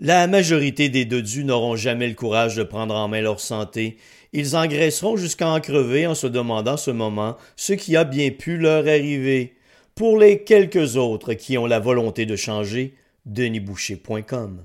La majorité des dodus n'auront jamais le courage de prendre en main leur santé. Ils engraisseront jusqu'à en crever en se demandant ce moment ce qui a bien pu leur arriver. Pour les quelques autres qui ont la volonté de changer, denisboucher.com.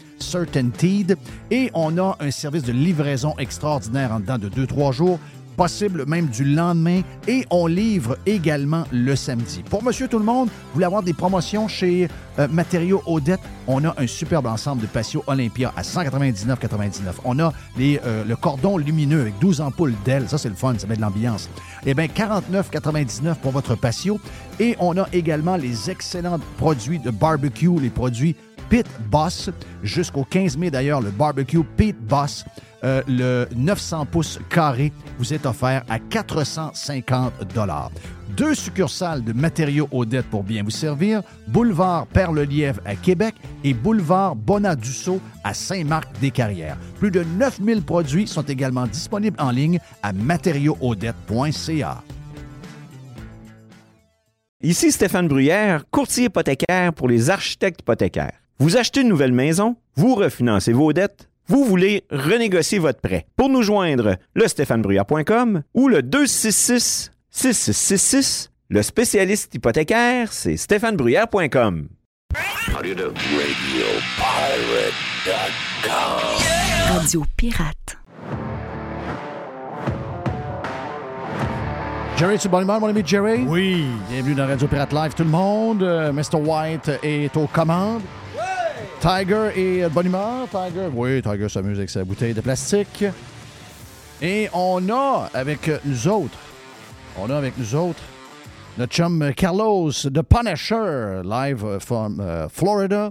Certainteed. Et on a un service de livraison extraordinaire en dedans de 2-3 jours possible même du lendemain et on livre également le samedi. Pour Monsieur Tout le Monde, vous voulez avoir des promotions chez euh, Matériaux Odette, on a un superbe ensemble de patio Olympia à 199,99. On a euh, le cordon lumineux avec 12 ampoules d'ailes, ça c'est le fun, ça met de l'ambiance. Eh bien, 49,99 pour votre patio et on a également les excellents produits de barbecue, les produits Pit Boss, jusqu'au 15 mai d'ailleurs, le barbecue Pit Boss. Euh, le 900 pouces carré vous est offert à 450 Deux succursales de matériaux Odette pour bien vous servir, boulevard Perle-Lièvre à Québec et boulevard Bonadusseau à Saint-Marc-des-Carrières. Plus de 9000 produits sont également disponibles en ligne à matériauxaudette.ca. Ici Stéphane Bruyère, courtier hypothécaire pour les architectes hypothécaires. Vous achetez une nouvelle maison, vous refinancez vos dettes, vous voulez renégocier votre prêt. Pour nous joindre, le stéphanebruyère.com ou le 266 6666. Le spécialiste hypothécaire, c'est stéphanebruyère.com. Radio Pirate. Jerry, tu es bon humeur, mon ami Jerry? Oui. Bienvenue dans Radio Pirate Live, tout le monde. Euh, Mr. White est aux commandes. Tiger est de bonne humeur. Tiger, oui, Tiger s'amuse avec sa bouteille de plastique. Et on a avec nous autres, on a avec nous autres notre chum Carlos de Punisher, live from euh, Florida.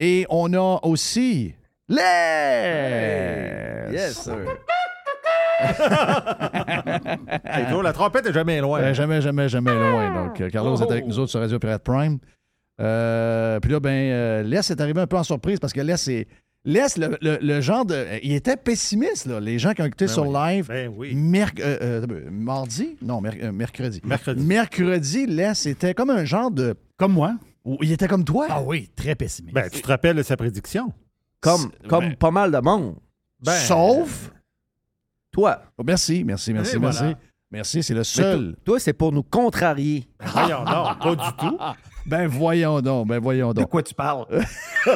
Et on a aussi Les! Yes, sir. La trompette est jamais loin. Euh, jamais, jamais, jamais loin. Donc, euh, Carlos est avec nous autres sur Radio Pirate Prime. Euh, puis là, ben, euh, Les est arrivé un peu en surprise parce que Les, c'est. Les, le, le- le genre de. Il était pessimiste, là. Les gens qui ont écouté Ben sur oui. live. Ben oui. merc- euh, euh, mardi? Non, mer- euh, mercredi. Mercredi. Mercredi, Les, c'était comme un genre de. Comme moi. Il était comme toi? Ah oui, très pessimiste. Ben, tu te rappelles de sa prédiction? Comme, comme ben- pas mal de monde. Ben, Sauf. Toi. Oh, merci, merci, merci, Et merci. voilà. Merci, c'est le seul. toi, toi, c'est pour nous contrarier. Voyons non, pas du tout. Ben voyons donc, ben voyons de donc. quoi tu parles?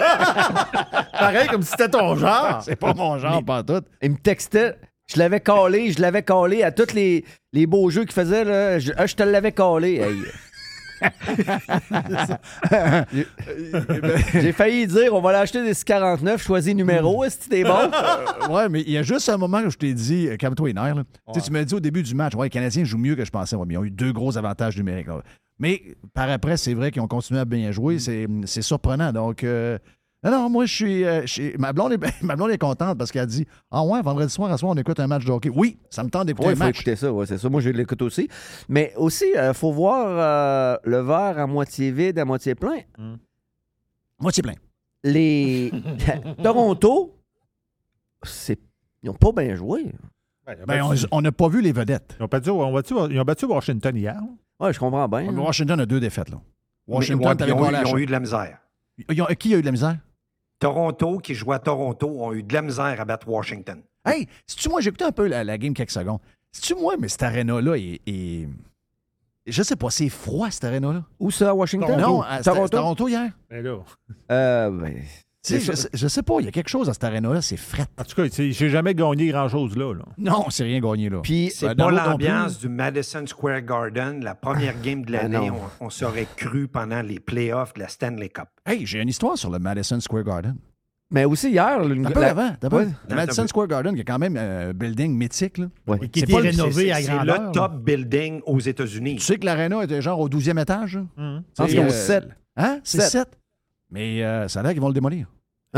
Pareil comme si c'était ton genre. C'est pas mon genre, pas tout. Il me textait. Je l'avais collé, je l'avais collé à tous les, les beaux jeux qu'il faisait. Là. Je, ah, je te l'avais collé. Hey. J'ai- failli dire on va l'acheter des 49, choisis numéro, est-ce que t'es bon? Euh, ouais, mais il y a juste un moment où je t'ai dit, euh, calme-toi les nerfs. là. Tu sais, Tu m'as dit au début du match, ouais, les Canadiens jouent mieux que je pensais. Ouais, mais ils ont eu deux gros avantages numériques. là. Mais par après, c'est vrai qu'ils ont continué à bien jouer. C'est c'est surprenant. Donc, euh, non, non, moi, je suis. euh, je suis- ma, blonde est, ma blonde est contente parce qu'elle a dit Ah ouais, vendredi soir, à soir, on écoute un match de hockey. Oui, ça me tente d'écouter Oui, un il faut match. écouter ça, ouais, c'est ça. Moi, je l'écoute aussi. Mais aussi, il faut voir euh, le verre à moitié vide, à moitié plein. Moitié plein. Les Toronto, c'est ils n'ont pas bien joué. Ben, on n'a pas vu les vedettes. Ils ont battu, on battu- ils ont battu Washington hier. Ouais, je comprends bien. Washington a deux défaites. Là. Mais- Washington, ouais, t'avais ils, ont, eu- la ils ont chance. eu de la misère. Ils ont- Qui a eu de la misère? Toronto, qui jouait à Toronto, ont eu de la misère à battre Washington. Hey, si tu moi, j'ai écouté un peu la, la game quelques secondes. Si tu moi, mais cette arena-là est, est- Je sais pas, c'est froid, cette arena-là. Où ça, à Washington? Non, à- c'était- c'était Toronto hier. Ben là. Euh, ben, Je, sais- je sais pas, il y a quelque chose à cette arena-là, c'est fret. En tout cas, j'ai jamais gagné grand-chose là. là. Non, c'est rien gagné là. Puis, C'est Ben, dans pas l'ambiance du Madison Square Garden, la première game de Ben l'année, on, on serait cru pendant les playoffs de la Stanley Cup. Hey, j'ai une histoire sur le Madison Square Garden. mais aussi hier, le- la- avant, t'as pas- Ouais. Le Madison. Square Garden, qui est quand même un building mythique. Là. Ouais. Qui C'est était rénové C'est à c'est le top building aux États-Unis. Tu sais que l'aréna était genre au 12e étage? là? Hum. Je pense C'est, qu'ils ont euh, sept. Hein? C'est Sept. 7. Mais euh, ça a l'air qu'ils vont le démolir.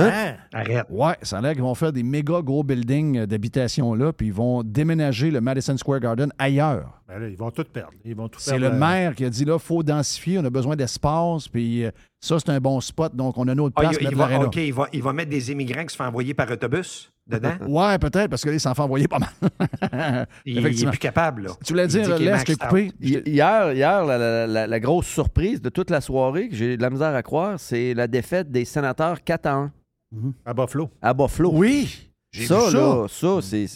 Hein? Arrête. Ouais, ça a l'air qu'ils vont faire des méga gros buildings euh, d'habitation là, puis ils vont déménager le Madison Square Garden ailleurs. Ben là, ils vont tout perdre. Ils vont tout C'est le maire qui a dit là, faut densifier, on a besoin d'espace, puis euh, ça, c'est un bon spot, donc on a notre Ah, place il, pour il mettre va. OK, il va, il va mettre des immigrants qui se font envoyer par autobus dedans? Ouais, peut-être, parce que ils s'en font envoyer pas mal. Il, il est plus capable. Là. Tu voulais Il dire, dit qu'il est laisse out. coupé. Hi- Hier, hier la, la- la- la grosse surprise de toute la soirée, que j'ai de la misère à croire, c'est la défaite des sénateurs 4 à 1 À Buffalo. à Buffalo. Oui, j'ai ça, vu ça. là, ça, c'est.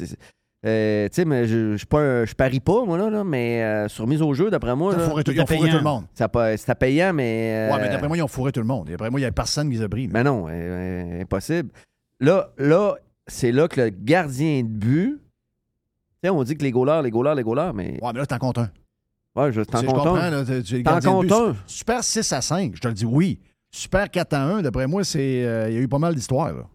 euh, tu sais, mais je, je, suis pas un- je parie pas, moi, là, là, mais euh, sur mise au jeu, d'après moi, Ils ont là, fourré tout, ils ont C'était fourré tout le payant. monde. ça pas- c'était payant, mais. Ouais, mais euh, d'après moi, ils ont fourré tout le monde. D'après moi, il n'y a personne qui les a pris. là. Mais non, euh, euh, impossible. Là, là c'est là que le gardien de but. Tu sais, on dit que les goalers, les goalers, les goalers, mais. Ouais, mais là, t'en comptes un. Ouais, je t'en compte un. T'en comptes un. Super 6 à 5, je te le dis oui. Super 4 à 1, d'après moi, c'est euh, il y a eu pas mal d'histoires.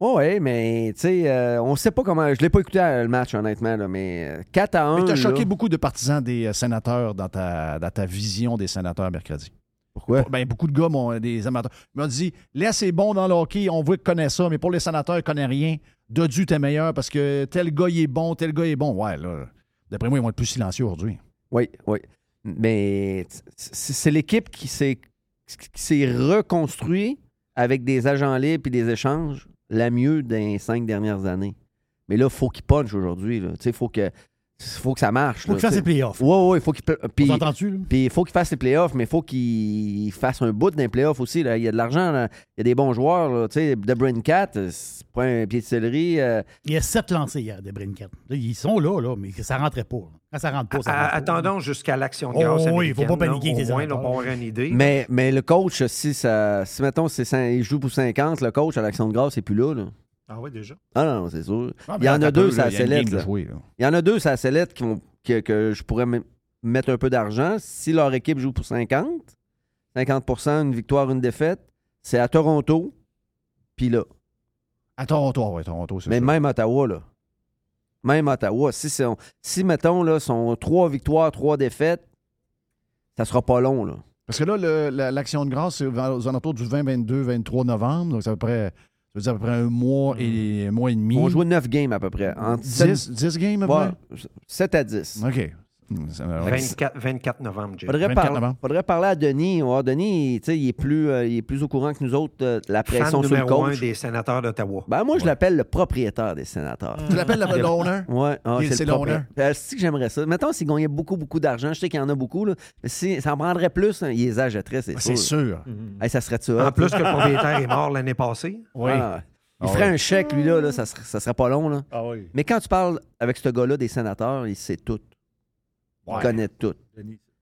Ouais, ouais, mais tu sais, euh, on sait pas comment. Je l'ai pas écouté euh, le match, honnêtement, là, mais euh, 4 à 1. Mais tu as là, choqué beaucoup de partisans des euh, sénateurs dans ta, dans ta vision des sénateurs mercredi. Pourquoi? Ben, beaucoup de gars, m'ont- des amateurs, m'ont dit Là, c'est bon dans le hockey, on voit qu'il connaît ça, mais pour les sénateurs, il connaît rien. Dodu, t'es meilleur parce que tel gars, il est bon, tel gars, il est bon. Ouais, là, d'après moi, ils vont être plus silencieux aujourd'hui. Oui, oui. Mais c'est l'équipe qui s'est qui s'est reconstruit avec des agents libres et des échanges la mieux des cinq dernières années. Mais là, il faut qu'il punch aujourd'hui. sais, faut que faut que ça marche. Faut qu'il fasse sais. playoffs. Ouais, ouais, il faut qu'il. Puis, il faut qu'il fasse les playoffs, mais il faut qu'il fasse un bout d'un playoff aussi. Là. Il y a de l'argent, là. il y a des bons joueurs. Tu sais, de Brain Cat, euh, c'est pas un pied de céleri. euh, Il y a sept lancés hier de Brinket. Là, ils sont là, là, mais ça rentrait pas. là. Quand ça rentre pas, ça À- rentre pas. attendons jusqu'à l'action de Oh, grâce. oui, il faut pas paniquer Au moins, une idée. mais, mais le coach, si, ça, si mettons, c'est il joue pour 50, le coach à l'action de grâce, c'est plus là. là. Ah oui, déjà? Ah non, c'est sûr. Ah, il y en a deux, ça sellette. Il y en a deux, ça sellette qui vont, que, que je pourrais mettre un peu d'argent. Si leur équipe joue pour 50, 50% une victoire, une défaite, c'est à Toronto, puis là. À Toronto, ouais, Toronto, c'est Mais ça. même Ottawa, là. Même Ottawa. Si, c'est- si mettons, là, sont trois victoires, trois défaites, ça sera pas long, là. Parce que là, le- la- l'action de grâce, c'est aux alentours du 20, 22, 23 novembre. Donc, c'est à peu près, ça veut dire à peu près un mois et, un mois et demi. On jouer 9 games à peu près. Entre 10, 10 games, à peu Ouais, 7 à 10. près? OK. Hmm, ça va- ouais. 24, 24 novembre, Jay. Faudrait, 24 par- novembre. faudrait parler à Denis. Denis, il, tu sais, il est, plus, euh, il est plus au courant que nous autres de la Fan pression sur le numéro un coach. des sénateurs d'Ottawa. Ben, moi, je l'appelle le propriétaire des sénateurs. Tu l'appelles le- l'owner? Ouais, ah, Il- c'est l'owner. Euh, c'est que j'aimerais ça? Mettons s'il gagnait beaucoup, beaucoup d'argent, je sais qu'il y en a beaucoup, là. Mais si ça en prendrait plus, hein, il les achèterait, c'est Ah, sûr. C'est sûr. Hey, ça serait ça. En plus que le propriétaire est mort l'année passée. Oui. il Ah ferait oui. un chèque, lui, là, là, ça, serait, ça serait pas long. Là. Ah oui. Mais quand tu parles avec ce gars-là des sénateurs, il sait tout. Il Ouais. connaît tout.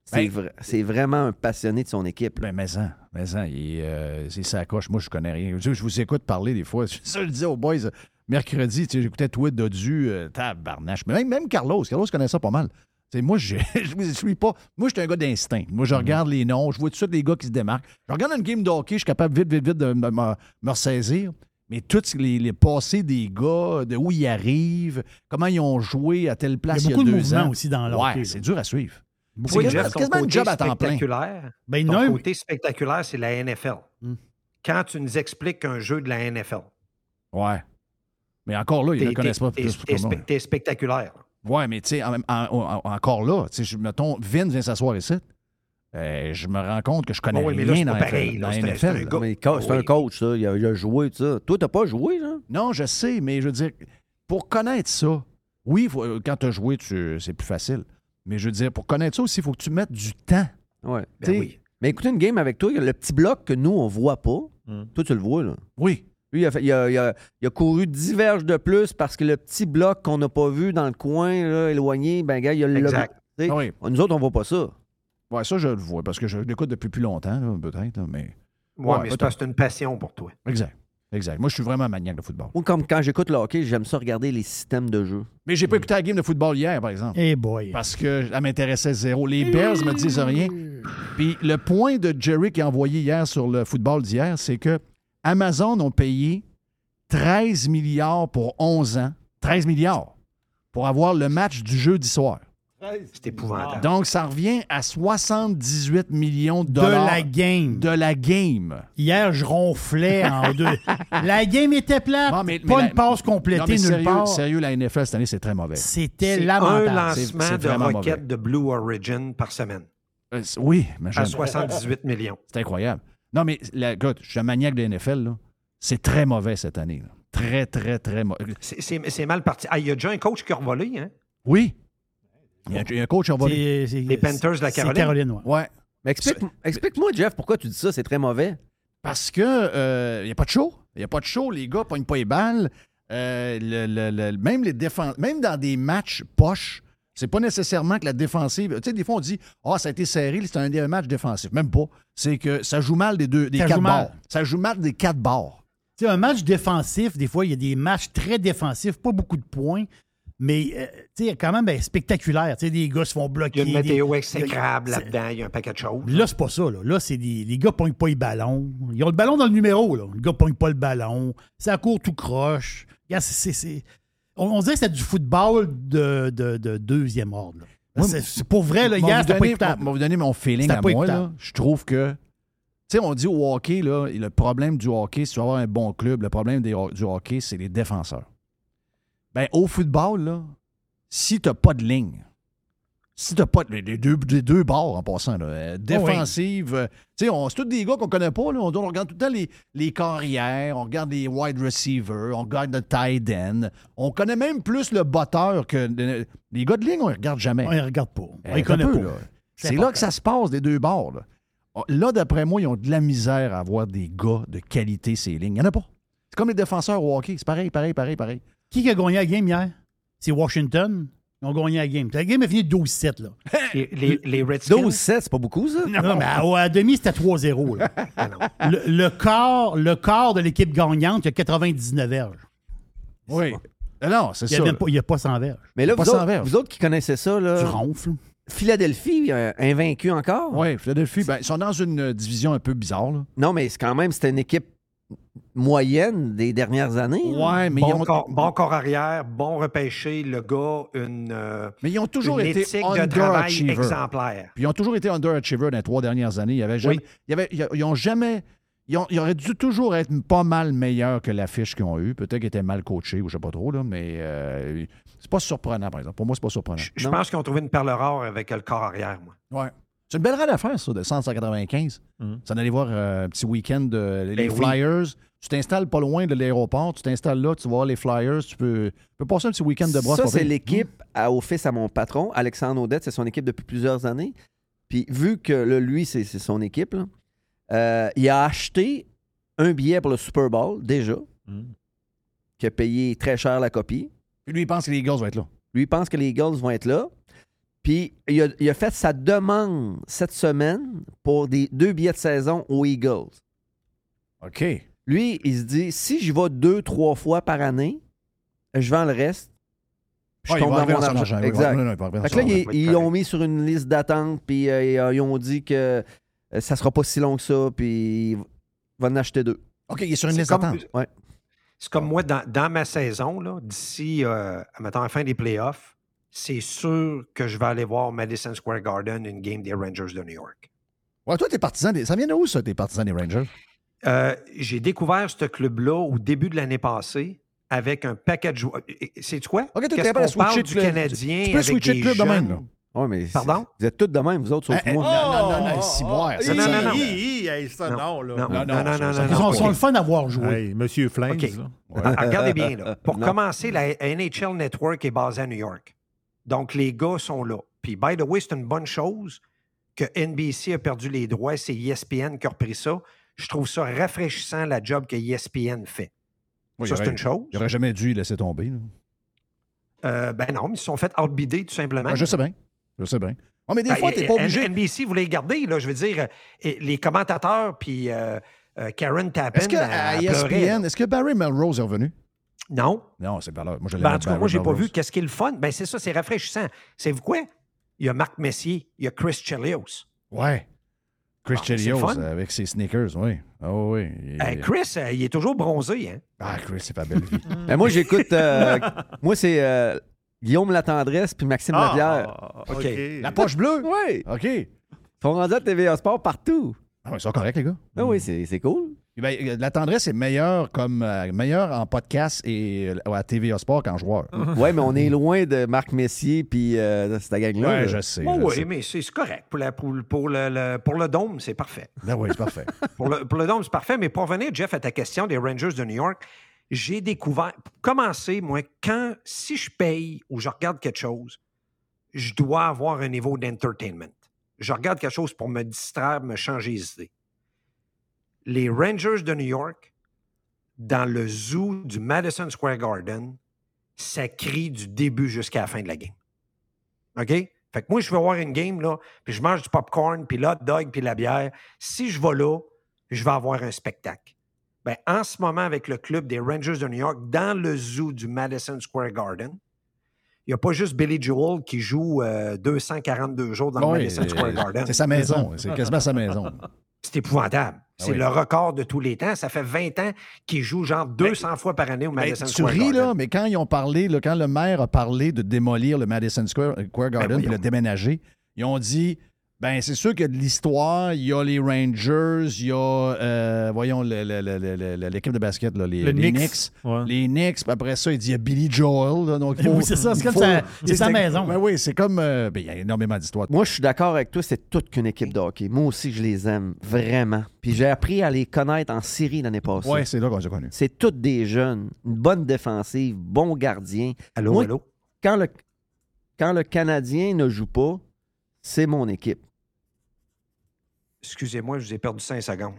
C'est Ben- vrai- c'est vraiment un passionné de son équipe. Ben, mais ça, mais ça, il, euh, c'est sa coche. Moi, je connais rien. Je, je vous écoute parler des fois. Ça, je le disais aux boys. euh, Mercredi, j'écoutais Tweet Dodu, euh, tabarnache. Mais même, même Carlos, Carlos connaît ça pas mal. Moi, je je suis pas. Moi, je suis un gars d'instinct. Moi, je regarde les noms, je vois tout de suite les gars qui se démarquent. Je regarde une game de hockey, je suis capable vite, vite, vite de me, me- me ressaisir. Mais tous les, les passés des gars, de où ils arrivent, comment ils ont joué à telle place Il y il a y a, beaucoup de deux mouvements ans. aussi dans le Ouais, c'est dur à suivre. Beaucoup C'est quasiment- un côté job à temps plein. spectaculaire, Ben, il ton côté spectaculaire, c'est la NFL. Hmm. Quand tu nous expliques un jeu de la NFL, Ouais. Mais encore là, ils ne connaissent pas t'es- plus t'es que moi. spe- t'es spectaculaire. Ouais, mais tu sais, en même- en- en- encore là, tu sais, je- mettons, Vince vient s'asseoir ici. Euh, je me rends compte que je connais Oh oui, mais là, rien c'est dans, pareil, NFL, là. dans la C'est un- là. co- oui. un coach, ça. Il a, il a joué, tout ça. Toi, t'as pas joué, genre? Non, je sais, mais je veux dire, pour connaître ça, oui, faut- quand tu as joué, tu- c'est plus facile. Mais je veux dire, pour connaître ça aussi, il faut que tu mettes du temps. Ouais. Ben oui. Mais écoutez une game avec toi, il y a le petit bloc que nous, on voit pas. Hmm. Toi, tu le vois, là. Oui. Lui, il a, fait- il a- il a- il a couru 10 verges de plus parce que le petit bloc qu'on n'a pas vu dans le coin, là, éloigné, ben, gars, il a le. Exact. T'sais, Ah oui. Nous autres, on voit pas ça. Ouais, ça, je le vois, parce que je l'écoute depuis plus longtemps, là, peut-être, mais. Ouais, Ouais, mais c'est parce que c'est une passion pour toi. Exact. Exact. Moi, je suis vraiment maniaque de football. Ou comme quand j'écoute le hockey, j'aime ça regarder les systèmes de jeu. Mais j'ai pas écouté la game de football hier, par exemple. Eh boy. Parce que ça m'intéressait zéro. Les Bears me disent rien. Puis le point de Jerry qui a envoyé hier sur le football d'hier, c'est que Amazon ont payé 13 milliards pour 11 ans. 13 milliards pour avoir le match du jeudi soir. C'est épouvantable. Donc, ça revient à 78 millions de de dollars la game. de la game. Hier, je ronflais en deux. La game était plate. Non, mais- pas mais une la- passe Non, complétée mais nulle sérieux, part. sérieux, la NFL cette année, c'est très mauvais. C'était un lamentable. C'est- lancement de roquettes de Blue Origin par semaine Euh, Oui, imagine. à 78 millions. C'est incroyable. Non, mais la, écoute, je suis un maniaque de NFL. là. C'est très mauvais cette année. là. Très, très, très mauvais. C'est mal parti. Ah, il y a déjà un coach qui a revolé, hein? Oui. Il y a, il y a un coach en c'est- Les Panthers de la Caroline. Caroline, ouais. Ouais. Mais explique- explique-moi, Jeff, pourquoi tu dis ça, c'est très mauvais. Parce que euh, il n'y a pas de show. Il n'y a pas de show. Les gars pognent pas les balles. Euh, le- le- le- même, les même dans des matchs poches, c'est pas nécessairement que la défensive. Tu sais, des fois, on dit Ah, ça a été serré, c'est un, un match défensif. Même pas. C'est que ça joue mal des deux des Ça quatre joue mal. bords. Ça joue mal des quatre bords. Tu sais, un match défensif, des fois, il y a des matchs très défensifs, pas beaucoup de points, mais euh, tu sais, quand même ben, spectaculaire. Tu sais, des gars se font Il bloquer. y a une météo des- exécrable là-dedans, il y a un paquet de choses. Là, c'est pas ça. Là, là c'est des les gars pognent pas les ballons. Ils ont le ballon dans le numéro. Là. Les gars pognent pas le ballon. Ça court tout croche. Regarde, c'est- c'est- c'est- On, on dirait que c'est du football de, de- de deuxième ordre. là. Oui, C'est- c'est pour vrai, là, hier, vous c'était pas donner- écoutable. moi, vous donner mon feeling C'était à moi. Là, je trouve que. Tu sais, on dit au hockey, là, le problème du hockey, si tu veux avoir un bon club, le problème des du hockey, c'est les défenseurs. Ben, au football, là, si tu n'as pas de ligne, si tu n'as pas de. Les deux, les deux bords en passant, là, euh, défensive, euh, tu sais, on- c'est tous des gars qu'on connaît pas. Là, on, on regarde tout le temps les, les carrières, on regarde les wide receivers, on regarde le tight end. On connaît même plus le botteur que. Les gars de ligne, on ne regarde jamais. On les regarde pas. On Eh, les connaît peu, pas. C'est là que ça se passe des deux bords. Là, Oh, Là, d'après moi, ils ont de la misère à avoir des gars de qualité ces lignes. Il n'y en a pas. C'est comme les défenseurs au hockey. C'est pareil, pareil, pareil, pareil. Qui a gagné la game hier? C'est Washington. Ils ont gagné la game. La game est finie 12-7. Là. Les, les, les Redskins? 12-7, c'est pas beaucoup, ça? Non, mais à, à demi, c'était 3-0. là. Ah. Le, le quart, le quart de l'équipe gagnante, il y a 99 verges. Oui. Euh, Non, c'est Il n'y ça. a, même là. pas- il y a pas 100 verges. Mais là, vous autres, vous autres qui connaissez ça, là, Tu ronfles. Philadelphie, euh, invaincu encore? Oui, Philadelphie, ben, ils sont dans une division un peu bizarre. Là. Non, mais c'est quand même, c'était une équipe moyenne des dernières années. là. Ouais, mais, Bon, ils ont, corps, bon corps arrière, bon repêché, le gars, une, euh, mais ils ont toujours une été éthique de travail underachievers. exemplaire. Puis ils ont toujours été underachievers dans les trois dernières années. Il y avait jamais, Oui. il y avait, ils ils ont jamais. Ils, ont- ils auraient dû toujours être pas mal meilleurs que l'affiche qu'ils ont eue. Peut-être qu'ils étaient mal coachés ou je sais pas trop, là, mais euh, c'est pas surprenant, par exemple. Pour moi, c'est pas surprenant. Je, je pense qu'ils ont trouvé une perle rare avec le corps arrière, moi. Ouais. C'est une belle rade à faire, ça, de 195. Mhm. Ça en aller voir euh, un petit week-end de les Ben oui. Flyers. Tu t'installes pas loin de l'aéroport, tu t'installes là, tu vas voir les Flyers, tu peux, tu peux passer un petit week-end de brosse. Ça, c'est l'équipe à- au fils à mon patron, Alexandre Audette, c'est son équipe depuis plusieurs années. Puis vu que là, lui, c'est c'est son équipe, là, euh, il a acheté un billet pour le Super Bowl, déjà, Mm. qui a payé très cher la copie. Puis lui, il pense que les Eagles vont être là. Lui, il pense que les Eagles vont être là. Puis il a, il a fait sa demande cette semaine pour des, deux billets de saison aux Eagles. OK. Lui, il se dit, si j'y vais deux, trois fois par année, je vends le reste. puis Ah, je il tombe va dans mon argent. Exact. Non, non, il va arriver dans Fait son que là, ils, va être ils correct. ont mis sur une liste d'attente, puis euh, ils, euh, ils ont dit que euh, ça sera pas si long que ça, puis il va en acheter deux. OK, il est sur une C'est liste comme- d'attente. Ouais. C'est comme moi, dans, dans ma saison, là, d'ici, euh, à la fin des playoffs, c'est sûr que je vais aller voir Madison Square Garden, une game des Rangers de New York. Ouais, toi, t'es partisan des... Ça vient de où, ça, tes partisans des Rangers? Euh, J'ai découvert ce club-là au début de l'année passée avec un paquet de joueurs. C'est quoi? OK, Qu'est-ce qu'on parle du. Canadien Tu peux avec des club de même, jeunes- là. Ouais, mais Pardon? Vous êtes tous de même, vous autres, sauf Eh, moi. non, non, non, non, Non, non, non, non. Ils sont le fun d'avoir joué. Hey, Monsieur Flames. Ouais. Ah, Regardez bien, là. Pour Non. commencer, la NHL Network est basée à New York. Donc, les gars sont là. Puis, by the way, c'est une bonne chose que NBC a perdu les droits. C'est E ESPN qui a repris ça. Je trouve ça rafraîchissant, la job que E ESPN fait. Oui, ça, c'est une chose. Il aurait jamais dû laisser tomber. Euh, ben non, mais ils se sont fait outbider, tout simplement. Ah, je sais bien. Je sais bien. Oh, mais des Ben, fois, t'es pas obligé. NBC voulait les garder, là, je veux dire, les commentateurs, puis euh, euh, Karen Tappan. Est-ce que à E. ESPN, est-ce que Barry Melrose est revenu? Non. Non, c'est pas là. Moi, je Ben, en tout cas, moi, j'ai pas Melrose. vu. Qu'est-ce qui est le fun? Ben, c'est ça, c'est rafraîchissant. C'est vous quoi? Il y a Marc Messier, il y a Chris Chelios. Ouais. Chris Ah, Chelios euh, avec ses sneakers, oui. Oh, oui. Il- Euh, Chris, euh, il est toujours bronzé, hein? Ah, Chris, c'est pas belle vie. Ben, moi, j'écoute. euh, moi, c'est euh, Guillaume Latendresse puis Maxime. Ah, OK. OK. La poche bleue? Oui. OK. Ils sont rendus à TVA Sport partout. Ah, ouais, ils sont corrects, les gars. Ah oui, c'est c'est cool. Ben, euh, la tendresse est meilleure comme euh, meilleure en podcast et euh, à TVA Sport qu'en joueur. Ouais, mais on est loin de Marc Messier puis euh, cette gang-là. Ouais, là. je sais. Oh, oui, mais c'est c'est correct. Pour, la- pour, pour le, le- pour le dôme, c'est parfait. Ben oui, c'est parfait. Pour le, pour le dôme, c'est parfait. Mais pour revenir, Jeff, à ta question des Rangers de New York, j'ai découvert. Pour commencer, moi, quand, si je paye ou je regarde quelque chose, je dois avoir un niveau d'entertainment. Je regarde quelque chose pour me distraire, me changer les idées. Les Rangers de New York, dans le zoo du Madison Square Garden, ça crie du début jusqu'à la fin de la game. OK? Fait que moi, je veux voir une game, là, puis je mange du popcorn, puis l'hot dog, puis la bière. Si je vais là, je vais avoir un spectacle. Ben, en ce moment, avec le club des Rangers de New York, dans le zoo du Madison Square Garden, il n'y a pas juste Billy Joel qui joue euh, 242 jours dans le Madison Square euh, Garden. C'est sa maison. C'est quasiment sa maison. C'est épouvantable. C'est Ah oui. le record de tous les temps. Ça fait 20 ans qu'il joue genre 200 fois par année au Madison tu Square ris, Garden. là, mais quand ils ont parlé, là, quand le maire a parlé de démolir le Madison Square, Square Garden Ben puis le voyons. déménager, ils ont dit ben c'est sûr qu'il y a de l'histoire, il y a les Rangers, il y a, euh, voyons, l'équipe de basket, là, les, Le les Knicks. Ouais. Les Knicks, puis après ça, il dit il y a Billy Joel. là, donc faut- oui, c'est ça, c'est il comme faut- sa- c'est sa c'est- maison. Ben oui, c'est comme. euh, ben, il y a énormément d'histoires. Moi, je suis d'accord avec toi, c'est toute qu'une équipe de hockey. Moi aussi, je les aime, vraiment. Puis j'ai appris à les connaître en série l'année passée. Ouais, c'est là qu'on s'est connus. C'est toutes des jeunes, une bonne défensive, bon gardien. Allô, Moi, allô? Quand le, quand le Canadien ne joue pas, c'est mon équipe. Excusez-moi, je vous ai perdu 5 secondes.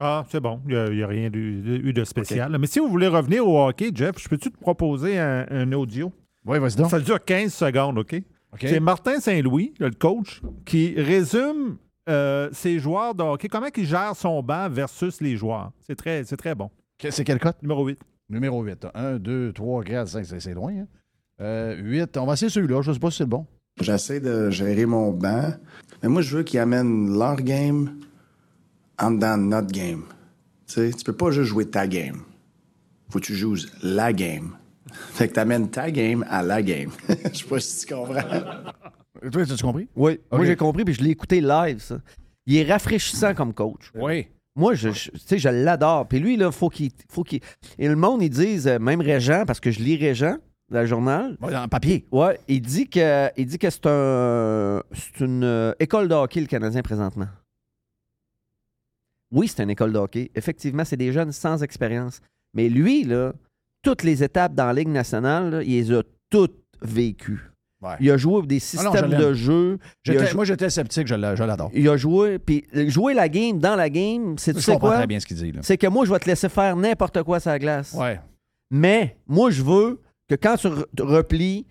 Ah, c'est bon. Il n'y a, rien eu, de spécial. Mais si vous voulez revenir au hockey, Jeff, je peux-tu te proposer un, un audio? Oui, vas-y donc. Ça dure 15 secondes, OK? OK. C'est Martin Saint-Louis, le coach, qui résume euh, ses joueurs de hockey, comment il gère son banc versus les joueurs. C'est très, c'est très bon. Que- C'est quel code? Numéro 8. Numéro 8. 1, 2, 3, 4, 5, c'est c'est loin. Hein? Euh, 8, on va essayer celui-là. Je ne sais pas si c'est le bon. J'essaie de gérer mon banc. Mais moi, je veux qu'ils amènent leur game en dedans de notre game. Tu sais, tu peux pas juste jouer ta game. Faut que tu joues la game. Fait que t'amènes ta game à la game. Je sais pas si tu comprends. Toi, as-tu compris? Oui, moi j'ai compris, puis je l'ai écouté live, ça. Il est rafraîchissant comme coach. Oui. Moi, je, je- tu sais, je l'adore. Puis lui, là, faut qu'il, faut qu'il. Et le monde, ils disent, euh, même Régent, parce que je lis Régent, le journal. Ouais, en papier. Ouais, il dit que, il dit que c'est un, c'est une euh, école de hockey le Canadien présentement. Oui, c'est une école de hockey. Effectivement, c'est des jeunes sans expérience. Mais lui, là, toutes les étapes dans la Ligue nationale, là, il les a toutes vécues. Ouais. Il a joué des Ah non, je systèmes de jeu. Moi, j'étais sceptique, je l'a- je l'adore. il a joué. Puis jouer la game dans la game, c'est tu Je sais comprends quoi? très bien ce qu'il dit. C'est que moi, je vais te laisser faire n'importe quoi sur la glace. Ouais. Mais moi, je veux que quand tu replies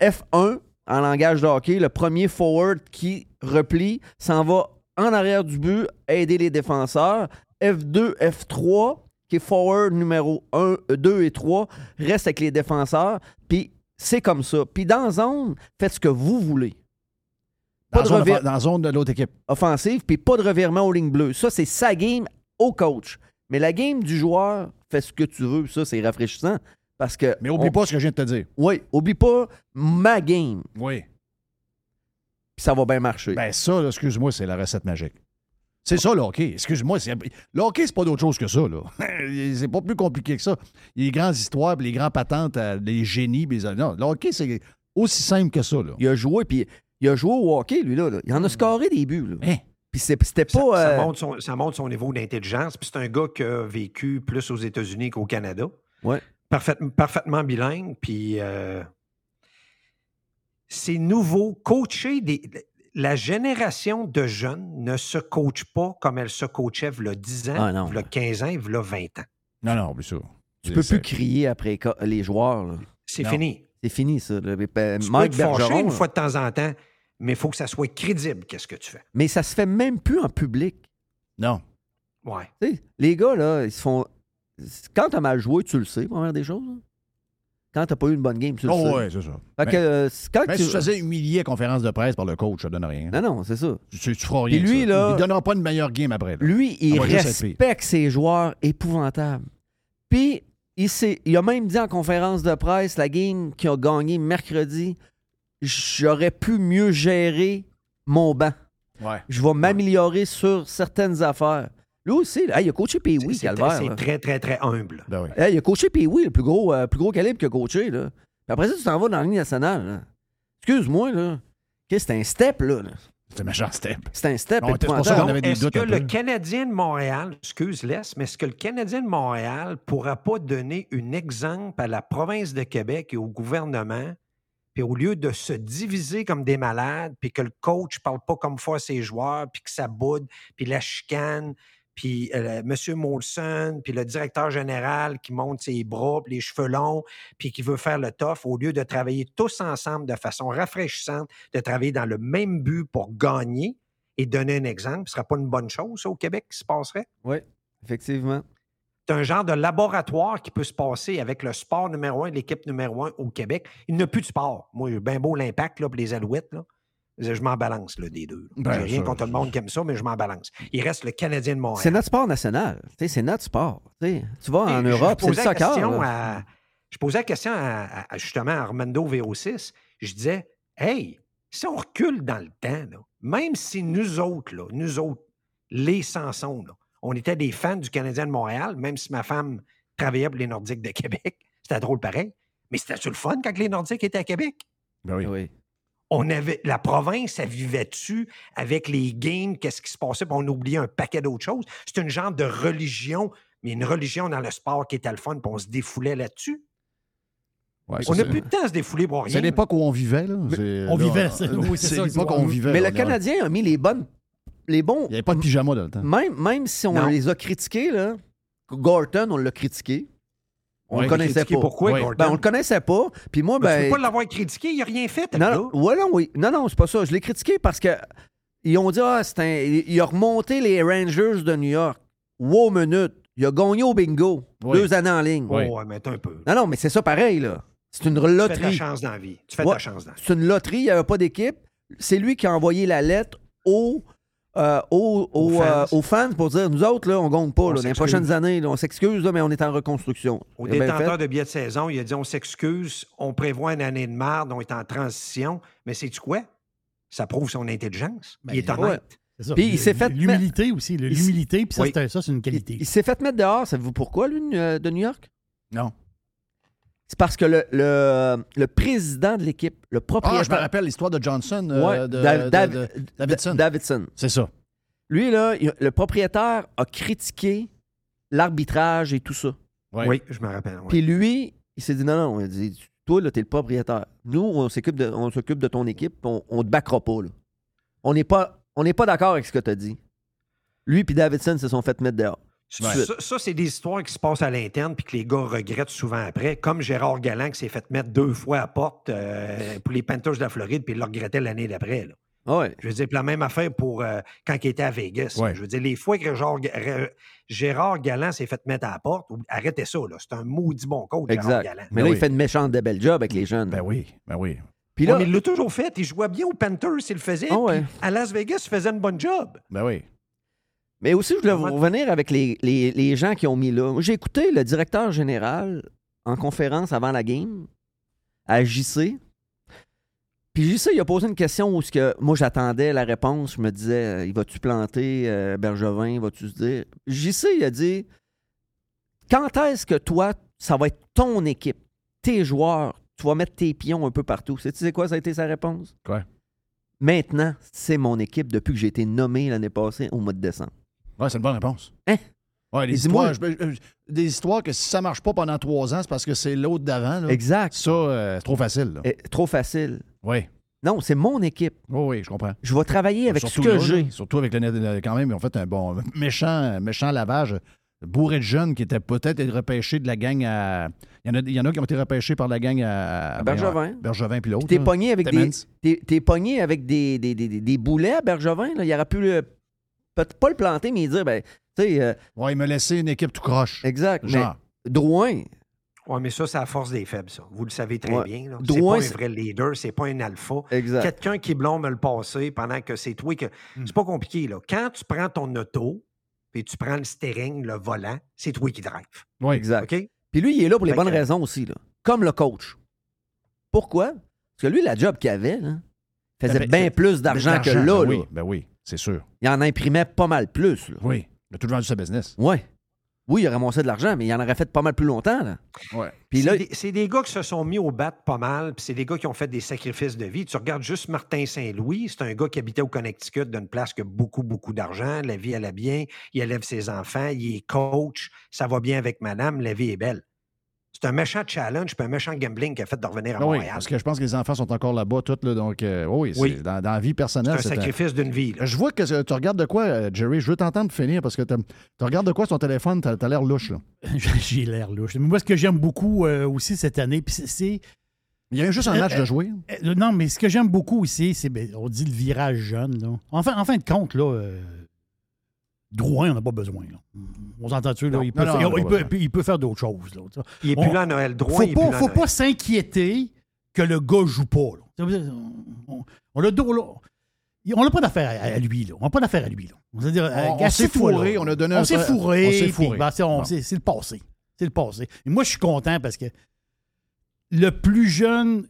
F1 en langage de hockey, le premier forward qui replie s'en va en arrière du but aider les défenseurs. F2, F3, qui est forward numéro 1, 2 et 3, reste avec les défenseurs. Puis c'est comme ça. Puis dans zone, faites ce que vous voulez. Dans Pas de zone, revir- dans zone de l'autre équipe. offensive, puis pas de revirement aux lignes bleues. Ça, c'est sa game au coach. Mais la game du joueur, fais ce que tu veux. Ça, c'est rafraîchissant. Parce que. Mais oublie on- pas ce que je viens de te dire. Oui, oublie pas ma game. Oui. Puis ça va bien marcher. Ben ça, là, excuse-moi, c'est la recette magique. C'est ça, le hockey. Excuse-moi. c'est- Le hockey, c'est pas d'autre chose que ça. là. c'est pas plus compliqué que ça. Les grandes histoires, puis les grands patentes, euh, les génies. les- Non, le hockey, c'est aussi simple que ça. Là. Il a joué, puis il a joué au hockey, lui, là. là. Il en a scoré des buts, là. Hein? Puis c'était Ça, pas. ça euh, montre son, ça montre son niveau d'intelligence. Puis c'est un gars qui a vécu plus aux États-Unis qu'au Canada. Ouais. Parfait- parfaitement bilingue. Puis euh, c'est nouveau. Coacher des. La génération de jeunes ne se coach pas comme elle se coachait il y a 10 ans, Ah, non. il y a 15 ans, a 20 ans. Non, non, bien sûr. tu peux plus crier après les joueurs. C'est fini. C'est fini, ça. ben, Tu Mike peux te fâcher une fois de temps en temps, mais il faut que ça soit crédible, qu'est-ce que tu fais. Mais ça se fait même plus en public. Non. Ouais. Tu sais, les gars, là, ils se font. Quand t'as mal joué, tu le sais, première des choses. là. Quand t'as pas eu une bonne game, tu le sais. Oh, ouais, c'est ça. Fait Mais- que, euh, quand Mais tu... si tu te faisais humilier à conférence de presse par le coach, ça donne rien. Non, non, c'est ça. Tu, tu, tu feras rien. Puis lui, ça. là- Il donnera pas une meilleure game après. là. Lui, il respecte ses joueurs épouvantables. Puis, il, il a même dit en conférence de presse, la game qu'il a gagné mercredi, j'aurais pu mieux gérer mon banc. Ouais. Je vais m'améliorer sur certaines affaires. Lui aussi, là, il a coaché Pee-Wee, C'est- Calvaire. C'est là. très, très, très humble. Ben oui. Hey, il a coaché Pee-Wee, le plus gros, euh, plus gros calibre qu'il a coaché. Là. Puis après ça, tu t'en vas dans la ligne nationale. là. Excuse-moi, là. Qu'est-ce que c'est un step, là? là? C'est un méchant step. C'est un step Non, c'est pour ça épouvantable. qu'on avait des Est-ce doutes que le. Canadien de Montréal, excuse les mais est-ce que le Canadien de Montréal ne pourra pas donner un exemple à la province de Québec et au gouvernement, puis au lieu de se diviser comme des malades, puis que le coach ne parle pas comme faut à ses joueurs, puis que ça boude, puis la chicane, puis euh, M. Molson, puis le directeur général qui monte ses bras, puis les cheveux longs, puis qui veut faire le tough, au lieu de travailler tous ensemble de façon rafraîchissante, de travailler dans le même but pour gagner et donner un exemple, ce ne serait pas une bonne chose, ça, au Québec, qui se passerait? Oui, effectivement. C'est un genre de laboratoire qui peut se passer avec le sport numéro un, l'équipe numéro un au Québec. Il n'y a plus de sport. Moi, j'ai bien beau l'impact, là, pour les alouettes, là. Je m'en balance, là, des deux. Ben, j'ai rien contre le monde qui aime ça, mais je m'en balance. Il reste le Canadien de Montréal. C'est notre sport national. C'est notre sport. Tu vas en Et Europe, c'est le soccer. à- je posais la question à, à- à, justement à Armando VO6. Je disais, hey, si on recule dans le temps, là, même si nous autres, là, nous autres, les Sansons, là, on était des fans du Canadien de Montréal, même si ma femme travaillait pour les Nordiques de Québec, c'était drôle pareil. Mais c'était-tu le fun quand les Nordiques étaient à Québec? Ben oui. Oui. On avait la province, elle vivait-tu avec les games, qu'est-ce qui se passait, puis on oubliait un paquet d'autres choses. C'est une genre de religion, mais une religion dans le sport qui était le fun, puis on se défoulait là-dessus. Ouais, On n'a plus de temps à se défouler pour rien. C'est l'époque où on vivait. Là. On là, vivait, c'est- oui, l'époque où on vivait. Mais là, le. Canadien a mis les bonnes. Les bons. Il n'y avait pas de pyjama dans le temps. Même, même si on Non. les a critiqués, là, Gorton, on l'a critiqué. On Ouais, le connaissait pas. Pourquoi? Gordon? Ben, on le connaissait pas. Puis moi, Ben, tu ben. peux pas l'avoir critiqué, il n'a rien fait. Non, non, ouais, non, oui. Non, non, c'est pas ça. Je l'ai critiqué parce que ils ont dit ah, c'est un. Il a remonté les Rangers de New York. Wow, minute. Il a gagné au bingo. Oui. Deux années en ligne. Oui. ouais, mais un peu. Non, non, mais c'est ça pareil, là. C'est une Tu fais de la loterie. chance dans la vie. Tu fais Ouais. de la chance dans la vie. C'est une loterie, il n'y avait pas d'équipe. C'est lui qui a envoyé la lettre aux, euh, aux, aux, Aux fans. euh, aux fans pour dire nous autres, là, on gagne pas. On là. Dans les s'excuse. prochaines années, là, on s'excuse, là, mais on est en reconstruction. Au Il détenteur de billets de saison, il a dit on s'excuse, on prévoit une année de marde, on est en transition. Mais sais-tu quoi? Ça prouve son intelligence. Ben, il est ouais. honnête. C'est ça. Puis il s'est fait L'humilité aussi. Il L'humilité, puis ça, Oui. c'est- ça, c'est une Il, qualité. il s'est fait mettre dehors, savez-vous pourquoi, lui, de New York? Non. C'est parce que le, le, le président de l'équipe, le Ah, je me propriétaire. rappelle l'histoire de Johnson. euh, Ouais, de, Dav- de- Dav- de- Davidson. Davidson. C'est ça. Lui, là, il- le propriétaire a critiqué l'arbitrage et tout ça. Ouais. Oui, je me rappelle. Puis lui, il s'est dit non, non, il a dit, toi, là, t'es le propriétaire. Nous, on s'occupe de, on s'occupe de ton équipe, puis on, on te backera pas, là. On n'est pas, on n'est pas d'accord avec ce que t'as dit. Lui puis Davidson se sont fait mettre dehors. Ça, Ouais. ça, ça, c'est des histoires qui se passent à l'interne puis que les gars regrettent souvent après, comme Gérard Galland qui s'est fait mettre deux fois à porte euh, pour les Panthers de la Floride puis il le regrettait l'année d'après. là. Ah ouais. Je veux dire, la même affaire pour euh, quand il était à Vegas. Ouais. Je veux dire, les fois que Gérard, Gérard Galland s'est fait mettre à la porte, arrêtez ça, là. C'est un maudit bon coach, Gérard Exact. Galland. Mais Ben là, oui. il fait une méchante de belle job avec les jeunes. Ben oui, ben oui. Puis Ouais, là, mais il l'a toujours fait. Il jouait bien aux Panthers, il le faisait. Ah ouais. puis À Las Vegas, il faisait une bonne job. Ben oui. Mais aussi, je voulais Comment- revenir avec les, les- les gens qui ont mis là. Moi, J'ai écouté le directeur général en conférence avant la game à JC. Puis JC, il a posé une question où ce que moi j'attendais la réponse. Je me disais, euh, il va-tu planter euh, Bergevin, va-tu se dire? JC, il a dit quand est-ce que toi, ça va être ton équipe, tes joueurs, tu vas mettre tes pions un peu partout? Sais-tu c'est quoi ça a été sa réponse? Quoi? Maintenant, c'est mon équipe depuis que j'ai été nommé l'année passée au mois de décembre. Ouais, c'est une bonne réponse. Hein? Ouais, des histoires, je- je- des histoires que si ça marche pas pendant trois ans, c'est parce que c'est l'autre d'avant. là. Exact. Ça, euh, c'est trop facile. Là. Eh, trop facile. Oui. Non, c'est mon équipe. Oui, oui, je comprends. Je vais travailler avec ce que là, j'ai. Surtout avec le net, quand même, ils ont fait un bon méchant, méchant lavage. bourré de jeunes qui étaient peut-être repêchés de la gang à. Il y, en a, il y en a qui ont été repêchés par la gang à. À Bergevin. Bergevin, puis l'autre. T'es là. pogné avec des, Timmins. t'es, t'es pogné avec des, des, des, des- des boulets à Bergevin. Là. Il aurait pu le- peut-être pas le planter, mais dire, ben, tu sais, euh, Ouais, il m'a laissé une équipe tout croche. exact. Genre. Mais Drouin, Oui, mais ça, c'est la force des faibles, ça. Vous le savez très Ouais. bien. là. C'est pas un vrai leader, c'est pas un alpha. exact. Quelqu'un qui blonde me le passer pendant que c'est toi que. C'est pas compliqué, là. Quand tu prends ton auto, puis tu prends le steering, le volant, c'est toi qui drive. Oui. Exact. OK? Puis lui, il est là pour les Fait bonnes que- raisons aussi, là. comme le coach. Pourquoi? Parce que lui, la job qu'il avait, là, faisait Ben, bien ben, plus d'argent que là. ben là. Oui, ben oui, c'est sûr. Il en imprimait pas mal plus. Là. Oui. Il a tout vendu sa business. Ouais. Oui, il aurait ramassé de l'argent, mais il en aurait fait pas mal plus longtemps. Là. Ouais. Puis C'est là, des, c'est des gars qui se sont mis au bat pas mal, puis c'est des gars qui ont fait des sacrifices de vie. Tu regardes juste Martin Saint-Louis, c'est un gars qui habitait au Connecticut, d'une place qui a beaucoup, beaucoup d'argent. La vie allait bien, il élève ses enfants, il est coach, ça va bien avec madame, la vie est belle. C'est un méchant challenge, puis un méchant gambling qui a fait de revenir à Ah oui, Montréal. parce que je pense que les enfants sont encore là-bas, tous, là, donc euh, oui, c'est- Oui. Dans, dans la vie personnelle. un c'est un- sacrifice d'une vie. là. Je vois que euh, tu regardes de quoi, euh, Jerry? Je veux t'entendre finir parce que tu regardes de quoi sur ton téléphone, t'as as, l'air louche. Là. J'ai l'air louche. Mais moi, ce que j'aime beaucoup euh, aussi cette année, puis c'est-. Il y a juste un match euh, de jouer. euh, non, mais ce que j'aime beaucoup ici, c'est, ben, on dit le virage jeune. Là. En, fin, en fin de compte, là, euh, Drouin, on n'a pas besoin. Là. On s'entend-tu? Il, il il peut faire d'autres choses. Là. Il est On- plus là Noël droit, faut il à faut pas s'inquiéter que le gars joue pas. là. On, on- dos, là. On n'a pas d'affaire à, lui, là. On n'a pas d'affaire à lui, là. Euh, On- on gars, s'est fourré, là. on a donné On un- s'est fourré. on s'est fourré. ben, c'est le passé. C'est le passé. Et moi, je suis content parce que le plus jeune,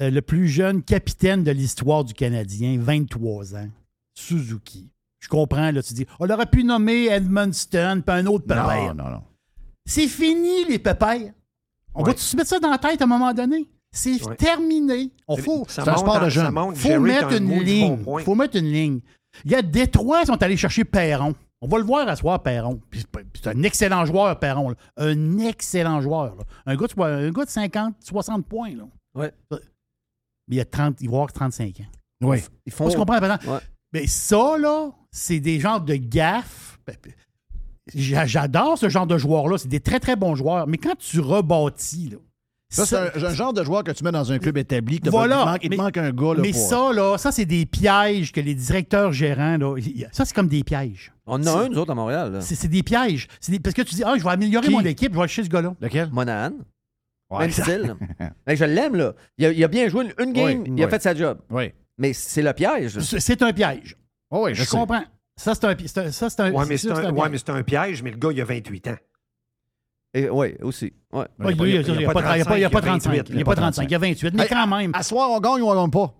euh, le plus jeune capitaine de l'histoire du Canadien, 23 ans, Suzuki. Je comprends, là, tu dis, on aurait pu nommer Edmundston puis un autre pépère. Non, non, non. C'est fini, les pépères. On Ouais. va se mettre ça dans la tête à un moment donné. C'est Ouais. terminé. On faut, Ça c'est un monte sport en- de ça jeunes. monte, faut Jerry, mettre une ligne. bon faut mettre une ligne. Il y a Détroit, ils sont allés chercher Perron. On va le voir à soir, Perron. Puis c'est un excellent joueur, Perron. là. Un excellent joueur. là. Un, gars de, un gars de 50, 60 points. Là. Ouais. Mais il, a 30, il va avoir 35 ans. Oui. ils font. Comprends, par exemple. Ouais. Mais ça, là, c'est des genres de gaffes. Ben, ben, j'a- J'adore ce genre de joueurs-là. C'est des très, très bons joueurs. Mais quand tu rebâtis, là, Ça, c'est un, un genre de joueur que tu mets dans un club établi. que Voilà, pas- il, te manque, il te mais- manque un gars. Là, mais pour- ça, là, ça, c'est des pièges que les directeurs gérants, là, ça, c'est comme des pièges. On en a un, nous autres, à Montréal. là. C'est des pièges. Des- parce que tu dis, ah, je vais améliorer Qui? mon équipe, je vais acheter ce gars-là. Lequel? Monahan. Ouais. Même style. Mais je l'aime, là. Il a, il a bien joué une, une game, Oui, il a oui. fait sa job. Oui. Mais c'est le piège. C'est un piège. Oh, oui, je, Je sais. comprends. Ça, c'est un, un- ça, c'est un, Ouais, mais c'est un, c'est un ouais, piège. mais c'est un piège, mais le gars, il a 28 ans. Oui, aussi. Ouais. Ouais, Il a a- a n'y a pas pas il y a pas- il y a pas 35, 35. Il n'y a pas 35. Il y a 28. Mais Hey, quand même, À soir, on gagne ou on gagne pas?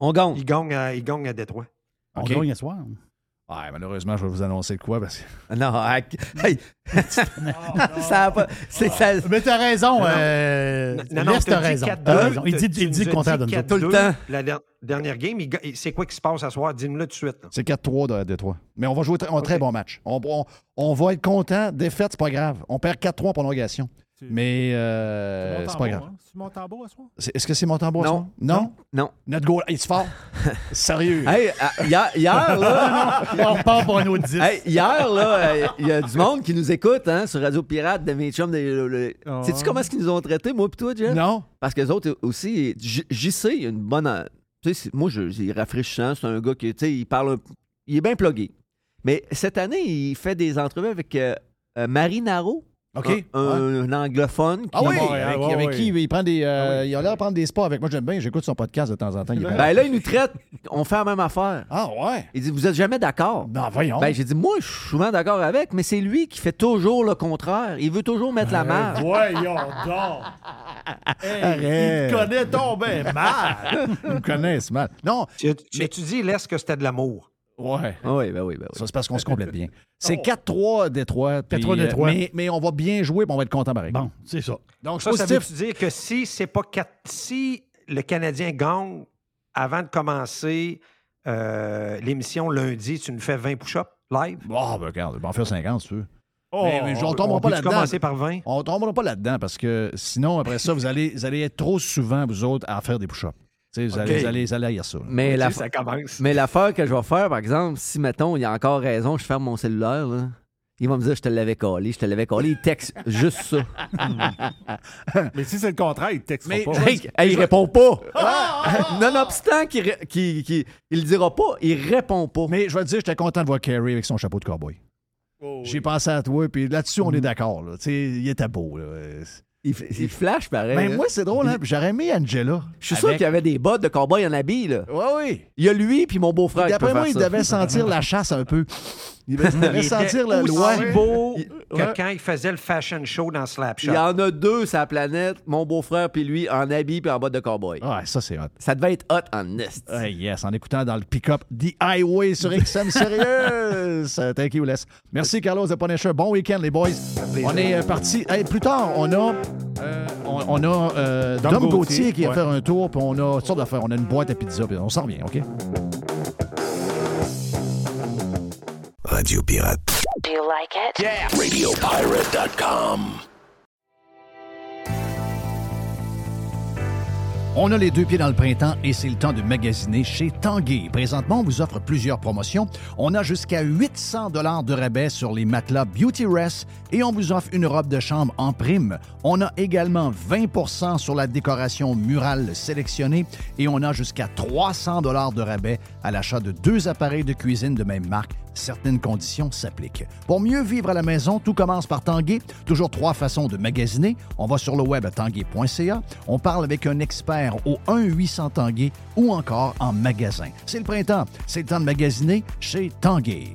On gagne. Il gagne à, il gagne à Détroit. on OK. gagne ce soir. Ouais, malheureusement, je vais vous annoncer le quoi. Parce que... Non, ah, hey. ça a pas. C'est ça. Mais t'as raison. Euh, Non, non, t'as raison. 4-2, T'as raison. Il dit, il dit le contraire de dit nous autres. 4-2, Tout le temps. La der- dernière game, il c'est quoi qui se passe à soir? Dis-nous-le tout de suite. C'est 4-3 de Détroit. Mais on va jouer un très bon match. On, on- on va être content. Défaite, c'est pas grave. On perd 4-3 en prolongation. Mais euh, c'est pas grave. C'est mon tambour à? C'est- Est-ce que c'est mon tambour? Non. ça? Non? Non. Notre goal, il se fort. Sérieux. Hey, ah, hier, hier, là. On repart pour un autre 10. Hey, hier, là, euh, il y a du monde qui nous écoute hein, sur Radio Pirate de mes chums. de- Ah. Sais-tu comment est-ce qu'ils nous ont traités, moi et toi, Jeff? Non? Parce que les autres aussi, JC, il a une bonne. euh, Tu sais, moi, je, il est rafraîchissant. C'est un gars qui, tu sais, il parle. un- Il est bien plugué. Mais cette année, il fait des entrevues avec euh, euh, Marie Naro, OK. un, un anglophone. Qui, Ah oui, avec, ouais, avec ouais. qui il prend des. euh, Il a l'air de prendre des sports avec moi. J'aime bien. J'écoute son podcast de temps en temps. il. Ben là, il nous traite. On fait la même affaire. ah ouais? Il dit Vous êtes jamais d'accord Non, voyons. Ben, j'ai dit, moi, je suis souvent d'accord avec, mais c'est lui qui fait toujours le contraire. Il veut toujours mettre la marge. Voyons donc. Hey, Arrête. il te connaît bien mal. Ils me connaissent mal. Non, Tu, tu, tu dis, laisse que c'était de l'amour? Ouais. Ah oui, ben oui, ben oui. Ça, c'est parce qu'on se complète bien. C'est 4-3 Détroit. puis, 4-3 Détroit. Mais, mais on va bien jouer et on va être content pareil. Bon, c'est ça. Donc, Ça, ça positif. veut dire que si c'est pas quatre, si le Canadien gagne avant de commencer euh, l'émission lundi, tu nous fais 20 push-ups live? Ah, ben regarde, on va en faire 50 si tu veux. Oh, mais, mais on tombera pas là-dedans. commencer par 20? On tombera pas là-dedans parce que sinon, après ça, vous allez, vous allez être trop souvent, vous autres, à faire des push-ups. Vous, allez, vous, allez, vous allez haïr ça. là. Mais la- ça commence. mais l'affaire que je vais faire, par exemple, si, mettons, il y a encore raison, je ferme mon cellulaire, là. Il va me dire, je te l'avais collé, je te l'avais collé. Il texte juste ça. Mais si c'est le contraire, il ne textera Mais pas. je- Hey, hey, il répond pas. Nonobstant qu'il ré- qu'il- il le dira pas, il répond pas. Mais je vais te dire, j'étais content de voir Kerry avec son chapeau de cowboy. J'ai pensé à toi, puis là-dessus, on est d'accord. là. Tu sais, il était beau. Là. Il, flash pareil. Ben, hein. moi, c'est drôle, hein? J'aurais aimé Angela. Je suis sûr qu'il y avait des bottes de cowboy en habit, là. Oui, oui. Il y a lui puis mon beau-frère. D'après moi, il devait sentir la chasse un peu. Il devait, il Il sentir la aussi loi. beau Il- que ouais. quand il faisait le fashion show dans Il Slapshot. y en a deux sur la planète, mon beau-frère puis lui, en habit puis en bottes de cowboy. Ouais, ça, c'est hot. Ça devait être hot en nest. Yes, en écoutant dans le pick-up The Highway sur XM Sérieux. Thank you, Les. Merci, Carlos de Punisher. Bon week-end, les boys. On est euh, parti. Hey, plus tard, on a, euh, on, on a euh, Dom Dom Gauthier, Gauthier, qui va ouais. faire un tour, puis on a toutes sortes d'affaires. On a une boîte à pizza, puis on s'en revient, OK? Radio Pirate. Do you like it? RadioPirate.com. On a les deux pieds dans le printemps et c'est le temps de magasiner chez Tanguay. Présentement, on vous offre plusieurs promotions. On a jusqu'à 800 dollars de rabais sur les matelas Beauty Rest et on vous offre une robe de chambre en prime. On a également 20% sur la décoration murale sélectionnée et on a jusqu'à 300 dollars de rabais à l'achat de deux appareils de cuisine de même marque. Certaines conditions s'appliquent. Pour mieux vivre à la maison, tout commence par Tanguay. Toujours trois façons de magasiner. On va sur le web à tanguay.ca. On parle avec un expert au 1-800 Tanguay ou encore en magasin. C'est le printemps. C'est le temps de magasiner chez Tanguay.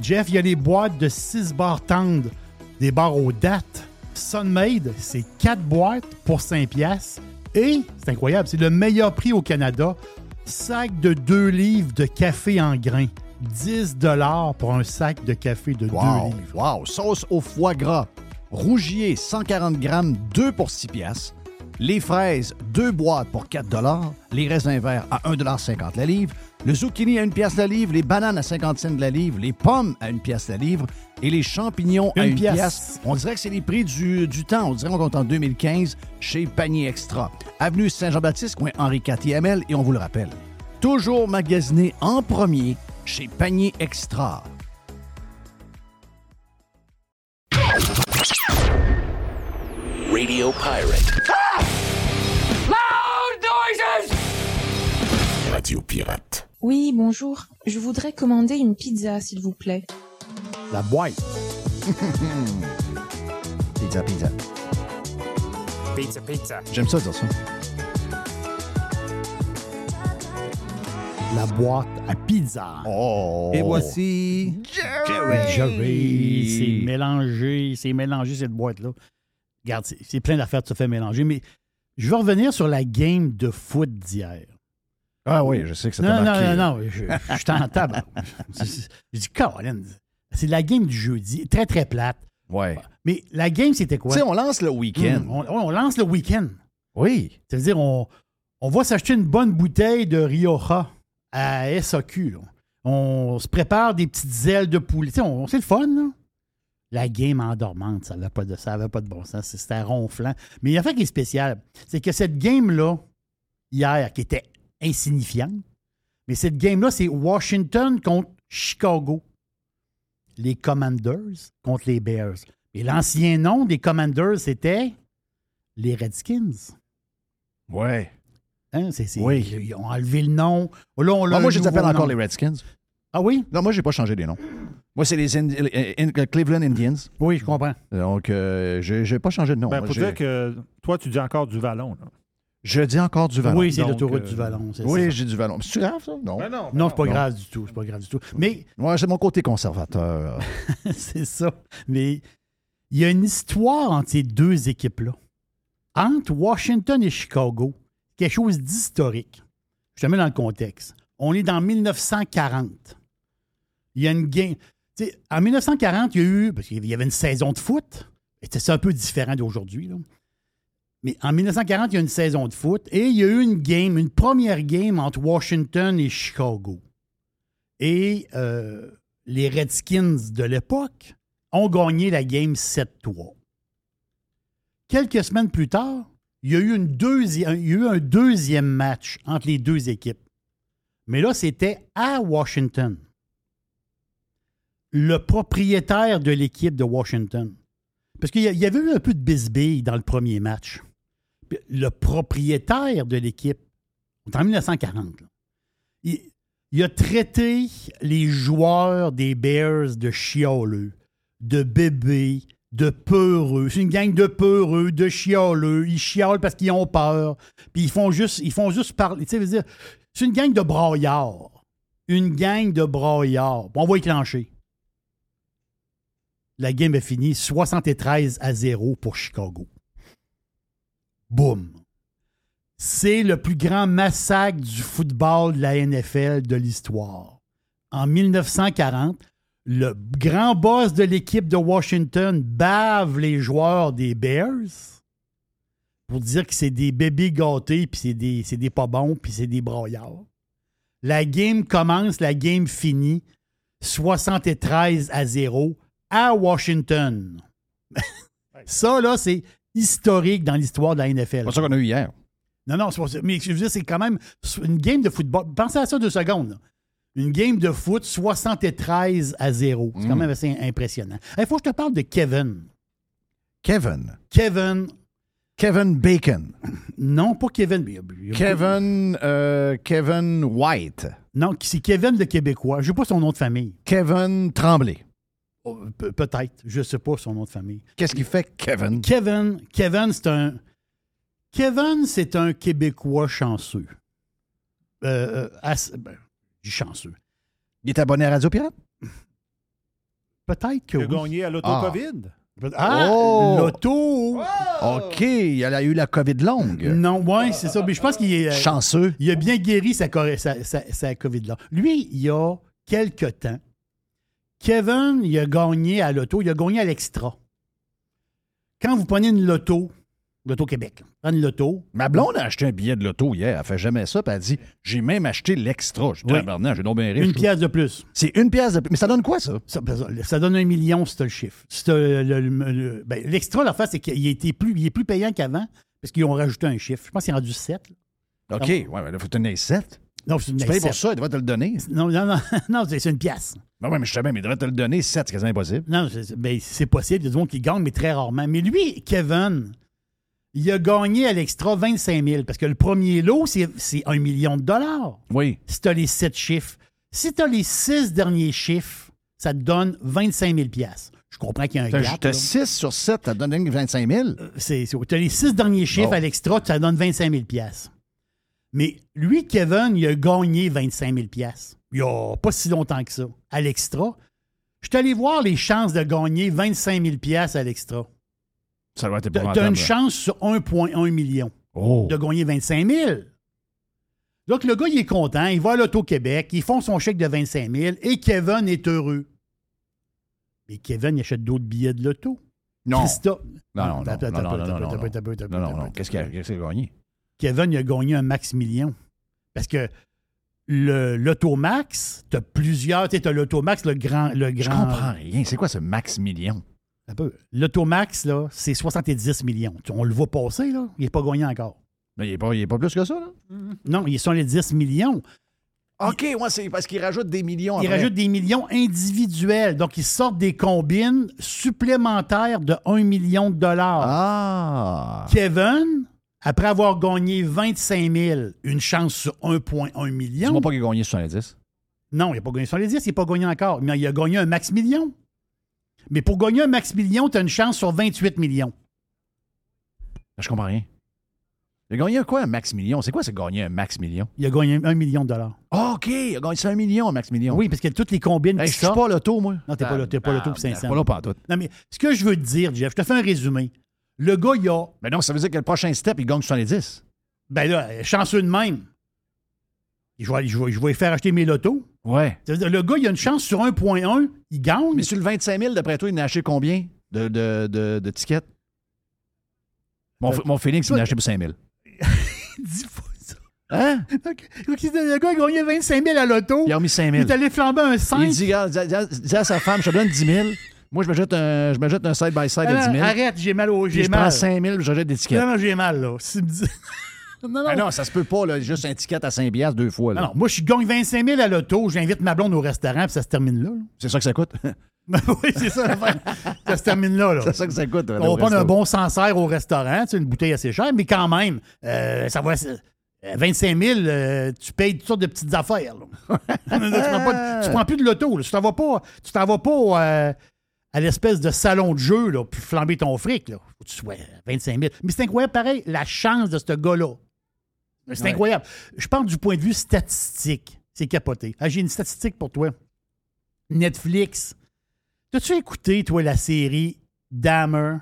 Jeff, il y a les boîtes de 6 barres tendres, des barres aux dates. Sunmade, c'est 4 boîtes pour 5 piastres. Et, c'est incroyable, c'est le meilleur prix au Canada. Sac de 2 livres de café en grains. 10 pour un sac de café de 2 Wow, livres. wow. Sauce au foie gras. Rougier, 140 grammes, 2 pour 6 piastres. Les fraises, 2 boîtes pour 4 Les raisins verts à 1,50 la livre. Le zucchini à 1 pièce la livre. Les bananes à 50 cents la livre. Les pommes à 1 pièce la livre. Et les champignons à Une 1 pièce. pièce. On dirait que c'est les prix du, du temps. On dirait qu'on est en 2015 chez Panier Extra. Avenue Saint-Jean-Baptiste, coin Henri IVML. Et on vous le rappelle, toujours magasiné en premier chez Panier Extra. Radio Pirate. Radio Pirate. Oui, bonjour. Je voudrais commander une pizza, s'il vous plaît. La boîte. pizza, pizza. Pizza, pizza. J'aime ça dire ça. La boîte à pizza. Oh! Et voici Jerry. Jerry. C'est mélangé. C'est mélangé, cette boîte-là. Regarde, c'est c'est plein d'affaires de se faire mélanger. Mais je veux revenir sur la game de foot d'hier. Ah oui, je sais que ça Non, t'a non, marqué. non, non, je, je suis en table. Je dis, Colin, c'est la game du jeudi. Très, très plate. Ouais. Mais la game, c'était quoi? Tu sais, on lance le week-end. Hum, on, on lance le week-end. Oui. C'est-à-dire, on, On va s'acheter une bonne bouteille de Rioja à SAQ. là. On se prépare des petites ailes de poulet. Tu sais, on, c'est le fun, là. La game endormante, ça n'avait pas, de- ça avait pas de bon sens. C'était ronflant. Mais il y a un fait qui est spécial. C'est que cette game-là, hier, qui était insignifiante, mais cette game-là, c'est Washington contre Chicago. Les Commanders contre les Bears. Et l'ancien nom des Commanders, c'était les Redskins. Ouais. Hein, c'est- c'est- Oui. Ils ont enlevé le nom. Là, on Ah, moi, je les appelle encore les Redskins. Ah oui? Non, moi, j'ai pas changé les noms. Moi, c'est les Indi- euh, Cleveland Indians. Oui, je comprends. Donc, euh, j'ai pas changé de nom. Ben, pour dire que toi, tu dis encore du vallon. Là. Je dis encore du Vallon. Oui, c'est l'autoroute euh, du Vallon. Oui, ça. j'ai du Vallon. C'est grave, ça? Non. Ben non, Non, c'est pas non. grave du tout. C'est pas grave du tout. Mais Moi, c'est mon côté conservateur. c'est ça. Mais il y a une histoire entre ces deux équipes-là. Entre Washington et Chicago, quelque chose d'historique. Je te mets dans le contexte. On est dans 1940. Il y a une game. tu sais, en 1940, il y a eu. Parce qu'il y avait une saison de foot. C'est un peu différent d'aujourd'hui. Mais en 1940, il y a une saison de foot et il y a eu une game, une première game entre Washington et Chicago. Et euh, les Redskins de l'époque ont gagné la game 7-3. Quelques semaines plus tard, il y a eu, il y a eu un deuxième match entre les deux équipes. Mais là, c'était à Washington. Le propriétaire de l'équipe de Washington. Parce qu'il y avait eu un peu de bisbille dans le premier match. Le propriétaire de l'équipe, en 1940, là, il, a traité les joueurs des Bears de chialeux, de bébés, de peureux. C'est une gang de peureux, de chialeux. Ils chialent parce qu'ils ont peur. Puis ils font juste, ils font juste parler. Tu sais, c'est une gang de braillards. Une gang de braillards. On va éclencher. La game est finie 73 à 0 pour Chicago. Boum. C'est le plus grand massacre du football de la NFL de l'histoire. En 1940, le grand boss de l'équipe de Washington bave les joueurs des Bears pour dire que c'est des bébés gâtés, puis c'est des, des pas bons, puis c'est des broyards. La game commence, la game finit 73 à 0 à Washington. ça, là, c'est historique dans l'histoire de la NFL. C'est pas ça qu'on a eu hier. Non, non, c'est pas ça. Mais je veux dire, c'est quand même une game de football. Pensez à ça deux secondes. là. Une game de foot 73 à 0. C'est quand Mm. même assez impressionnant. Il faut que je te parle de Kevin. Kevin. Kevin. Kevin Bacon. Non, pas Kevin. Kevin, euh, Kevin White. Non, c'est Kevin le Québécois. Je sais pas son nom de famille. Kevin Tremblay. Oh, pe- Peut-être. Je sais pas son nom de famille. Qu'est-ce qu'il fait, Kevin? Kevin, Kevin, c'est un. Kevin, c'est un Québécois chanceux. Euh, euh, ass- ben, je dis chanceux. Il est abonné à Radio Pirate? Peut-être que Il a oui. gagné à Ah. l'auto-COVID. Ah, Oh! l'auto! OK, il a eu la COVID longue. Non, ouais, c'est ça. Mais je pense qu'il est. euh, Chanceux. Il a bien guéri sa, cor- sa, sa- sa COVID-là. Lui, il y a quelque temps, Kevin, il a gagné à l'auto, il a gagné à l'extra. Quand vous prenez une loto, Loto Québec, prendre une loto, Ma blonde a acheté un billet de loto hier. Elle fait jamais ça. Puis elle dit J'ai même acheté l'extra. Je dis Oui. J'ai donc bien riche. une pièce de plus. C'est une pièce de plus. Mais ça donne quoi, ça? Ça, ça donne un million si tu le chiffre. Le- le- le- ben, L'extra, la face, c'est qu'il était plus, il est plus payant qu'avant parce qu'ils ont rajouté un chiffre. Je pense qu'il est rendu 7. OK, ouais, mais là, faut tenir 7. Non, c'est une Tu payes pour ça, il devrait te le donner. Non, non, non, non c'est une pièce. Ben ouais, mais je sais bien, mais il devrait te le donner 7, c'est quasiment impossible. Non, c'est- ben, c'est possible. Il y a des gens qui gagnent, mais très rarement. Mais lui, Kevin, il a gagné à l'extra 25 000 parce que le premier lot, c'est un million de dollars. Oui. Si tu as les sept chiffres. Si tu as les six derniers chiffres, ça te donne 25 000 Je comprends qu'il y a un gap. t'as là. 6 sur 7, ça te donne 25 000. C'est, tu as les six derniers chiffres à l'extra, ça donne 25 000 Mais lui, Kevin, il a gagné 25 000 Il n'y a pas si longtemps que ça. À l'extra, je suis allé voir les chances de gagner 25 000 à l'extra. Ça doit être Tu as une chance sur 1,1 million Oh. de gagner 25 000 Donc, le gars, il est content. Il va à l'Auto-Québec. Ils font son chèque de 25 000 et Kevin est heureux. Mais Kevin, il achète d'autres billets de l'auto. Non. Non, non, non, non, non, non, qu'est-ce qu'il a gagné? Kevin il a gagné un max million. Parce que l'Automax, tu as plusieurs. Tu as l'Automax, le grand. Le Je grand comprends rien. C'est quoi ce max million? Un peu. L'Automax, là, c'est 70 millions. Tu- On le voit passer, là. Il n'est pas gagné encore. Mais il n'est pas, pas plus que ça, là? Non, ils sont les 10 millions. OK, ouais, c'est parce qu'il rajoute des millions. Ils rajoutent des millions individuels. Donc, ils sortent des combines supplémentaires de 1 million de dollars. Ah! Kevin, après avoir gagné 25 000, une chance sur 1,1 million. Dis-moi pas qu'il a gagné 70. Non, il n'a pas gagné sur les 10, il n'a pas gagné encore. Mais il a gagné un max million. Mais pour gagner un max million, tu as une chance sur 28 millions. Je comprends rien. Il a gagné un quoi, un max million? C'est quoi, c'est gagner un max million? Il a gagné un million de dollars. Ah, OK, il a gagné ça un million, un max million. Oui, parce que toutes les combines Hey, qui je suis pas l'auto, moi. Non, t'es pas t'es pas Ah, l'auto pour ben, 500. Pas là, pas en tout. Non, mais ce que je veux te dire, Jeff, je te fais un résumé. Le gars, il a... Mais non, ça veut dire que le prochain step, il gagne 70. Ben là, chanceux de même. Je vais, je vais, je vais faire acheter mes lotos. Ouais. Le gars, il a une chance sur 1.1, il gagne. Mais sur le 25 000, d'après toi, il en a acheté combien de, de, de, de tickets? Mon, Euh, mon Félix, il en a acheté pour 5 000. Dis pas ça. Hein? Donc, Le gars, il a gagné 25 000 à l'auto. Il a remis 5 Il 000. est allé flamber un 5. Il dit, regarde, dis à sa femme, je te donne 10 000. Moi, je me jette un, je me jette un side-by-side Ah, de 10 000. Arrête, j'ai mal au. J'ai je prends mal. 5 000 puis je jette des tickets. Non, non, j'ai mal, là. Si tu me dis- non, non. Ben non, ça se peut pas, là, juste un ticket à 5 piastres deux fois. là. Non, non, moi, je gagne 25 000 à l'auto, j'invite ma blonde au restaurant, puis ça se termine là. là. C'est ça que ça coûte? Oui, c'est ça ça se termine là. là. C'est ça que ça coûte. On va prendre un bon Sancerre au restaurant, tu sais, une bouteille assez chère, mais quand même, euh, ça va. euh, 25 000, euh, tu payes toutes sortes de petites affaires. là. tu, prends pas- tu prends plus de l'auto. Tu t'en vas pas, tu t'en vas pas euh, à l'espèce de salon de jeu là, puis flamber ton fric. Là. Faut que tu sois 25 000. Mais c'est incroyable, pareil, la chance de ce gars-là. C'est Ouais. incroyable. Je parle du point de vue statistique. C'est capoté. Ah, J'ai une statistique pour toi. Netflix. T'as-tu écouté, toi, la série Dahmer?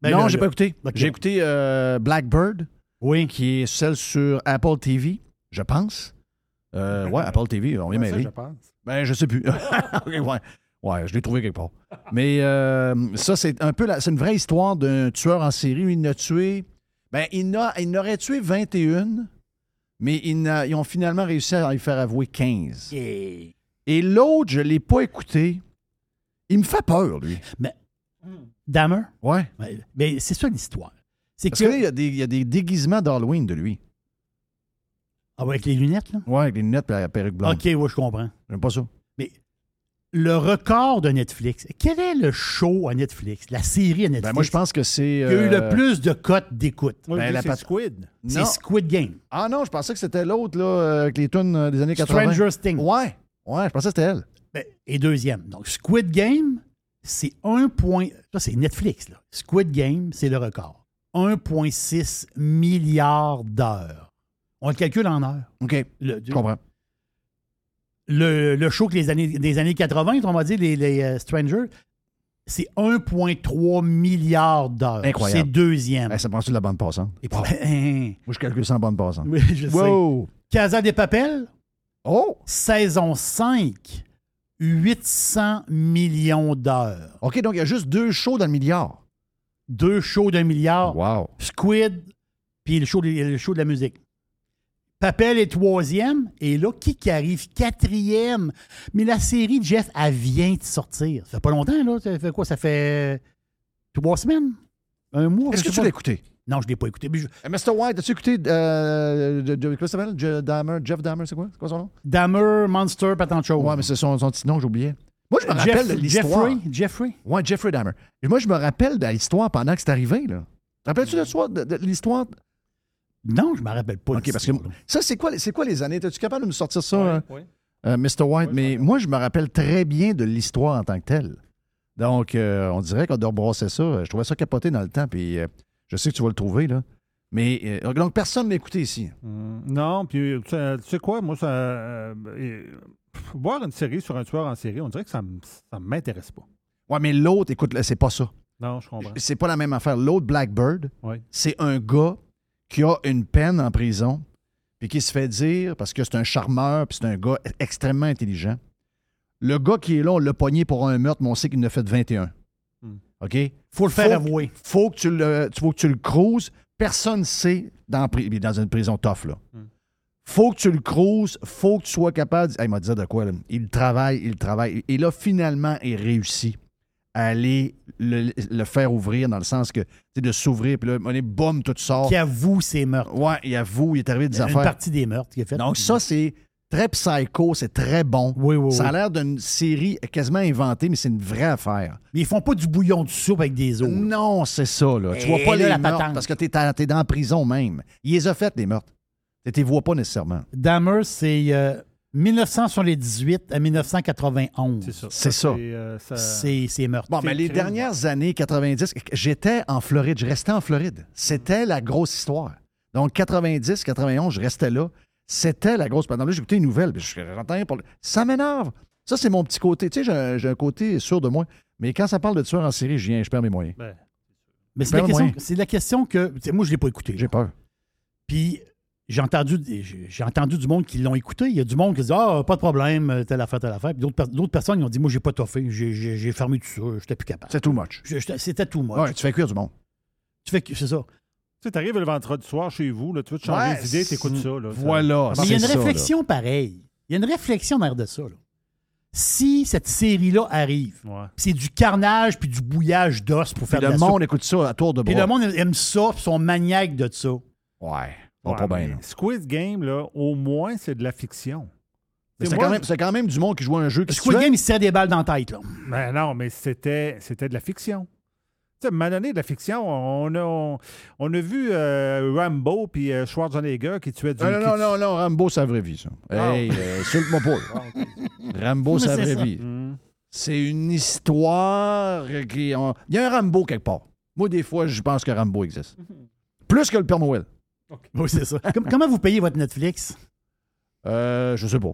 Ben, non, j'ai pas écouté. J'ai écouté euh, Blackbird, Oui. qui est celle sur Apple TV, je pense. Euh, ouais, Apple TV, on ça, mêlés. je pense. Ben, je sais plus. Ok, ouais. Ouais, je l'ai trouvé quelque part. Mais euh, ça, c'est un peu la- c'est une vraie histoire d'un tueur en série. Il en a tué. Ben, il, n'a- il aurait tué 21, mais il ils ont finalement réussi à lui faire avouer 15. Et- Et l'autre, je ne l'ai pas écouté. Il me fait peur, lui. Dahmer? Ouais. Ouais, Mais c'est ça l'histoire. C'est Parce que. que là, il y, a des, il y a des déguisements d'Halloween de lui. Ah, ouais, avec les lunettes, là? Ouais, avec les lunettes et la perruque blonde. OK, ouais, je comprends. J'aime pas ça. Le record de Netflix. Quel est le show à Netflix, la série à Netflix, Ben, moi, je pense que c'est. qui a eu euh, le plus de cotes d'écoute? Ben, la c'est pat- Squid. C'est. Squid Game. Ah non, je pensais que c'était l'autre, là, euh, avec les tunes euh, des années 80. Stranger Things. Ouais. Ouais, je pensais que c'était elle. Ben, et deuxième. Donc, Squid Game, c'est 1. point- Ça, c'est Netflix, là. Squid Game, c'est le record. 1,6 milliard d'heures. On le calcule en heures. OK, Le, je comprends. Le, le show que les années, des années 80, on va dire, les, les euh, Strangers, c'est 1,3 milliard d'heures. Incroyable. C'est deuxième. Ben, ça prend-tu de la bande passante? Et puis- Moi, je calcule ça en bande passante. oui, je sais. Casa des Papel, Oh! saison 5, 800 millions d'heures. OK, donc il y a juste deux shows le milliard. Deux shows d'un milliard. Wow. Squid, puis le show, le show de la musique. Papel est troisième, et là, qui qui arrive quatrième? Mais la série, Jeff, elle vient de sortir. Ça fait pas longtemps, là. Ça fait quoi? Ça fait trois semaines? Un mois? Est-ce que tu l'as écouté? Non, je ne l'ai pas écouté. Mais je- Euh, Mr. White, as-tu écouté. Euh, de, de- s'appelle? Jeff Dahmer, c'est quoi? C'est quoi son nom? Dahmer, Monster, pas tant de choses. Ouais, mais c'est son, son petit nom, oublié. Moi, je me rappelle Jeff- de l'histoire. Jeffrey, Jeffrey. Ouais, Jeffrey Dahmer. Et moi, je me rappelle de l'histoire pendant que c'est arrivé, là. Rappelles-tu de, l'histoire- de l'histoire? Non, je ne me rappelle pas. OK, de parce que ça, c'est quoi, c'est quoi les années? Es-tu capable de me sortir ça, euh, Oui. euh, Mr. White? Oui, mais moi, je me rappelle très bien de l'histoire en tant que telle. Donc, euh, on dirait qu'on doit rebrasser ça. Je trouvais ça capoté dans le temps, puis euh, je sais que tu vas le trouver, là. Mais, euh, donc, personne n'a écouté ici. Hum, non, puis tu sais- quoi, moi, ça, voir une série sur un tueur en série, on dirait que ça ne m'intéresse pas. Ouais, mais l'autre, écoute, là, c'est pas ça. Non, je comprends. C'est pas la même affaire. L'autre, Blackbird, Oui. c'est un gars qui a une peine en prison, puis qui se fait dire, parce que c'est un charmeur, puis c'est un gars extrêmement intelligent. Le gars qui est là, on l'a pogné pour un meurtre, mais on sait qu'il a fait 21. Hmm. OK? faut le faire Faut- avouer. Faut que tu le, tu- faut que tu le cruises. Personne ne sait dans, dans une prison tough, là. Hmm. Faut que tu le cruises, faut que tu sois capable. de- Hey, il m'a dit de quoi, là? Il travaille, il travaille. Et là, finalement, il réussit aller le, le faire ouvrir dans le sens que, tu sais, de s'ouvrir, puis là, on est boum, tout sort. Qui avoue ses meurtres. Ouais, il avoue, il est arrivé des Une affaires. partie des meurtres qu'il a fait. Donc, ça, c'est très psycho, c'est très bon. Oui, oui, Ça a oui. l'air d'une série quasiment inventée, mais c'est une vraie affaire. Mais ils font pas du bouillon de soupe avec des os. Non, c'est ça, là. Tu vois pas les la meurtres patente. parce que t'es, à- t'es dans la prison même. Il les a fait, les meurtres. Tu les vois pas nécessairement. Dahmer, c'est euh, 1918 à 1991. C'est ça. C'est ça. euh, C'est c'est meurtre. Bon, mais les crime. dernières années 90, j'étais en Floride, je restais en Floride. C'était la grosse histoire. Donc, 90, 91, je restais là. C'était la grosse. Pendant là, j'écoutais une nouvelle. puis je- j'entends rien pour le- Ça m'énerve. Ça, c'est mon petit côté. Tu sais, j'ai un, côté sûr de moi. Mais quand ça parle de tueur en série, je viens, je perds mes moyens. Ben, Mais c'est la, question, ouais. c'est la question que. tu sais, Moi, je l'ai pas écouté. J'ai peur. Puis j'ai entendu, j'ai entendu du monde qui l'ont écouté. Il y a du monde qui dit Ah, pas de problème, telle affaire, telle affaire. Puis d'autres per- d'autres personnes ils ont dit Moi, j'ai pas toffé, j'ai- fermé tout ça, j'étais plus capable. C'est too much. C'était tout moi. Ouais, tu fais cuire du monde. Tu fais c'est ça. Tu sais, t'arrives le vendredi soir chez vous, là, tu veux te changer Ouais, d'idée, t'écoutes ça. Là, Voilà. Mais il y a une là. réflexion pareille. Il y a une réflexion derrière de ça. là. Si cette série-là arrive, Ouais. c'est du carnage puis du bouillage d'os pour Puis faire de le la monde soupe. écoute ça à tour de bras. Puis le monde aime ça, puis sont maniaques de ça. Ouais. Ouais, pas bien. Squid Game, là, au moins, c'est de la fiction. C'est quand, même- c'est quand même du monde qui joue à un jeu qui Squid Game, il se tire des balles dans la tête. Là. Ben non, mais c'était, c'était de la fiction. Tu sais, à un moment donné, de la fiction, on a, on, on a vu euh, Rambo puis euh, Schwarzenegger qui tuaient du... Non, non, non, non, non, Rambo, c'est la vraie vie, ça. Ah. Hey, euh, insulte-moi pas. Rambo, c'est la vraie ça. vie. Hum. C'est une histoire qui. on- Il y a un Rambo quelque part. Moi, des fois, je pense que Rambo existe. Plus que le Père Noël. Oui, c'est ça. Com- comment vous payez votre Netflix? Euh, je sais pas.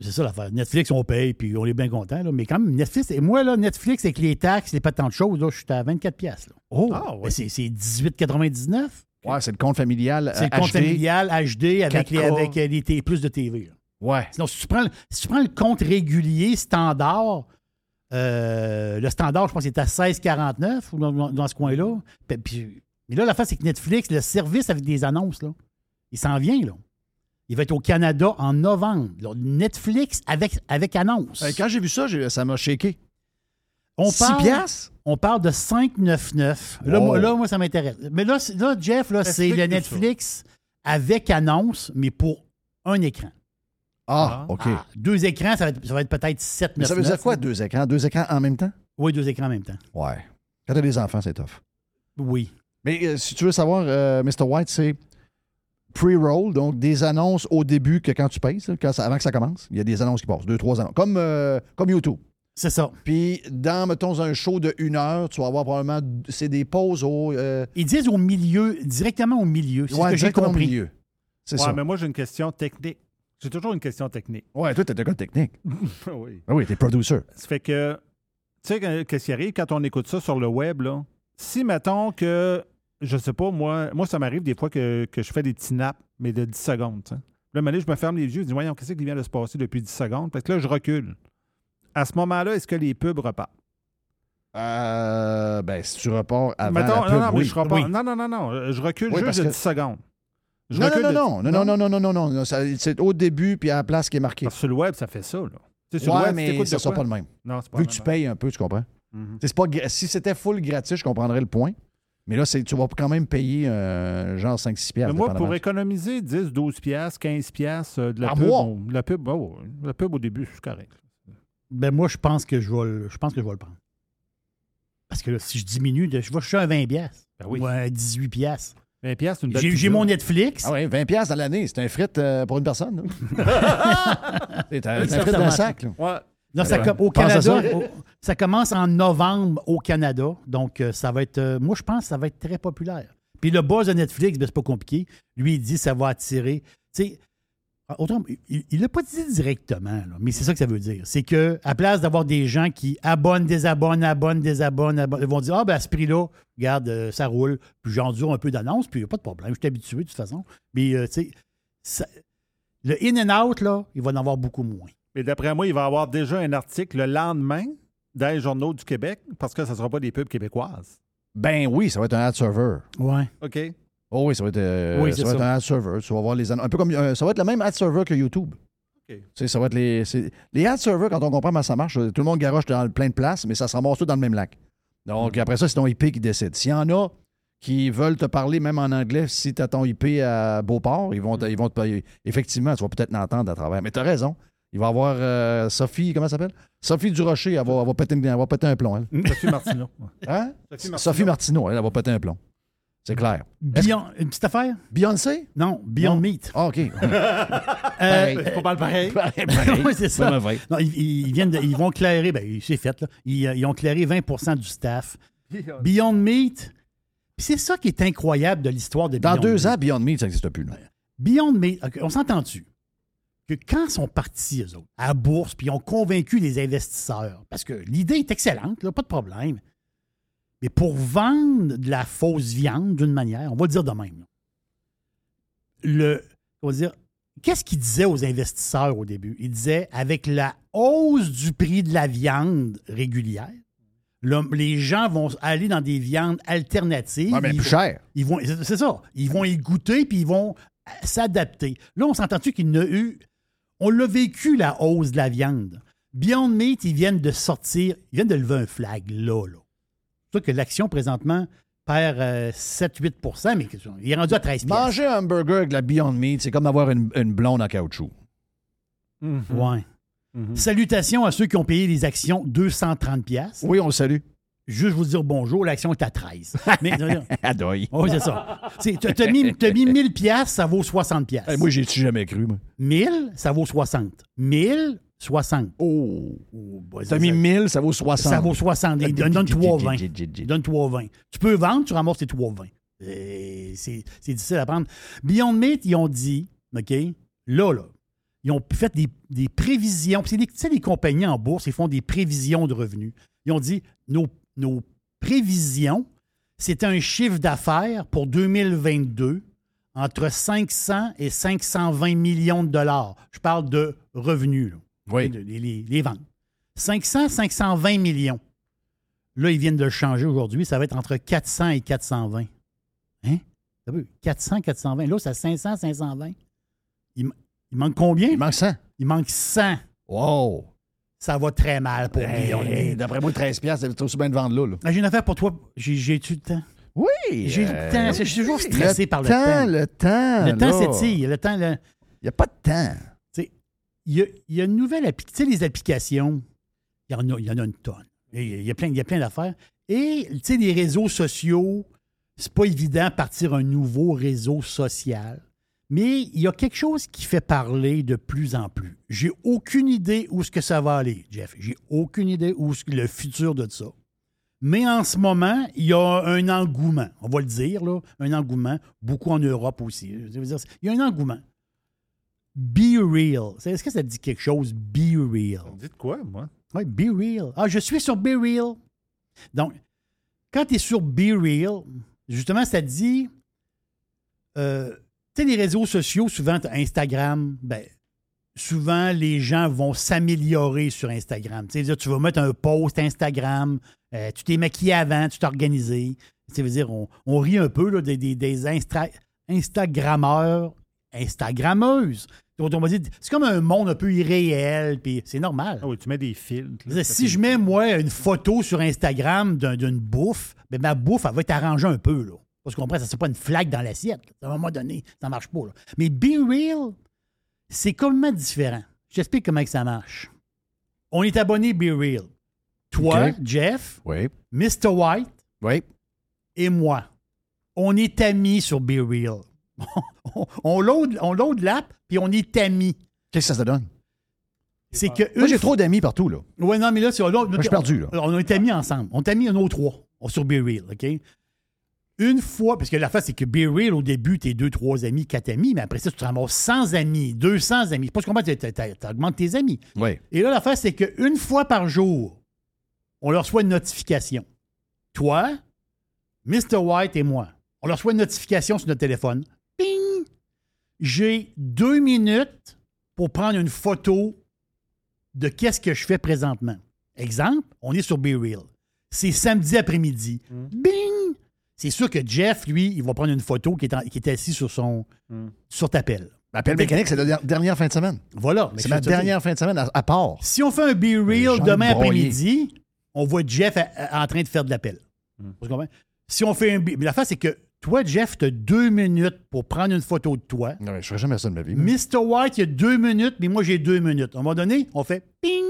C'est ça l'affaire. Netflix, on paye, puis on est bien content. Là. Mais quand même, Netflix, et moi, là, Netflix, avec les taxes, les pas tant de choses, là, je suis à 24 piastres. là. Oh! Ah, ouais. c'est, c'est 18,99. Ouais, c'est le compte familial. C'est le euh, compte HD. familial HD avec, 4K. les, avec euh, les T- plus de TV. là. Ouais. Sinon, si tu prends, si tu prends le compte régulier, standard, euh, le standard, je pense, est à 16,49 ou dans, dans- dans ce coin-là. Puis- puis- mais là, la face, c'est que Netflix, le service avec des annonces, là, il s'en vient. Là. Il va être au Canada en novembre. là. Netflix avec, avec annonce. Euh, quand j'ai vu ça, ça m'a shaké. on, Six parle, piastres? on parle de 5,99. Là, moi, là, moi, ça m'intéresse. Mais là, là Jeff, là, c'est le ça. Netflix avec annonce, mais pour un écran. Ah, Ah. OK. Ah, deux écrans, ça va être, peut-être 7, Mais ça veut dire quoi, deux écrans? Deux écrans en même temps? Oui, deux écrans en même temps. Ouais. Quand t'as des enfants, c'est tough. Oui. Mais euh, si tu veux savoir, euh, Mr. White, c'est pre-roll, donc des annonces au début que quand tu payes, ça, quand ça- avant que ça commence, il y a des annonces qui passent, deux, trois annonces. Comme, euh, comme YouTube. C'est ça. Puis, dans, mettons, un show de une heure, tu vas avoir probablement. C'est des pauses au. euh, Ils disent au milieu, directement au milieu. C'est ouais, ce que j'ai directement au compris. milieu. C'est Ouais, ça. mais moi, j'ai une question technique. J'ai toujours une question technique. Ouais, toi, t'es un gars technique. oui. Ah oui, t'es producer. Ça fait que, tu sais, que- qu'est-ce qui arrive quand on écoute ça sur le web, là? Si, mettons que, je sais pas, moi, moi ça m'arrive des fois que, que je fais des petits naps, mais de 10 secondes. Là, donné, je me ferme les yeux, je dis, voyons, qu'est-ce qui vient de se passer depuis 10 secondes? Parce que là, je recule. À ce moment-là, est-ce que les pubs repartent? Euh, ben, si tu repars avant Mettons, la non, pub, non, oui. je repars. Oui. Non, non, non, non. Je recule Oui, juste de que- 10 secondes. Je Non, non, recule non, de- non, non, non, non, non, non, non, non, C'est au début, puis à la place qui est marquée. Parce que sur le web, ça fait ça, là. Tu sais, sur Ouais, le web, mais ça sera pas le même. Non, c'est pas Vu le que tu payes un peu, tu comprends? C'est pas si c'était full gratuit, je comprendrais le point. Mais là, c'est, tu vas quand même payer euh, genre 5-6 piastres. Mais moi, pour économiser 10, 12 piastres, 15 piastres euh, de la Par pub, on- la pub, oh, la pub au début, c'est correct. Ben moi, je pense que je vais le, je pense que je vais le prendre. Parce que là, si je diminue, de- je vais chercher un 20 piastres. Ben oui. Ou un 18 piastres. 20 piastres, c'est une belle J'ai, mon Netflix. Ah ouais, 20 piastres dans l'année, c'est un frite euh, pour une personne. là. c'est un, Oui, un frite d'un sac. là. Ouais. Non, ça, com- au Canada, ça. au- ça commence en novembre au Canada. Donc, euh, ça va être. euh, moi, je pense que ça va être très populaire. Puis le buzz de Netflix, ben, c'est pas compliqué. Lui, il dit que ça va attirer. Tu sais, autrement, il- il l'a pas dit directement, là, mais c'est ça que ça veut dire. C'est que à place d'avoir des gens qui abonnent, désabonnent, abonnent, désabonnent, abonnent, ils vont dire Ah, ben à ce prix-là, regarde, euh, ça roule. Puis j'endure un peu d'annonce, puis il n'y a pas de problème. Je suis habitué de toute façon. Mais, tu sais, le in and out, là, il va en avoir beaucoup moins. Mais d'après moi, il va y avoir déjà un article le lendemain dans les journaux du Québec parce que ça ne sera pas des pubs québécoises. Ben oui, ça va être un ad server. Ouais. OK? Oh oui, ça va être, euh, Oui, ça va être un ad server. Tu vas voir les un peu comme euh, ça va être le même ad server que YouTube. OK. Tu sais, ça va être les, les ad servers, quand on comprend comment ça marche, euh, tout le monde garoche dans plein de places, mais ça se ramasse tout dans le même lac. Donc, après ça, c'est ton IP qui décide. S'il y en a qui veulent te parler même en anglais, si tu as ton IP à Beauport, ils vont, te- ils vont te payer. Effectivement, tu vas peut-être l'entendre à travers. Mais tu as raison. Il va y avoir euh, Sophie, comment elle s'appelle? Sophie Durocher, elle va, elle va péter, elle va péter un plomb, elle. Sophie Martineau. Hein? Sophie Martineau. Sophie Martineau, elle, elle va péter un plomb. C'est clair. Beyond- une petite affaire? Beyoncé? Non, Beyond Non. Meat. Ah, OK. Euh, C'est pas mal pareil. oui, c'est ça. Vraiment vrai. Non, ils, ils viennent de- ils vont clairer, ben, c'est fait, là. Ils, euh, ils ont clairé 20% du staff. Beyond Meat, puis c'est ça qui est incroyable de l'histoire de Dans Beyond deux Meat. ans, Beyond Meat, ça n'existe plus. là. Beyond Meat, OK, on s'entend-tu? Que quand ils sont partis, eux autres, à la bourse, puis ils ont convaincu les investisseurs, parce que l'idée est excellente, là, pas de problème, mais pour vendre de la fausse viande d'une manière, on va le dire de même, là, le, on va dire, qu'est-ce qu'il disait aux investisseurs au début? Il disait, avec la hausse du prix de la viande régulière, le- les gens vont aller dans des viandes alternatives. Ouais, mais Ils plus cher. ils vont, c'est ça. Ils vont y goûter puis ils vont euh, s'adapter. Là, on s'entend-tu qu'il n'a eu. On l'a vécu, la hausse de la viande. Beyond Meat, ils viennent de sortir, ils viennent de lever un flag là, là. C'est sûr que l'action présentement perd euh, 7-8% mais il est rendu à 13 piastres. Manger un hamburger avec de la Beyond Meat, c'est comme avoir une, une blonde en caoutchouc. Ouais. Salutations à ceux qui ont payé les actions 230 pièces. Oui, on le salue. Juste vous dire bonjour, l'action est à 13. Mais, Adoy. oui, c'est ça. Tu as mis, t'as mis 1000 pièces, ça vaut 60 pièces. Hey, moi, j'ai-tu jamais cru, moi. 1000, ça vaut 60. 1000, 60. Oh. bah, T'as mis ça- 1000, ça vaut 60. Ça vaut 60. Il donne, donne 3,20. Il donne 3,20. Tu peux vendre, tu ramasses tes 3,20. Et C'est c'est difficile à prendre. Beyond Meat, ils ont dit, OK, là, là, ils ont fait des, des prévisions. Puis c'est des- Tu sais, les compagnies en bourse, ils font des prévisions de revenus. Ils ont dit, nos, nos prévisions, c'était un chiffre d'affaires pour 2022 entre 500 et 520 millions de dollars. Je parle de revenus. là. Oui. Les, les- les ventes. 500, 520 millions. Là, ils viennent de le changer aujourd'hui. Ça va être entre 400 et 420. Hein? T'as vu? 400, 420. Là, c'est à 500, 520. Il, il manque combien? Il manque 100. Il manque 100. Wow. Ça va très mal pour Hey, Meat. D'après moi, 13 piastres, c'est aussi bien de vendre là. là. Ah, J'ai une affaire pour toi. J'ai- J'ai-tu le temps? Oui. J'ai le euh, temps. Je suis toujours stressé le par le temps. temps. Le temps, Le temps s'étire. Le temps, le- Il n'y a pas de temps. Il y a, il y a une nouvelle application. Tu sais, les applications, il y en a, il y en a une tonne. Il y a, plein, y a plein d'affaires. Et, tu sais, les réseaux sociaux, c'est pas évident de partir un nouveau réseau social. Mais il y a quelque chose qui fait parler de plus en plus. J'ai aucune idée où ce que ça va aller, Jeff. J'ai aucune idée où ce que le futur de ça. Mais en ce moment, il y a un engouement. On va le dire, là. Un engouement. Beaucoup en Europe aussi. Je veux dire, Il y a un engouement. Be real. Est-ce que ça dit quelque chose? Be real? Dites quoi, moi? Oui, be real. Ah, je suis sur Be real. Donc, quand tu es sur Be real, justement, ça dit. euh, sais, les réseaux sociaux, souvent, Instagram, ben, souvent, les gens vont s'améliorer sur Instagram. Tu sais, tu vas mettre un post Instagram, euh, tu t'es maquillé avant, tu t'es organisé. Ça veut dire, on, on rit un peu là, des, des, des Instra- Instagrammeurs, Instagrammeuses. Donc, on va dire, c'est comme un monde un peu irréel, puis c'est normal. Ah oui, tu mets des filtres. Veux Si je mets, moi, une photo sur Instagram d'un- d'une bouffe, ben, ma bouffe, elle va être arrangée un peu. Là. Parce qu'on comprend, ça c'est pas une flaque dans l'assiette. À un moment donné, ça marche pas. là. Mais Be Real, c'est complètement différent. J'explique comment que ça marche. On est abonné Be Real. Toi. Jeff, Oui. Mr. White Oui. et moi. On est amis sur Be Real. on, on load, on load l'app, puis on est amis. Qu'est-ce que ça te donne? C'est que Moi, j'ai trop d'amis partout, là. Ouais, non, mais là, c'est. là, je suis perdu, là. On est mis ensemble. On t'a mis un autre trois on- sur Be Real, OK? Une fois, parce que la face, c'est que Be Real, au début, t'es deux, trois amis, quatre amis, mais après ça, tu te ramasses 100 amis, 200 amis. Pas comment tu augmentes tes amis. Oui. Et là, la face, c'est qu'une fois par jour, on leur reçoit une notification. Toi, Mr. White et moi, on leur reçoit une notification sur notre téléphone. Ping! J'ai deux minutes pour prendre une photo de qu'est-ce que je fais présentement. Exemple, on est sur Be Real. C'est samedi après-midi. Bing! C'est sûr que Jeff, lui, il va prendre une photo qui est, en- qui est assis sur son Hmm. sur ta pelle. L'appel mécanique, c'est la der- dernière fin de semaine. Voilà. mais C'est ma dernière fin de semaine à, à part. Si on fait un Be Real demain après-midi, on voit Jeff en train de faire de l'appel. Hmm. Vous comprenez? Si on fait un Be- mais La face, c'est que toi, Jeff, tu as deux minutes pour prendre une photo de toi. Non, mais je ferais jamais ça de ma vie. Mr. White, il y a deux minutes, mais moi, j'ai deux minutes. À un moment donné, on fait ping.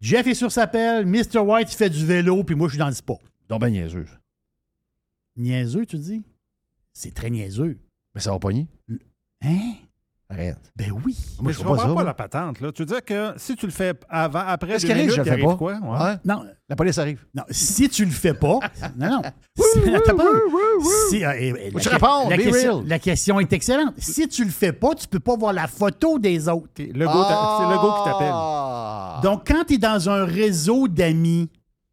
Jeff est sur sa pelle, Mr. White, il fait du vélo, puis moi, je suis dans le sport. Donc, ben niaiseux. Niaiseux, tu dis? C'est très niaiseux. Mais ça va pogner. Hein? Arrête. Ben oui. Moi, Mais je pas comprends ça. pas moi. la patente. Là. Tu veux dire que si tu le fais avant, après, si minutes, je le fais arrive pas? quoi? Ouais. Ouais. Non, La police arrive. non, si tu le fais pas, non, non. Pas. La, question, real. la question est excellente. Si tu le fais pas, tu peux pas voir la photo des autres. Le go t'a- C'est le go qui t'appelle. Ah. Donc, quand tu es dans un réseau d'amis,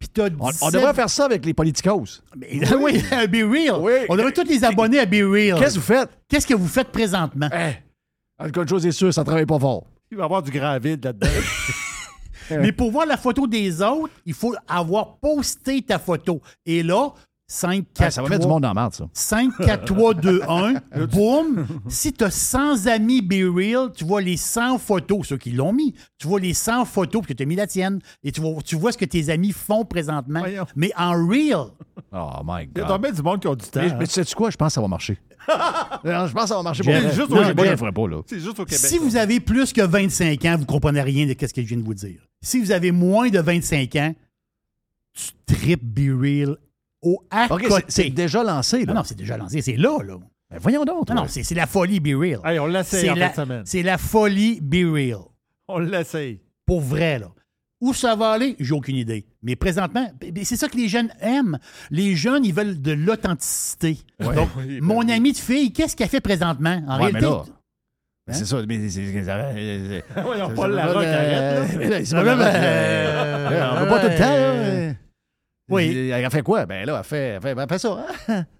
puis on, on devrait faire ça avec les politicos. oui, à Be Real. Oui. On devrait tous les abonner à Be Real. Qu'est-ce que vous faites? Qu'est-ce que vous faites présentement? Eh, une chose est sûre, ça travaille pas fort. Il va y avoir du grand vide là-dedans. Mais pour voir la photo des autres, il faut avoir posté ta photo. Et là, 5, 4, Eh, ça va mettre du monde dans la merde, ça. 5, 4, 3, 2, 1, boum. Si tu as 100 amis Be Real, tu vois les 100 photos, ceux qui l'ont mis. Tu vois les 100 photos, parce que tu as mis la tienne. Et tu vois, tu vois ce que tes amis font présentement. Voyons. Mais en real. Oh my Il y a God. tombé du monde qui a du temps. Mais, hein. mais tu sais quoi? Je pense que ça va marcher. Non, je pense que ça va marcher pour juste au Non, Québec. moi, pas, là. Juste au Québec. Si vous avez plus que 25 ans, vous comprenez rien de ce que je viens de vous dire. Si vous avez moins de 25 ans, tu tripes Be Real au à c'est- déjà lancé, là. Non, non, c'est déjà lancé. C'est là, là. Ben, voyons donc. Non, c'est c'est la folie Be Real. Hey, on l'essaye en la, fin de semaine. c'est la folie Be Real. On l'essaye. Pour vrai, là. Où ça va aller, j'ai aucune idée. Mais présentement, c'est ça que les jeunes aiment. Les jeunes, ils veulent de l'authenticité. Ouais. Donc, Oui, ben mon oui. ami de fille, qu'est-ce qu'elle fait présentement? En Ouais, mais réalité, là, mais c'est ça. Mais c'est- c'est- Paul c'est- Larocque, euh, arrête, là. Ouais, euh, euh, On veut pas tout le temps, là. Oui. Elle fait quoi? Ben là, elle fait, elle fait, elle fait ça. hein?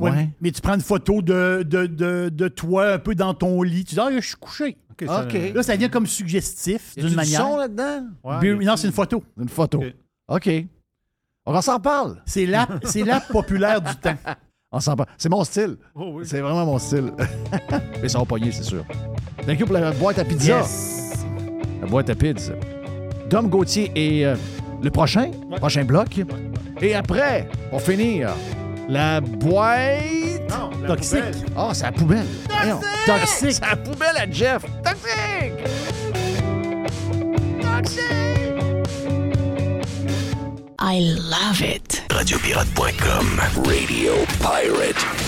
Ouais, Ouais. Mais tu prends une photo de, de, de, de toi un peu dans ton lit. Tu dis, ah, je suis couché. OK. ça- OK. Là, ça devient comme suggestif d'une du manière. son là-dedans? Ouais, non, c'est une photo. Une photo. OK. OK. On s'en parle. C'est l'app, c'est l'app populaire du temps. On s'en parle. C'est mon style. Oh, oui. C'est vraiment mon style. Mais ça va pogner, c'est sûr. Thank you pour la boîte à pizza. Yes. La boîte à pizza. Dom Gauthier est euh, le prochain, prochain bloc? Et après, pour finir, la boîte. Non, la Toxique. poubelle. Ah, c'est la poubelle. Toxique. C'est la poubelle à Jeff. Toxique. I love it. Radiopirate.com. Radio Pirate.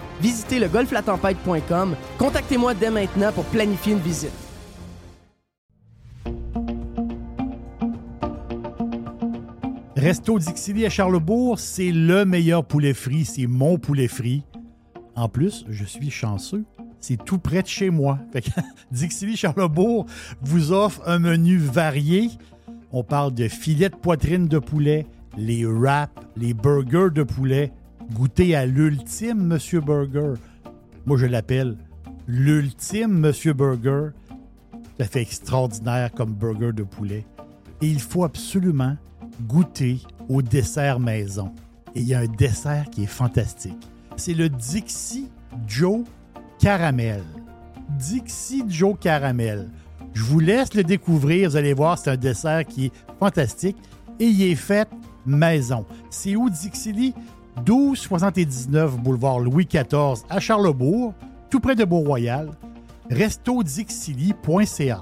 Visitez le golflatempête.com. Contactez-moi dès maintenant pour planifier une visite. Resto Dixili à Charlebourg, c'est le meilleur poulet frit. C'est mon poulet frit. En plus, je suis chanceux. C'est tout près de chez moi. Fait que Dixili Charlebourg vous offre un menu varié. On parle de filets de poitrine de poulet, les wraps, les burgers de poulet. Goûtez à l'ultime Monsieur Burger. Moi, je l'appelle l'ultime Monsieur Burger. Ça fait extraordinaire comme burger de poulet. Et il faut absolument goûter au dessert maison. Et il y a un dessert qui est fantastique. C'est le Dixie Joe Caramel. Dixie Joe Caramel. Je vous laisse le découvrir. Vous allez voir, c'est un dessert qui est fantastique et il est fait maison. C'est où Dixili? 1279 boulevard Louis XIV à Charlebourg, tout près de Beau-Royal. restodixili.ca.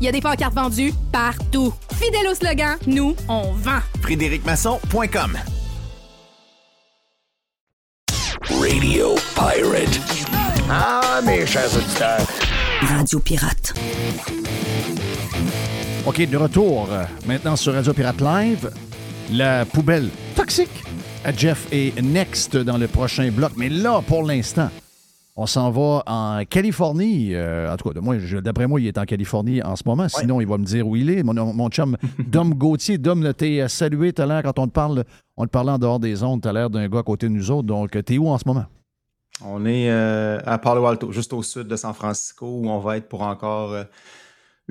Il y a des pancartes vendues partout. Fidèle au slogan, nous, on vend. FrédéricMasson.com Radio Pirate. Ah, mes chers auditeurs. Radio Pirate. OK, de retour euh, maintenant sur Radio Pirate Live. La poubelle toxique à Jeff et Next dans le prochain bloc. Mais là, pour l'instant, on s'en va en Californie. Euh, en tout cas, d'après moi, il est en Californie en ce moment. Sinon, il va me dire où il est. Mon, mon chum Dom Gauthier. Dom, t'es euh, salué tout à l'heure quand on te parle. On te parlait en dehors des ondes. T'as l'air d'un gars à côté de nous autres. Donc, t'es où en ce moment? On est euh, à Palo Alto, juste au sud de San Francisco, où on va être pour encore euh,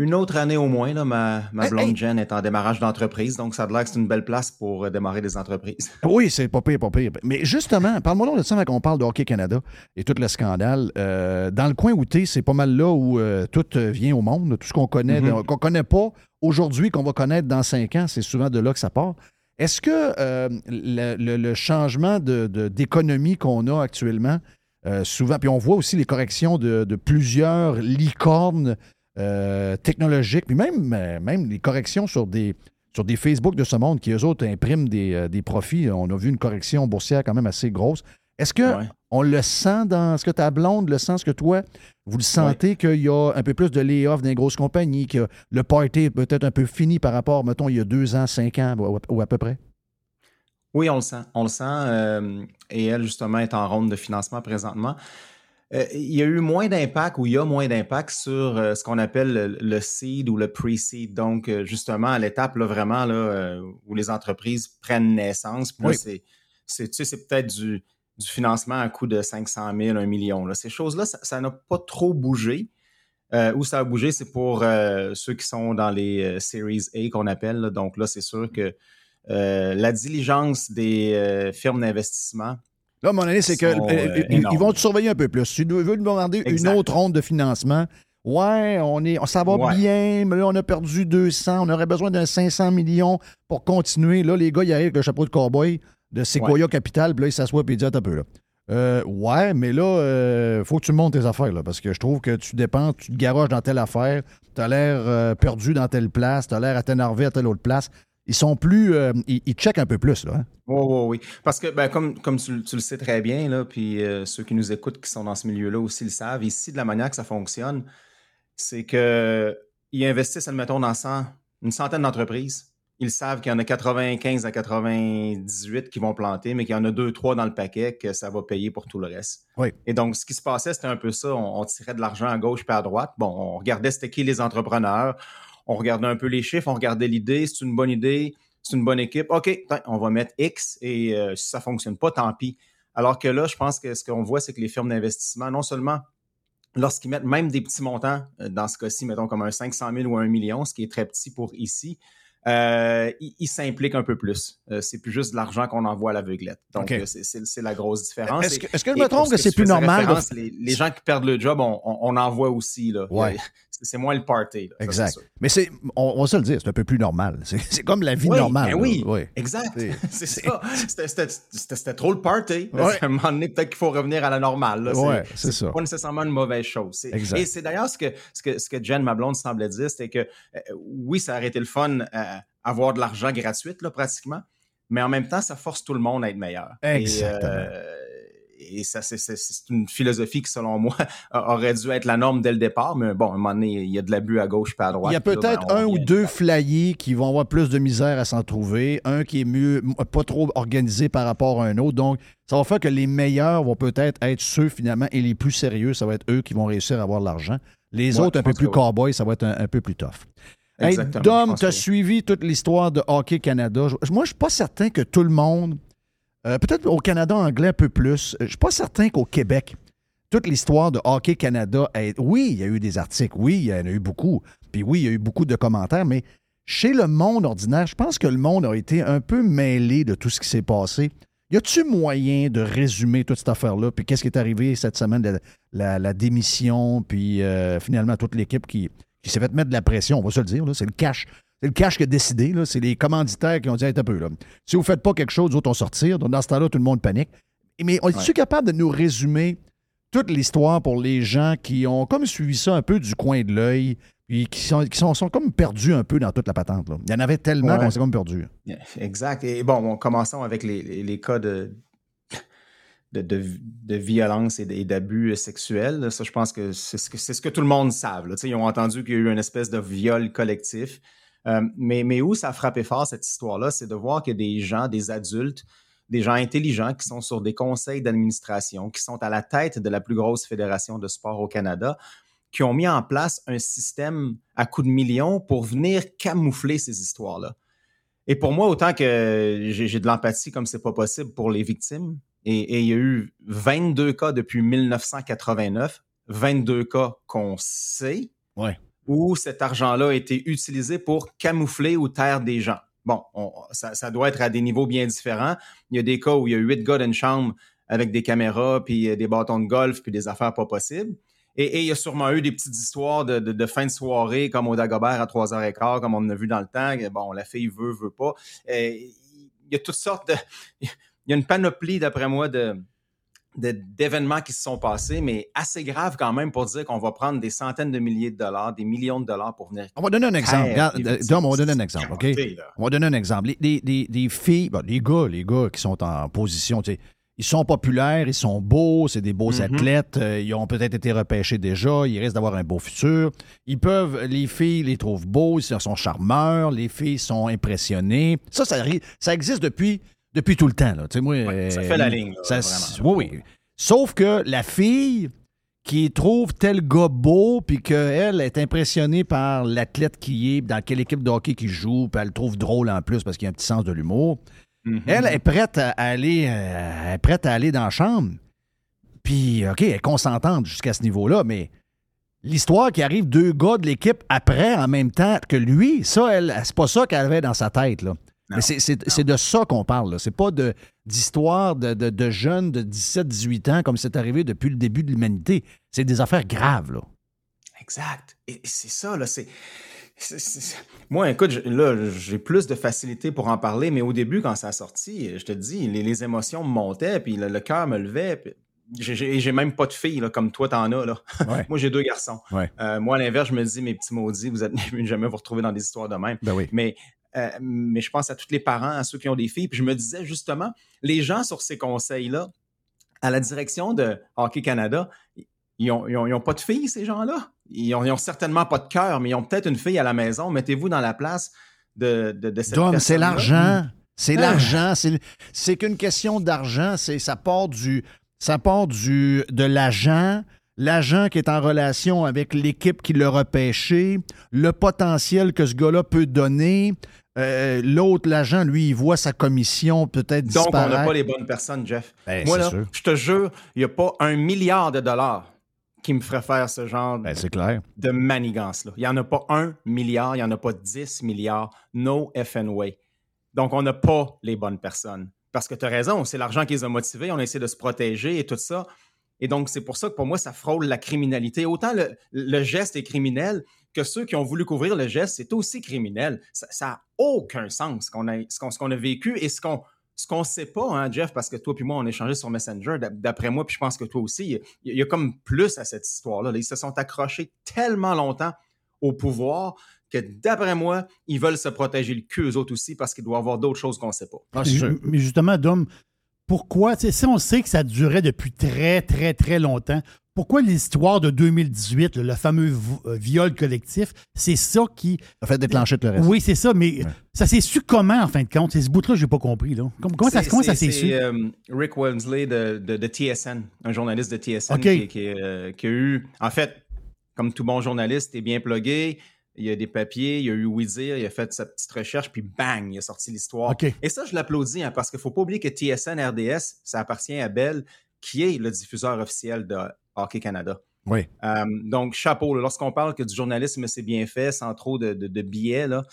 une autre année au moins. Là. Ma, ma blonde Jen est en démarrage d'entreprise, donc ça a l'air que c'est une belle place pour euh, démarrer des entreprises. Oui, c'est pas pire, pas pire. Mais justement, parle-moi de ça quand on parle de Hockey Canada et tout le scandale. Euh, dans le coin où t'es, c'est pas mal là où euh, tout vient au monde. Tout ce qu'on connaît, Mhm. qu'on connaît pas aujourd'hui, qu'on va connaître dans cinq ans, c'est souvent de là que ça part. Est-ce que euh, le, le- le changement de- de- d'économie qu'on a actuellement, souvent, puis on voit aussi les corrections de, de plusieurs licornes euh, technologiques, puis même, euh, même les corrections sur des, sur des Facebook de ce monde qui, eux autres, impriment des, euh, des profits. On a vu une correction boursière quand même assez grosse. Est-ce que on le sent dans ce que ta blonde le sent, ce que toi, vous le sentez qu'il y a un peu plus de layoff dans les grosses compagnies, que le party est peut-être un peu fini par rapport, mettons, il y a deux ans, cinq ans, ou à, ou à peu près? Oui, on le sent. On le sent. euh, et elle, justement, est en ronde de financement présentement. Euh, il y a eu moins d'impact ou il y a moins d'impact sur euh, ce qu'on appelle le, le seed ou le pre-seed. Donc, euh, justement, à l'étape, là, vraiment, là, où les entreprises prennent naissance. Puis Oui. c'est, c'est, tu sais, c'est peut-être du, du financement à coût de 500 000, 1 million. Là. Ces choses-là, ça ça n'a pas trop bougé. Où ça a bougé, c'est pour ceux qui sont dans les Series A qu'on appelle. là. Donc là, c'est sûr que la diligence des firmes d'investissement. Là, à mon avis, c'est sont, euh, euh, ils, vont te surveiller un peu plus. Si tu veux demander Exact. une autre ronde de financement, ouais, on est, ça va Ouais. bien, mais là, on a perdu 200, on aurait besoin d'un 500 millions pour continuer. Là, les gars, ils arrivent avec le chapeau de cowboy de Sequoia Capital, puis là, ils s'assoient et ils disent un peu là. Euh, ouais, mais là, euh, faut que tu montes tes affaires, là, parce que je trouve que tu dépends, tu te garoches dans telle affaire, tu as l'air perdu dans telle place, tu as l'air à t'énerver à telle autre place. Ils sont plus. euh, ils, ils checkent un peu plus, là. hein. Oui, oui, oui. Parce que, ben, comme, comme tu, tu le sais très bien, là, puis euh, ceux qui nous écoutent, qui sont dans ce milieu-là aussi le savent, ici, de la manière que ça fonctionne, c'est qu'ils investissent, admettons, dans 100 une centaine d'entreprises. Ils savent qu'il y en a 95 à 98 qui vont planter, mais qu'il y en a deux, trois dans le paquet que ça va payer pour tout le reste. Oui. Et donc, ce qui se passait, c'était un peu ça. On, on tirait de l'argent à gauche puis à droite. Bon, on regardait c'était qui les entrepreneurs. On regardait un peu les chiffres, on regardait l'idée. C'est une bonne idée, c'est une bonne équipe. OK, tiens, on va mettre X et euh, si ça ne fonctionne pas, tant pis. Alors que là, je pense que ce qu'on voit, c'est que les firmes d'investissement, non seulement lorsqu'ils mettent même des petits montants, euh, dans ce cas-ci, mettons comme un 500 000 ou un million, ce qui est très petit pour ici, euh, ils s'impliquent un peu plus. Euh, c'est plus juste de l'argent qu'on envoie à l'aveuglette. Donc, euh, c'est- la grosse différence. Est-ce que- que je me trompe que c'est plus normal de- Les, les gens qui perdent le job, on, on- on en voit aussi. Là. Ouais. C'est moins le party. là, Exact. Mais c'est, on, on va se le dire, c'est un peu plus normal. C'est, comme la vie Oui, normale. ben oui, Oui. exact. C'est- C'est ça. C'était- trop le party. Ouais. À un moment donné, peut-être qu'il faut revenir à la normale. Ouais, c'est ça. pas nécessairement une mauvaise chose. Exact. Et c'est d'ailleurs ce que, ce, que, ce que Jen, ma blonde, semblait dire, c'était que euh, oui, ça aurait été le fun avoir de l'argent gratuit, là, pratiquement, mais en même temps, ça force tout le monde à être meilleur. Et, Exactement. euh, et ça, c'est- une philosophie qui, selon moi, aurait dû être la norme dès le départ. Mais bon, à un moment donné, il y a de l'abus à gauche et à droite. Il y a peut-être ben, on un ou deux flyés qui vont avoir plus de misère à s'en trouver, un qui est mieux, pas trop organisé par rapport à un autre. Donc, ça va faire que les meilleurs vont peut-être être ceux finalement et les plus sérieux, ça va être eux qui vont réussir à avoir de l'argent. Les autres, un peu plus oui. cowboys, ça va être un, un peu plus tough. Hey, Dom, tu as suivi toute l'histoire de Hockey Canada. Moi, je suis pas certain que tout le monde, euh, peut-être au Canada anglais un peu plus, je suis pas certain qu'au Québec, toute l'histoire de Hockey Canada, est- oui, il y a eu des articles, oui, il y en a eu beaucoup, puis oui, il y a eu beaucoup de commentaires, mais chez le monde ordinaire, je pense que le monde a été un peu mêlé de tout ce qui s'est passé. Y a-tu moyen de résumer toute cette affaire-là, puis qu'est-ce qui est arrivé cette semaine, la, la- la démission, puis euh, finalement toute l'équipe qui, qui s'est fait mettre de la pression, on va se le dire, c'est le cash. C'est le cash qui a décidé, c'est les commanditaires qui ont dit Hey, un peu. Là. Si vous ne faites pas quelque chose, d'autres vont sortir. Donc, dans ce temps-là, tout le monde panique. Mais on est-tu capable de nous résumer toute l'histoire pour les gens qui ont comme suivi ça un peu du coin de l'œil, puis qui sont, qui sont, sont comme perdus un peu dans toute la patente. là. Il y en avait tellement Ouais. qu'on s'est comme perdu. Yeah, Exact. Et bon, bon, commençons avec les, les- les cas de, de, violence et d'abus sexuels. là. Ça, je pense que c'est ce que, tout le monde savent. Ils ont entendu qu'il y a eu une espèce de viol collectif. Euh, mais, mais où ça a frappé fort, cette histoire-là, c'est de voir que des gens, des adultes, des gens intelligents qui sont sur des conseils d'administration, qui sont à la tête de la plus grosse fédération de sport au Canada, qui ont mis en place un système à coups de millions pour venir camoufler ces histoires-là. Et pour moi, autant que j'ai de l'empathie comme c'est pas possible pour les victimes, et, et il y a eu 22 cas depuis 1989, 22 cas qu'on sait, Ouais. où cet argent-là a été utilisé pour camoufler ou taire des gens. Bon, on- ça, ça doit être à des niveaux bien différents. Il y a des cas où il y a huit gars dans une chambre avec des caméras, puis euh, des bâtons de golf, puis des affaires pas possibles. Et, et il y a sûrement eu des petites histoires de, de- de fin de soirée, comme au Dagobert à 3h15, comme on en a vu dans le temps. Bon, la fille veut, veut pas. Il y a toutes sortes de... Il y a une panoplie, d'après moi, de d'événements qui se sont passés, mais assez grave quand même pour dire qu'on va prendre des centaines de milliers de dollars, des millions de dollars pour venir. On va donner un exemple. Regarde. Dom, on va donner un exemple, OK? On va donner un exemple. Les, filles, bon, les gars, les gars qui sont en position, tu sais, ils sont populaires, ils sont beaux, c'est des beaux Mhm. athlètes, euh, ils ont peut-être été repêchés déjà, ils risquent d'avoir un beau futur. Ils peuvent, les filles les trouvent beaux, ils sont charmeurs, les filles sont impressionnées. Ça, ça, ça existe depuis, depuis tout le temps. Là. Tu sais, moi, ça euh, fait la ligne, là, ça- vraiment. oui, oui. Sauf que la fille qui trouve tel gars beau, puis qu'elle est impressionnée par l'athlète qui est, dans quelle équipe de hockey qu'il joue, puis elle le trouve drôle en plus parce qu'il a un petit sens de l'humour. Mhm. Elle est prête à aller, euh, elle est prête à aller dans la chambre. Puis, OK, elle est consentante jusqu'à ce niveau-là, mais l'histoire qui arrive deux gars de l'équipe après, en même temps que lui, ça, elle, c'est pas ça qu'elle avait dans sa tête, là. Mais c'est- de ça qu'on parle. C'est pas d'histoire de, de- de jeunes de 17-18 ans comme c'est arrivé depuis le début de l'humanité. C'est des affaires graves. Là. Exact. Et c'est ça, là, c'est... Moi, écoute, là, j'ai plus de facilité pour en parler, mais au début, quand ça a sorti, je te dis, les, les émotions me montaient, puis le, le cœur me levait. puis j'ai- même pas de filles, là, comme toi, t'en as. Là. Ouais. moi, j'ai deux garçons. Ouais. Euh, moi, à l'inverse, je me dis, mes petits maudits, vous de jamais vous retrouver dans des histoires de même. Ben oui. Mais, euh, mais je pense à tous les parents, à ceux qui ont des filles. Puis je me disais, justement, les gens sur ces conseils-là, à la direction de Hockey Canada, ils n'ont pas de filles, ces gens-là? Ils ont, ils ont certainement pas de cœur, mais ils ont peut-être une fille à la maison. Mettez-vous dans la place de, de, de cette Dom, c'est l'argent. C'est Ah. l'argent. C'est qu'une question d'argent. Ça part du ça part du de l'agent. L'agent qui est en relation avec l'équipe qui l'a repêché, le potentiel que ce gars-là peut donner. Euh, L'autre, l'agent, lui, il voit sa commission peut-être Donc, on n'a disparaître. pas les bonnes personnes, Jeff. Ben, Moi, là, sûr. je te jure, il n'y a pas un milliard de dollars qui me ferait faire ce genre Ben, clair. de manigance-là. Il n'y en a pas un milliard, il n'y en a pas 10 milliards. No FN way. Donc, on n'a pas les bonnes personnes. Parce que tu as raison, c'est l'argent qui les a motivés, on essaie de se protéger et tout ça. Et donc, c'est pour ça que pour moi, ça frôle la criminalité. Autant le, le geste est criminel que ceux qui ont voulu couvrir le geste, c'est aussi criminel. Ça n'a aucun sens ce qu'on a, ce qu'on- ce qu'on a vécu et ce qu'on ce qu'on sait pas, hein, Jeff, parce que toi puis moi, on a échangé sur Messenger, d'ap- d'après moi, puis je pense que toi aussi, il y a- il y, a comme plus à cette histoire-là. là. Ils se sont accrochés tellement longtemps au pouvoir que d'après moi, ils veulent se protéger le cul eux autres aussi parce qu'il doit y avoir d'autres choses qu'on ne sait pas. Ah, Mais justement, Dom, pourquoi, si on sait que ça durait depuis très, très, très longtemps, pourquoi l'histoire de 2018, le, le fameux euh, viol collectif, c'est ça qui. A fait déclencher tout le reste. Oui, c'est ça, mais ça s'est su comment, en fin de compte? C'est ce bout-là j'ai pas compris. Là. Comment, ça, comment ça s'est su? C'est euh, Rick Wensley de, de- de TSN, un journaliste de TSN OK. qui, qui, euh, qui a eu, en fait, comme tout bon journaliste, il est bien plugué, il y a des papiers, il a eu oui dire, il a fait sa petite recherche, puis bang, il a sorti l'histoire. OK. Et ça, je l'applaudis, hein, parce qu'il ne faut pas oublier que TSN RDS, ça appartient à Bell, qui est le diffuseur officiel de Hockey Canada. Oui. Euh, donc, chapeau. Lorsqu'on parle que du journalisme, c'est bien fait, sans trop de, de, là,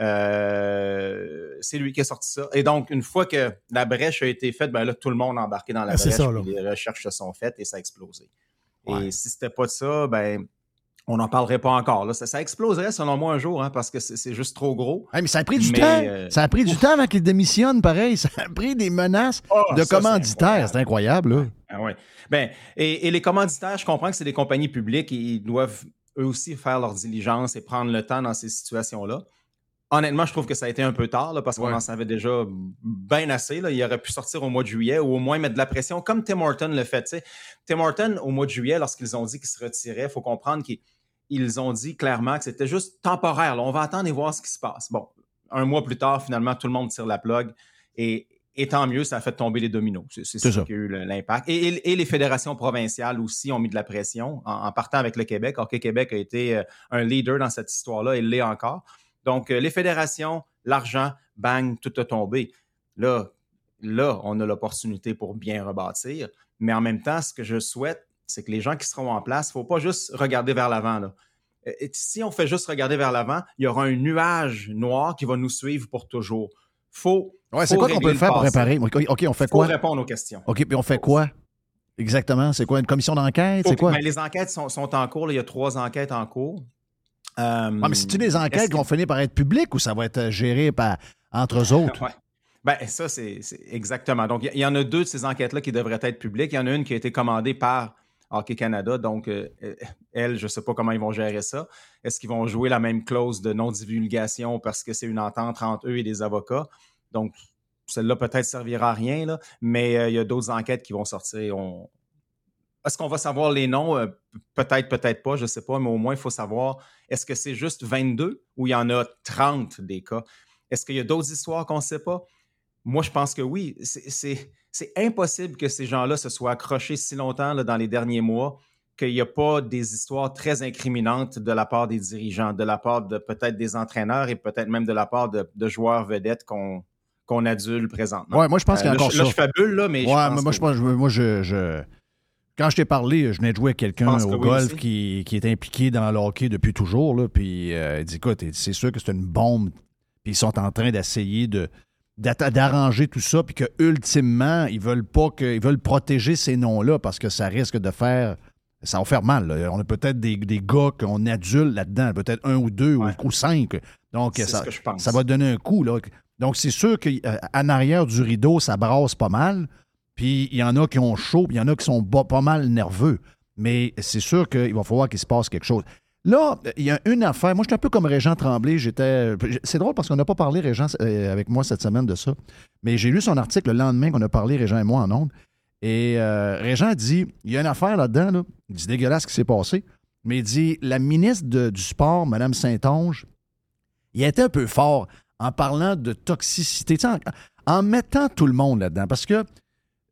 euh, c'est lui qui a sorti ça. Et donc, une fois que la brèche a été faite, ben là, tout le monde a embarqué dans la Ah, brèche. ça, les recherches se sont faites et ça a explosé. Et si c'était pas ça, ben, on n'en parlerait pas encore. Là. Ça, ça exploserait selon moi un jour, hein, parce que c'est juste trop gros. Mais ça a pris du Mais, temps. euh, Ça a pris du temps avant qu'il démissionne, pareil. Ça a pris des menaces Ah, de ça, commanditaires. C'est incroyable, là. Ah ouais. Ben, et, et les commanditaires, je comprends que c'est des compagnies publiques et ils doivent eux aussi faire leur diligence et prendre le temps dans ces situations-là. Honnêtement, je trouve que ça a été un peu tard là, parce qu'on Ouais. en savait déjà bien assez. Là. Il aurait pu sortir au mois de juillet ou au moins mettre de la pression comme Tim Horton le fait. Tim Horton, au mois de juillet, lorsqu'ils ont dit qu'ils se retiraient, il faut comprendre qu'ils ils ont dit clairement que c'était juste temporaire. là. On va attendre et voir ce qui se passe. Bon, un mois plus tard, finalement, tout le monde tire la plug et, et tant mieux, ça a fait tomber les dominos. C'est ça, ça. qui a eu l'impact. Et, et- et les fédérations provinciales aussi ont mis de la pression en, en partant avec le Québec. Hockey Québec a été euh, un leader dans cette histoire-là et l'est encore. Donc, euh, les fédérations, l'argent, bang, tout a tombé. Là, là, on a l'opportunité pour bien rebâtir. Mais en même temps, ce que je souhaite, c'est que les gens qui seront en place, il ne faut pas juste regarder vers l'avant. là. Et si on fait juste regarder vers l'avant, il y aura un nuage noir qui va nous suivre pour toujours. Faut. Ouais, c'est quoi qu'on peut faire pour réparer? OK, on fait Faut quoi? répondre aux questions. OK, puis on fait quoi? Exactement. C'est quoi? Une commission d'enquête? C'est quoi? ben, les enquêtes sont, sont en cours. là. Il y a trois enquêtes en cours. Euh, Ah, mais c'est-tu des enquêtes qui vont finir par être publiques ou ça va être euh, géré par, entre eux autres? Ouais. Ben, ça, c'est exactement. Donc, il y- il y, en a deux de ces enquêtes-là qui devraient être publiques. Il y en a une qui a été commandée par Hockey Canada. Donc, euh, euh, elle, je ne sais pas comment ils vont gérer ça. Est-ce qu'ils vont jouer la même clause de non-divulgation parce que c'est une entente entre eux et des avocats? Donc, celle-là peut-être servira à rien, là, mais euh, il y a d'autres enquêtes qui vont sortir. On... Est-ce qu'on va savoir les noms? Euh, peut-être, peut-être pas, je ne sais pas, mais au moins, il faut savoir, est-ce que c'est juste 22 ou il y en a 30 des cas? Est-ce qu'il y a d'autres histoires qu'on ne sait pas? Moi, je pense que oui. C'est- impossible que ces gens-là se soient accrochés si longtemps là, dans les derniers mois qu'il n'y a pas des histoires très incriminantes de la part des dirigeants, de la part de peut-être des entraîneurs et peut-être même de la part de, de joueurs vedettes qu'on qu'on adule présentement. Ouais, moi, je pense qu'il y a Euh, là, encore Là, ça. je fabule, là, mais ouais, je pense moi, que je, pense- moi, je, je- Quand je t'ai parlé, je venais de jouer avec quelqu'un que au oui golf qui, qui est impliqué dans le hockey depuis toujours. Là, puis euh, il dit écoute, c'est sûr que c'est une bombe. Puis ils sont en train d'essayer de d'arranger tout ça, puis que ultimement, ils veulent pas que. Ils veulent protéger ces noms-là parce que ça risque de faire. Ça va faire mal. là. On a peut-être des, des gars qu'on adulte là-dedans, peut-être un ou deux ou, ou cinq. Donc, ça, ça va donner un coup. Là. Donc, c'est sûr qu'en arrière du rideau, ça brasse pas mal. Puis, il y en a qui ont chaud, puis il y en a qui sont pas mal nerveux. Mais c'est sûr qu'il va falloir qu'il se passe quelque chose. Là, il y a une affaire. Moi, je suis un peu comme Régent Tremblay. J'étais. C'est drôle parce qu'on n'a pas parlé, Régent, euh, avec moi cette semaine de ça. Mais j'ai lu son article le lendemain qu'on a parlé, Régent et moi, en ondes. Et euh, Régent dit il y a une affaire là-dedans. Là. Il dit dégueulasse ce qui s'est passé. Mais il dit la ministre du Sport, Mme Saint-Onge, il été un peu fort en parlant de toxicité, en, en mettant tout le monde là-dedans. Parce que,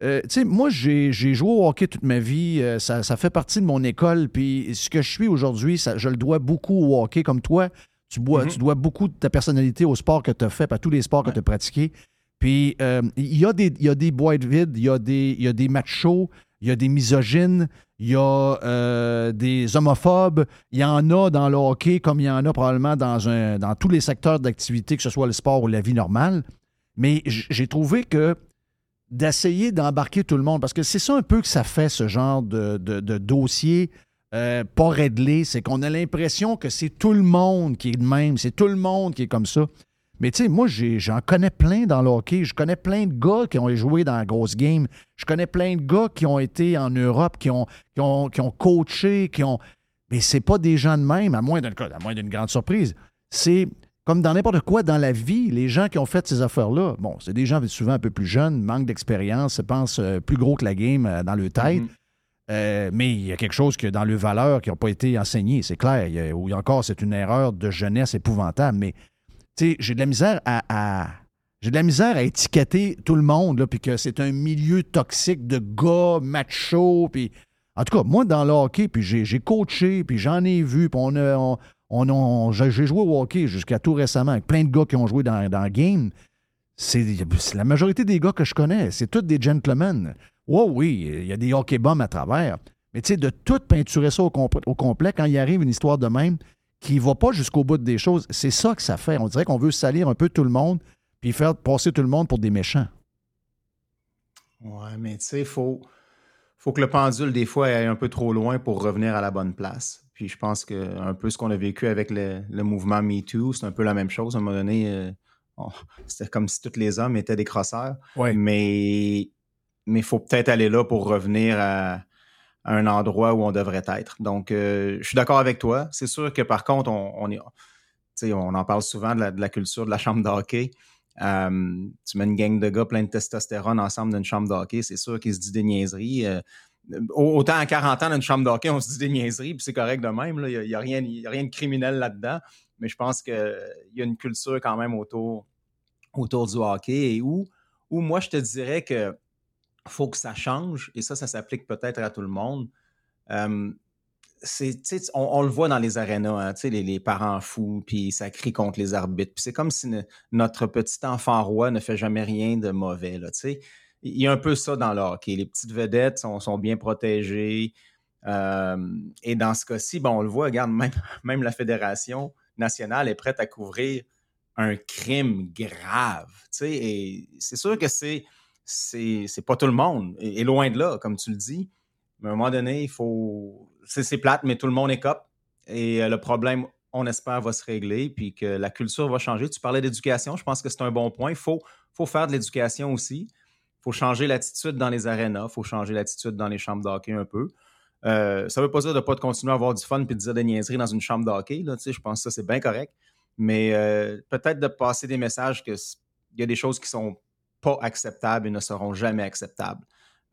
euh, tu sais, moi, j'ai joué au hockey toute ma vie. euh, ça, ça fait partie de mon école. Puis ce que je suis aujourd'hui, je le dois beaucoup au hockey. Comme toi, tu, bois, Mhm. tu dois beaucoup de ta personnalité au sport que tu as fait, à tous les sports que tu as pratiqués. Puis euh, il y, a des- il y a des boîtes vides, il y a des, il y a des machos, il y a des misogynes, il y a des homophobes. Il y en a dans le hockey comme il y en a probablement dans, un, dans tous les secteurs d'activité, que ce soit le sport ou la vie normale. Mais j'ai trouvé que d'essayer d'embarquer tout le monde, parce que c'est ça un peu que ça fait, ce genre de, dossier euh, pas réglé, c'est qu'on a l'impression que c'est tout le monde qui est de même, c'est tout le monde qui est comme ça. Mais tu sais, moi, j'en connais plein dans le. Je connais plein de gars qui ont joué dans la grosse game. Je connais plein de gars qui ont été en Europe, qui ont, qui ont, qui ont coaché, qui ont. Mais c'est pas des gens de même, à moins d'une à moins d'une grande surprise. C'est. Comme dans n'importe quoi dans la vie, les gens qui ont fait ces affaires-là, bon, c'est des gens souvent un peu plus jeunes, manquent d'expérience, se pensent euh, plus gros que la game euh, dans le tête. Mhm. Euh, mais il y a quelque chose que dans leurs valeurs qui n'ont pas été enseignées, c'est clair. Il y a- ou encore, c'est une erreur de jeunesse épouvantable. Mais tu sais, j'ai de la misère à, à- j'ai de la misère à étiqueter tout le monde, là, puis que c'est un milieu toxique de gars macho, puis en tout cas, moi, dans le hockey, puis j'ai, j'ai coaché, puis j'en ai vu, puis on a, on, on- j'ai joué au hockey jusqu'à tout récemment avec plein de gars qui ont joué dans, dans game. C'est, la majorité des gars que je connais, c'est tous des gentlemen. Oh oui, il y a des hockey bombs à travers. Mais tu sais, de tout peinturer ça au, compl- au complet, quand il arrive une histoire de même qui ne va pas jusqu'au bout des choses, c'est ça que ça fait. On dirait qu'on veut salir un peu tout le monde puis faire passer tout le monde pour des méchants. Ouais, mais tu sais, il faut que le pendule, des fois, aille un peu trop loin pour revenir à la bonne place. Puis je pense que un peu ce qu'on a vécu avec le, le mouvement MeToo, c'est un peu la même chose. À un moment donné, euh, on- c'était comme si tous les hommes étaient des crosseurs. Ouais. Mais il faut peut-être aller là pour revenir à, à un endroit où on devrait être. Donc, euh, je suis d'accord avec toi. C'est sûr que par contre, on, on est. on en parle souvent de la, de la culture de la chambre de hockey. Euh, tu mets une gang de gars plein de testostérone ensemble dans une chambre de hockey, c'est sûr qu'ils se disent des niaiseries. Autant à 40 ans dans une chambre de hockey, on se dit des niaiseries, puis c'est correct de même. Il n'y a, a rien a rien de criminel là-dedans. Mais je pense qu'il y a une culture quand même autour, autour du hockey et où, moi, je te dirais que faut que ça change, et ça, ça s'applique peut-être à tout le monde. On, le voit dans les arénas, hein, les, les parents fous, puis ça crie contre les arbitres. Puis c'est comme si notre petit enfant roi ne fait jamais rien de mauvais. Là. Il y a un peu ça dans le. Les petites vedettes sont, bien protégées. Euh, et dans ce cas-ci, bon, on le voit, regarde, même, la Fédération nationale est prête à couvrir un crime grave. c'est sûr que c'est, c'est, pas tout le monde. Et, loin de là, comme tu le dis. Mais à un moment donné. C'est, c'est plate, mais tout le monde est cop. Et euh, le problème, on espère, va se régler, puis que la culture va changer. Tu parlais d'éducation, je pense que c'est un bon point. Il faut faire de l'éducation aussi. Il faut changer l'attitude dans les arénas, il faut changer l'attitude dans les chambres de hockey un peu. Euh, ça ne veut pas dire de ne pas de continuer à avoir du fun et de dire des niaiseries dans une chambre de hockey. Là, tu sais, je pense que ça, c'est bien correct. Mais euh, peut-être de passer des messages qu'il y a des choses qui sont pas acceptables et ne seront jamais acceptables.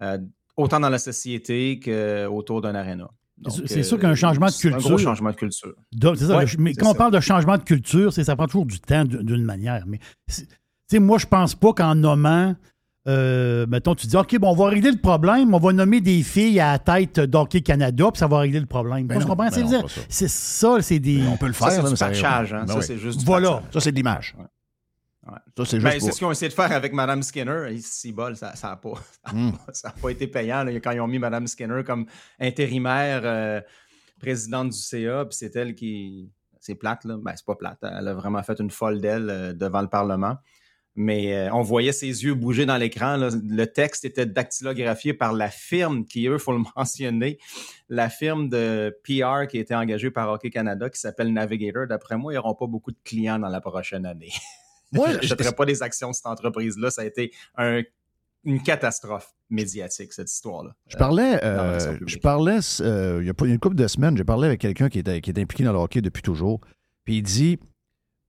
Euh, autant dans la société qu'autour d'un aréna. C'est sûr qu'un changement de culture. Un gros changement de culture. Donc, c'est ça, Ouais, le- mais quand on parle de changement de culture, ça prend toujours du temps d'une manière. Mais c'est- tu sais, moi, je pense pas qu'en nommant, euh, mettons, tu dis OK, bon, on va régler le problème, on va nommer des filles à la tête d'Hockey Canada, puis ça va régler le problème. Ben Moi, je non, comprends, ben c'est non, ça. c'est ça, c'est des. On peut le Ça, faire. c'est du ça patchage, hein. Ben Ça, oui. c'est juste du Voilà. Ça, c'est de l'image. Ouais. Ça, c'est Ben, juste c'est pour- ce qu'ils ont essayé de faire avec Mme Skinner. Si bol, ça n'a pas, ça a Mm. pas- ça a pas été payant. là, quand ils ont mis Mme Skinner comme intérimaire euh, présidente du CA, puis c'est elle qui. C'est plate, là. Ben, c'est pas plate. Elle a vraiment fait une folle d'elle euh, devant le Parlement. Mais euh, on voyait ses yeux bouger dans l'écran. Le texte était dactylographié par la firme qui, eux, il faut le mentionner, la firme de PR qui été engagée par Hockey Canada qui s'appelle Navigator. D'après moi, ils n'auront pas beaucoup de clients dans la prochaine année. Moi, je n'achèterai pas des actions de cette entreprise-là. Ça a été un- une catastrophe médiatique, cette histoire-là. Je parlais, euh, version je parlais euh, il y a une couple de semaines, j'ai parlé avec quelqu'un qui est, qui est impliqué dans le hockey depuis toujours. Puis il dit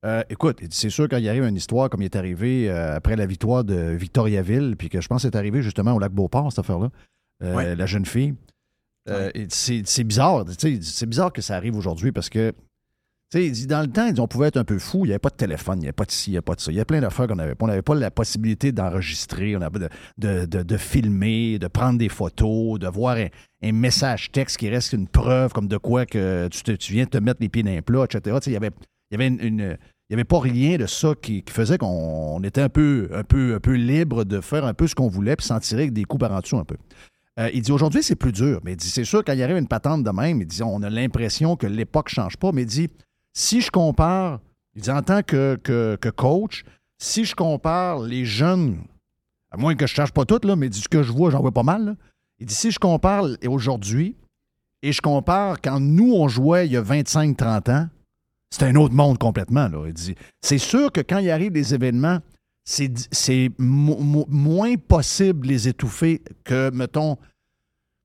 euh, écoute, c'est sûr, quand il arrive une histoire comme il est arrivé euh, après la victoire de Victoriaville, puis que je pense que c'est arrivé justement au lac Beauport, cette affaire-là, euh, Ouais. la jeune fille. c'est, bizarre, c'est bizarre que ça arrive aujourd'hui parce que, tu sais, dans le temps, on pouvait être un peu fou, il n'y avait pas de téléphone, il n'y avait pas de ci, il n'y avait pas de ça. Il y a plein d'affaires qu'on n'avait pas. On n'avait pas la possibilité d'enregistrer, on n'avait pas de, de, de- de filmer, de prendre des photos, de voir un, un message texte qui reste une preuve comme de quoi que tu, te- tu viens de te mettre les pieds dans les plats, etc. Il y avait, il y avait une, une- il y avait pas rien de ça qui, faisait qu'on on était un peu, un, peu, un peu libre de faire un peu ce qu'on voulait puis s'en tirer avec des coups par en un peu. Euh, il dit aujourd'hui, c'est plus dur. Mais il dit, c'est sûr, quand il arrive une patente de même, il dit, on a l'impression que l'époque ne change pas. Mais il dit, si je compare, il dit, en tant que, que, que coach, si je compare les jeunes, à moins que je ne cherche pas toutes, mais il dit, ce que je vois, j'en vois pas mal. Il dit, si je compare aujourd'hui et je compare quand nous, on jouait il y a 25-30 ans, c'est un autre monde complètement. Là. Il dit, c'est sûr que quand il arrive des événements, c'est, moins possible de les étouffer que, mettons,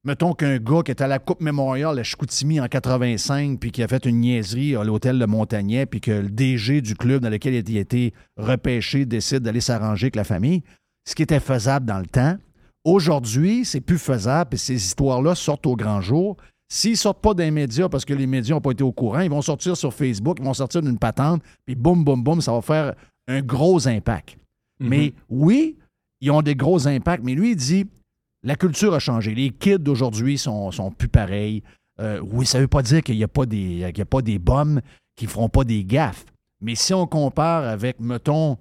mettons qu'un gars qui est à la Coupe Memorial à Chicoutimi en 85, puis qui a fait une niaiserie à l'hôtel de Montagnet, puis que le DG du club dans lequel il a été repêché décide d'aller s'arranger avec la famille, ce qui était faisable dans le temps, aujourd'hui, c'est plus faisable, et ces histoires-là sortent au grand jour. S'ils ne sortent pas des médias parce que les médias n'ont pas été au courant, ils vont sortir sur Facebook, ils vont sortir d'une patente, puis boum, boum, boum, ça va faire un gros impact. Mais oui, ils ont des gros impacts, mais lui, il dit la culture a changé. Les kids d'aujourd'hui sont, sont plus pareils. Euh, oui, ça ne veut pas dire qu'il n'y a, pas des- y a pas des bombes qui ne feront pas des gaffes. Mais si on compare avec, mettons,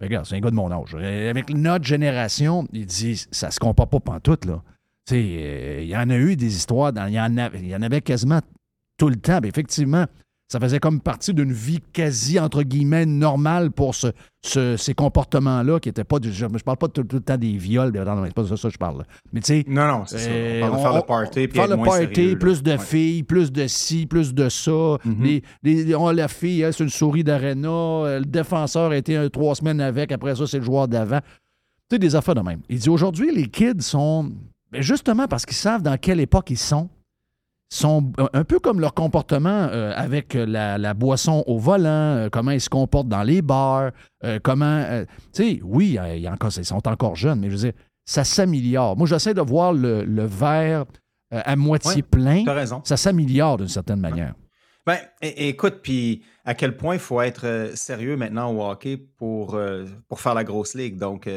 regarde, c'est un gars de mon âge, euh, avec notre génération, il dit ça se compare pas pantoute, là. Tu sais, euh, il y en a eu des histoires, dans- il y, en avait, il y en avait quasiment tout le temps. Ben, effectivement, ça faisait comme partie d'une vie quasi, entre guillemets, normale pour ce, ce- ces comportements-là qui n'étaient pas du. Je ne parle pas tout, tout le temps des viols, ben, non, c'est pas de ça que je parle. là. Mais tu sais. Non, non, c'est ça. On parle de faire le party, puis Faire le moins party, sérieux, plus de Ouais. filles, plus de ci, plus de ça. les, les- on, la fille, elle, c'est une souris d'arena. euh, Le défenseur a été un, trois semaines avec. Après ça, c'est le joueur d'avant. Tu sais, des affaires de même. Il dit aujourd'hui, les kids sont. Ben, justement parce qu'ils savent dans quelle époque ils sont sont un- peu comme leur comportement euh, avec la, la boisson au volant, euh, comment ils se comportent dans les bars, euh, comment... tu sais, oui, encore, ils sont encore jeunes, mais je veux dire, ça s'améliore. Moi, j'essaie de voir le, le verre à moitié Ouais, plein. t'as raison. Ça s'améliore d'une certaine manière. Ben, écoute, puis à quel point il faut être sérieux maintenant au hockey pour, pour faire la grosse ligue? Donc,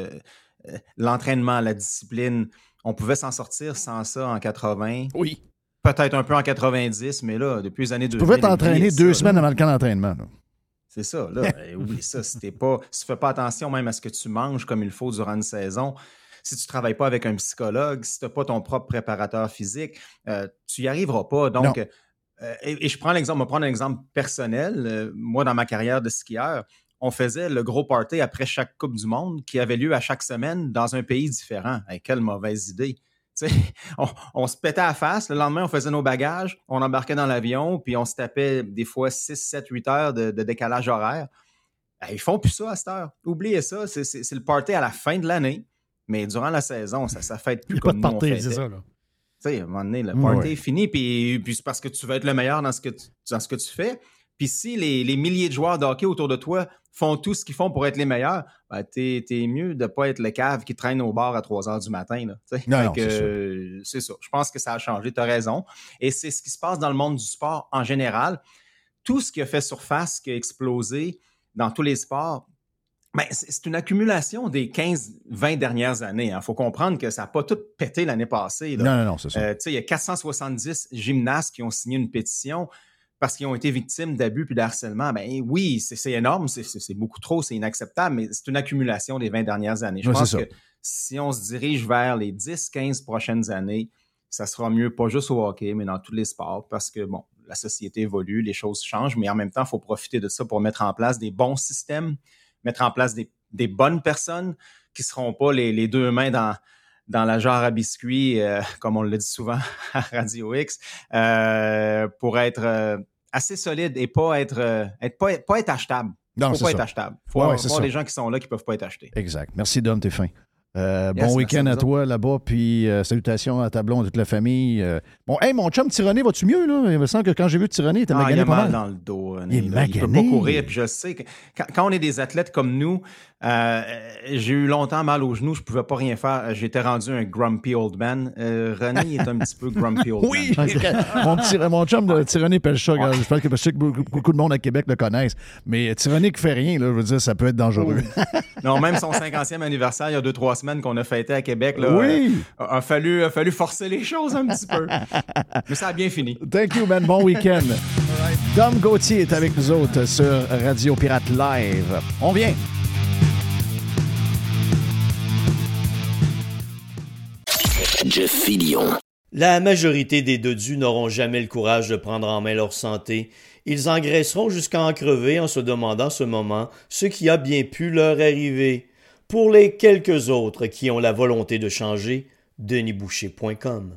l'entraînement, la discipline, on pouvait s'en sortir sans ça en 80. Oui. Peut-être un peu en 90, mais là, depuis les années Tu 2000. pouvais t'entraîner deux ça, semaines là. avant le camp d'entraînement. C'est ça, là. Eh oui, ça, si t'es pas. Si tu fais pas attention même à ce que tu manges comme il faut durant une saison, si tu travailles pas avec un psychologue, si tu n'as pas ton propre préparateur physique, euh, tu y arriveras pas. Donc, euh, et, et je prends l'exemple, on va prendre un exemple personnel. Euh, moi, dans ma carrière de skieur, on faisait le gros party après chaque Coupe du Monde qui avait lieu à chaque semaine dans un pays différent. Hey, quelle mauvaise idée. On, on se pétait à la face. Le lendemain, on faisait nos bagages, on embarquait dans l'avion, puis on se tapait des fois 6, 7, 8 heures de, de décalage horaire. Eh, Ils font plus ça à cette heure. Oubliez ça. C'est- le party à la fin de l'année, mais durant la saison, ça ne fête plus Il n'y a pas de party, c'est ça, là. Tu sais, à un moment donné, le party ouais. est fini, puis, puis c'est parce que tu veux être le meilleur dans ce que tu, dans ce que tu fais. Puis si les, les milliers de joueurs de hockey autour de toi font tout ce qu'ils font pour être les meilleurs, ben t'es, t'es mieux de pas être le cave qui traîne au bar à 3 heures du matin. Là. Non, c'est euh, ça. Je pense que ça a changé, tu as raison. Et c'est ce qui se passe dans le monde du sport en général. Tout ce qui a fait surface, qui a explosé dans tous les sports, ben, c'est une accumulation des 15-20 dernières années. Il faut comprendre que ça n'a pas tout pété l'année passée. là. Non, non, non, c'est ça. Euh, il y a 470 gymnastes qui ont signé une pétition parce qu'ils ont été victimes d'abus puis de harcèlement. Ben oui, c'est énorme, c'est- beaucoup trop, c'est inacceptable, mais c'est une accumulation des 20 dernières années. Je pense que si on se dirige vers les 10-15 prochaines années, ça sera mieux, pas juste au hockey, mais dans tous les sports, parce que, bon, la société évolue, les choses changent, mais en même temps, il faut profiter de ça pour mettre en place des bons systèmes, mettre en place des, des bonnes personnes qui ne seront pas les, les deux mains dans, dans la jarre à biscuits, euh, comme on le dit souvent à Radio X, euh, pour être euh, assez solide et pas être, euh, être pas, pas être achetable. Non, faut pas ça. être achetable. faut Ouais, avoir, des gens qui sont là qui peuvent pas être achetés. Exact. Merci, Dom, t'es fin. Euh, Yes, bon week-end à toi là-bas, puis euh, salutations à ta blonde, à toute la famille. euh. Bon, hey, mon chum Tyranné, vas-tu mieux, là? Il me semble que quand j'ai vu Tyranné, il était Ah, il magané a pas mal dans le dos. René, Il est. Il peut pas courir. Puis je sais que quand, quand on est des athlètes comme nous, euh, j'ai eu longtemps mal aux genoux. Je pouvais pas rien faire. J'étais rendu un grumpy old man. Euh, René est un petit peu grumpy old Oui, man. mon, petit, mon chum de Tyranné Pelcha, je pense que, je sais que beaucoup, beaucoup de monde à Québec le connaissent, mais Tyranné qui fait rien, là, je veux dire, ça peut être dangereux. Non, même son 50e anniversaire, il y a deux, trois semaines qu'on a fêté à Québec, là, Oui. euh, a, fallu, a fallu forcer les choses un petit peu. Mais ça a bien fini. Thank you, man. Bon week-end. Dom Gauthier est avec nous autres sur Radio Pirate Live. On vient. La majorité des dodus n'auront jamais le courage de prendre en main leur santé. Ils engraisseront jusqu'à en crever en se demandant ce moment ce qui a bien pu leur arriver. Pour les quelques autres qui ont la volonté de changer, denisboucher.com.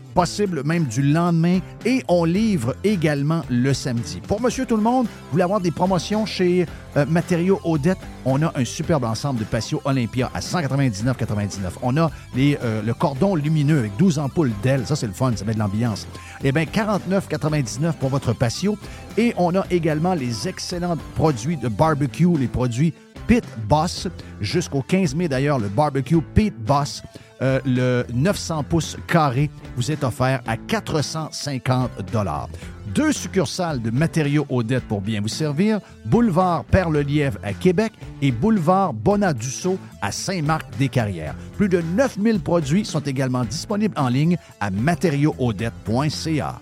possible même du lendemain. Et on livre également le samedi. Pour Monsieur Tout le Monde, vous voulez avoir des promotions chez euh, Matériaux Odette, on a un superbe ensemble de patio Olympia à 199,99. On a les, euh, le cordon lumineux avec 12 ampoules d'ailes. Ça, c'est le fun, ça met de l'ambiance. Eh bien, 49,99 pour votre patio. Et on a également les excellents produits de barbecue, les produits Pit Boss. Jusqu'au 15 mai, d'ailleurs, le barbecue Pit Boss, euh, le 900 pouces carré, vous est offert à 450 Deux succursales de matériaux Odette pour bien vous servir, boulevard Perle-Lièvre à Québec et boulevard Bonadusseau à Saint-Marc-des-Carrières. Plus de 9000 produits sont également disponibles en ligne à matériauxaudette.ca.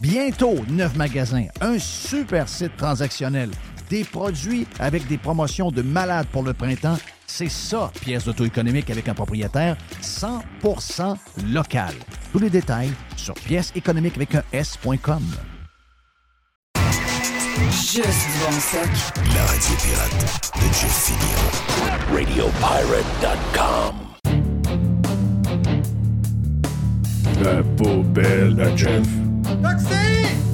Bientôt, neuf magasins, un super site transactionnel, des produits avec des promotions de malades pour le printemps. C'est ça, pièce d'auto-économique avec un propriétaire 100% local. Tous les détails sur pièce économique avec un S.com. Juste bon. La radio pirate de Jeff Fillion. Radiopirate.com. La poubelle à Jeff. Taxi!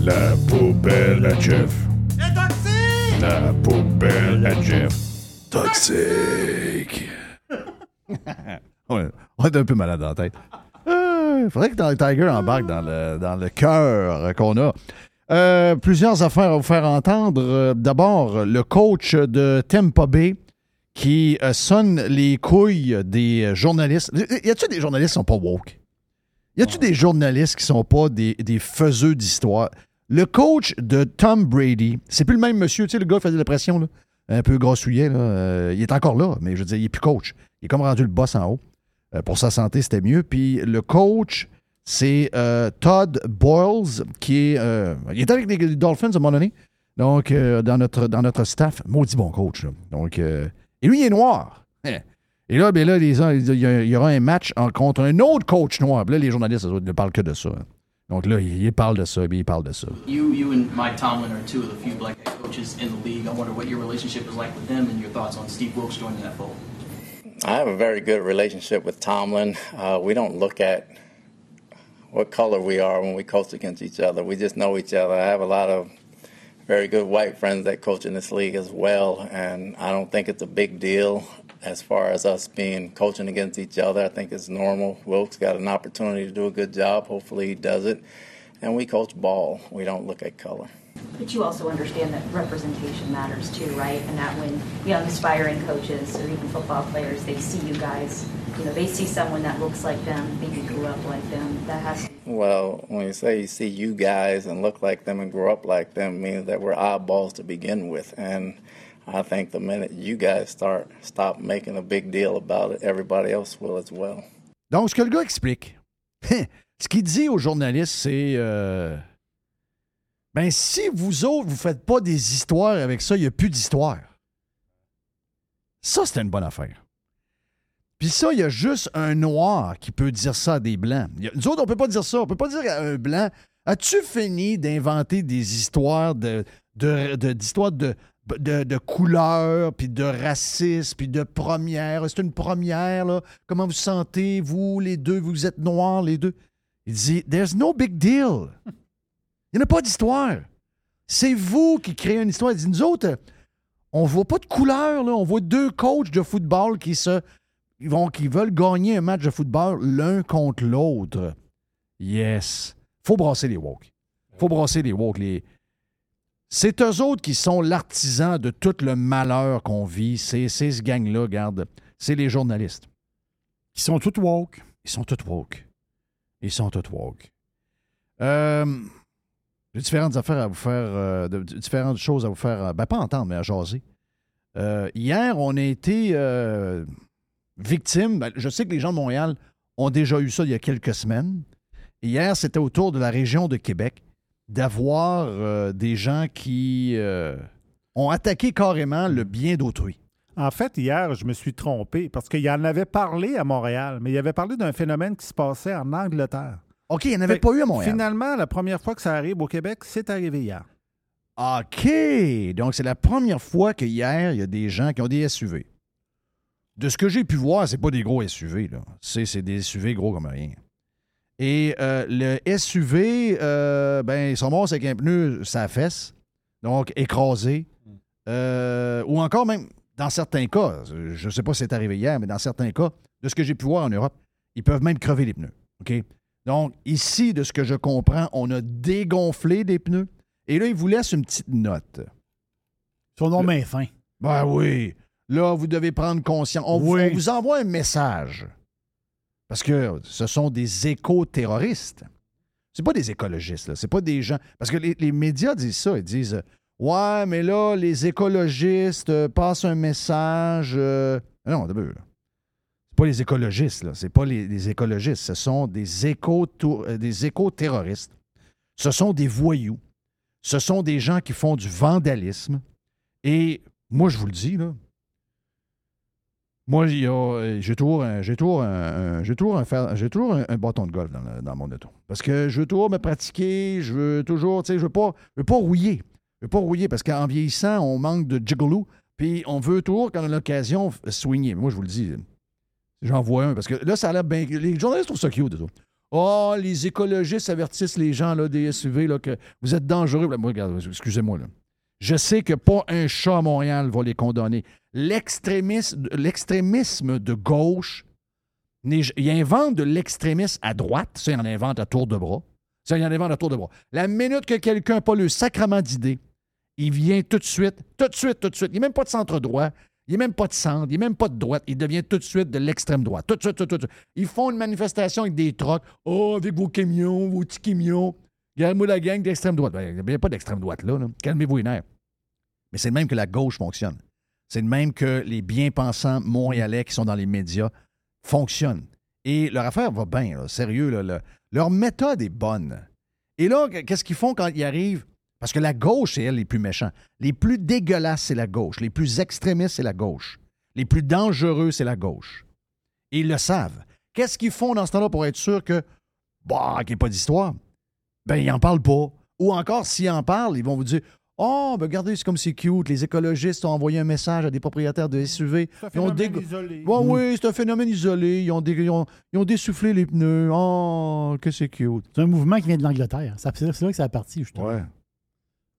La poubelle à Jeff. Le taxi! La poubelle à Jeff. Toxique. Ouais, on est un peu malade dans la tête. Il faudrait que Tiger embarque dans le, dans le cœur qu'on a. Euh, plusieurs affaires à vous faire entendre. Euh, D'abord, le coach de Tampa Bay qui euh, sonne les couilles des euh, journalistes. Y a-tu des journalistes qui sont pas woke? Y a-tu des journalistes qui sont pas des, des faiseux d'histoire? Le coach de Tom Brady, c'est plus le même monsieur, tu sais, le gars faisait de la pression, là, un peu grossouillet, là, euh, il est encore là, mais je veux dire, il est plus coach. Il est comme rendu le boss en haut. Euh, pour sa santé, c'était mieux. Puis le coach, c'est euh, Todd Boyles, qui est. il était avec les Dolphins à un moment donné. Donc, dans, notre, dans notre staff, maudit bon coach. là. Donc, et lui, il est noir. Hein. Et là, ben là les il y a- il y aura un match en- contre un autre coach noir. Puis là, les journalistes, eux ne parlent que de ça. Donc là, il, il parle de ça, puis il parle de ça. You, you and Mike Tomlin are two of the few black coaches in the league. I wonder what your relationship is like with them and your thoughts on Steve Wilkes joining that fold. I have a very good relationship with Tomlin. Uh, we don't look at what color we are when we coach against each other. We just know each other. I have a lot of very good white friends that coach in this league as well, and I don't think it's a big deal as far as us being coaching against each other. I think it's normal. Wilkes got an opportunity to do a good job. Hopefully, he does it. And we coach ball. We don't look at color. But you also understand that representation matters too, right? And that when young aspiring coaches or even football players, they see you guys, you know, they see someone that looks like them, maybe grew up like them. That has Well, when you say you see you guys and look like them and grow up like them, means that we're oddballs to begin with. And I think the minute you guys start stop making a big deal about it, everybody else will as well. Donc, ce que le gars explique, ce qu'il dit aux journalistes, c'est euh, ben si vous autres, vous faites pas des histoires avec ça, il n'y a plus d'histoire. Ça, c'était une bonne affaire. Puis ça, il y a juste un noir qui peut dire ça à des blancs. A- nous autres, on peut pas dire ça. On peut pas dire à un blanc As-tu fini d'inventer des histoires de- d'histoires de, de, de couleurs, puis de racisme, puis de première? C'est une première, là. Comment vous sentez, vous, les deux? Vous êtes noirs, les deux? Il dit There's no big deal. Il n'y a pas d'histoire. C'est vous qui créez une histoire. Il dit Nous autres, on voit pas de couleur, là. On voit deux coachs de football qui se. Qui veulent gagner un match de football l'un contre l'autre. Yes. Faut brasser les woke. Faut brasser les woke. Les... C'est eux autres qui sont l'artisan de tout le malheur qu'on vit. C'est, ce gang-là, regarde. C'est les journalistes. Ils sont tous woke. Ils sont tous woke. Ils sont tous woke. Euh, j'ai différentes affaires à vous faire, euh, de- différentes choses à vous faire, euh, ben pas entendre, mais à jaser. Euh, hier, on a été victime. ben, je sais que les gens de Montréal ont déjà eu ça il y a quelques semaines. Hier, c'était autour de la région de Québec d'avoir euh, des gens qui euh, ont attaqué carrément le bien d'autrui. En fait, hier, je me suis trompé parce qu'il en avait parlé à Montréal, mais il avait parlé d'un phénomène qui se passait en Angleterre. OK, il n'y en avait Fait- pas eu à Montréal. Finalement, la première fois que ça arrive au Québec, c'est arrivé hier. OK. Donc, c'est la première fois que hier, il y a des gens qui ont des SUV. De ce que j'ai pu voir, c'est pas des gros SUV. là. C'est, c'est des SUV gros comme rien. Et euh, le SUV, euh, ben, ils sont morts avec un pneu sa fesse, donc écrasé. Euh, ou encore même, dans certains cas, je ne sais pas si c'est arrivé hier, mais dans certains cas, de ce que j'ai pu voir en Europe, ils peuvent même crever les pneus. OK? Donc, ici, de ce que je comprends, on a dégonflé des pneus. Et là, il vous laisse une petite note. Son nom est fin. Ben oui. Là, vous devez prendre conscience. On, vous- Oui. on vous envoie un message. Parce que ce sont des éco-terroristes. C'est pas des écologistes. C'est pas des gens. Parce que les, médias disent ça. Ils disent Ouais, mais là, les écologistes euh, passent un message. euh, Non, d'abord, là. C'est pas les écologistes, là. C'est pas les, écologistes. Ce sont euh, des éco-terroristes. Ce sont des voyous. Ce sont des gens qui font du vandalisme. Et moi, je vous le dis, là. Moi, j'ai toujours, un, j'ai toujours, j'ai toujours, un, j'ai toujours un, bâton de golf dans, dans mon auto. Parce que je veux toujours me pratiquer, je veux toujours, tu sais, je veux pas, veux pas rouiller. Je veux pas rouiller parce qu'en vieillissant, on manque de gigolo, puis on veut toujours, quand on a l'occasion, swinguer. Moi, je vous le dis, j'en vois un parce que là, ça a l'air bien. Les journalistes trouvent ça cute, autres. Oh, les écologistes avertissent les gens là, des SUV là, que vous êtes dangereux. Excusez-moi, là. Je sais que pas un chat à Montréal va les condamner. L'extrémisme, de gauche, il invente de l'extrémisme à droite, ça, il en invente à tour de bras. Ça, il en avait à tour de bras. La minute que quelqu'un n'a pas le sacrement d'idée, il vient tout de suite, tout de suite, tout de suite. Il n'y a même pas de centre droit. Il n'y a même pas de centre, il n'y a même pas de droite. Il devient tout de suite de l'extrême droite. Tout de suite, tout de suite. Ils font une manifestation avec des trocs. Oh, avec vos camions, vos petits camions. Regarde-moi la gang d'extrême droite. Ben, Il n'y a pas d'extrême droite là. là. Calmez-vous les nerfs. Mais c'est le même que la gauche fonctionne. C'est le même que les bien-pensants montréalais qui sont dans les médias fonctionnent. Et leur affaire va bien, là, sérieux. là, le- leur méthode est bonne. Et là, qu'est-ce qu'ils font quand ils arrivent? Parce que la gauche, c'est elle les plus méchants. Les plus dégueulasses, c'est la gauche. Les plus extrémistes, c'est la gauche. Les plus dangereux, c'est la gauche. Et ils le savent. Qu'est-ce qu'ils font dans ce temps-là pour être sûr que, bah, qu'il n'y ait pas d'histoire? Ben, ils n'en parlent pas. Ou encore, s'ils en parlent, ils vont vous dire Oh, ben regardez, c'est comme c'est cute. Les écologistes ont envoyé un message à des propriétaires de SUV. C'est un Ils ont phénomène dég- isolé. Ouais, oui, c'est un phénomène isolé. Ils ont, dé- ils ont- ils ont dessoufflé les pneus. Oh, que c'est cute. C'est un mouvement qui vient de l'Angleterre. Ça- C'est là que ça a parti, justement.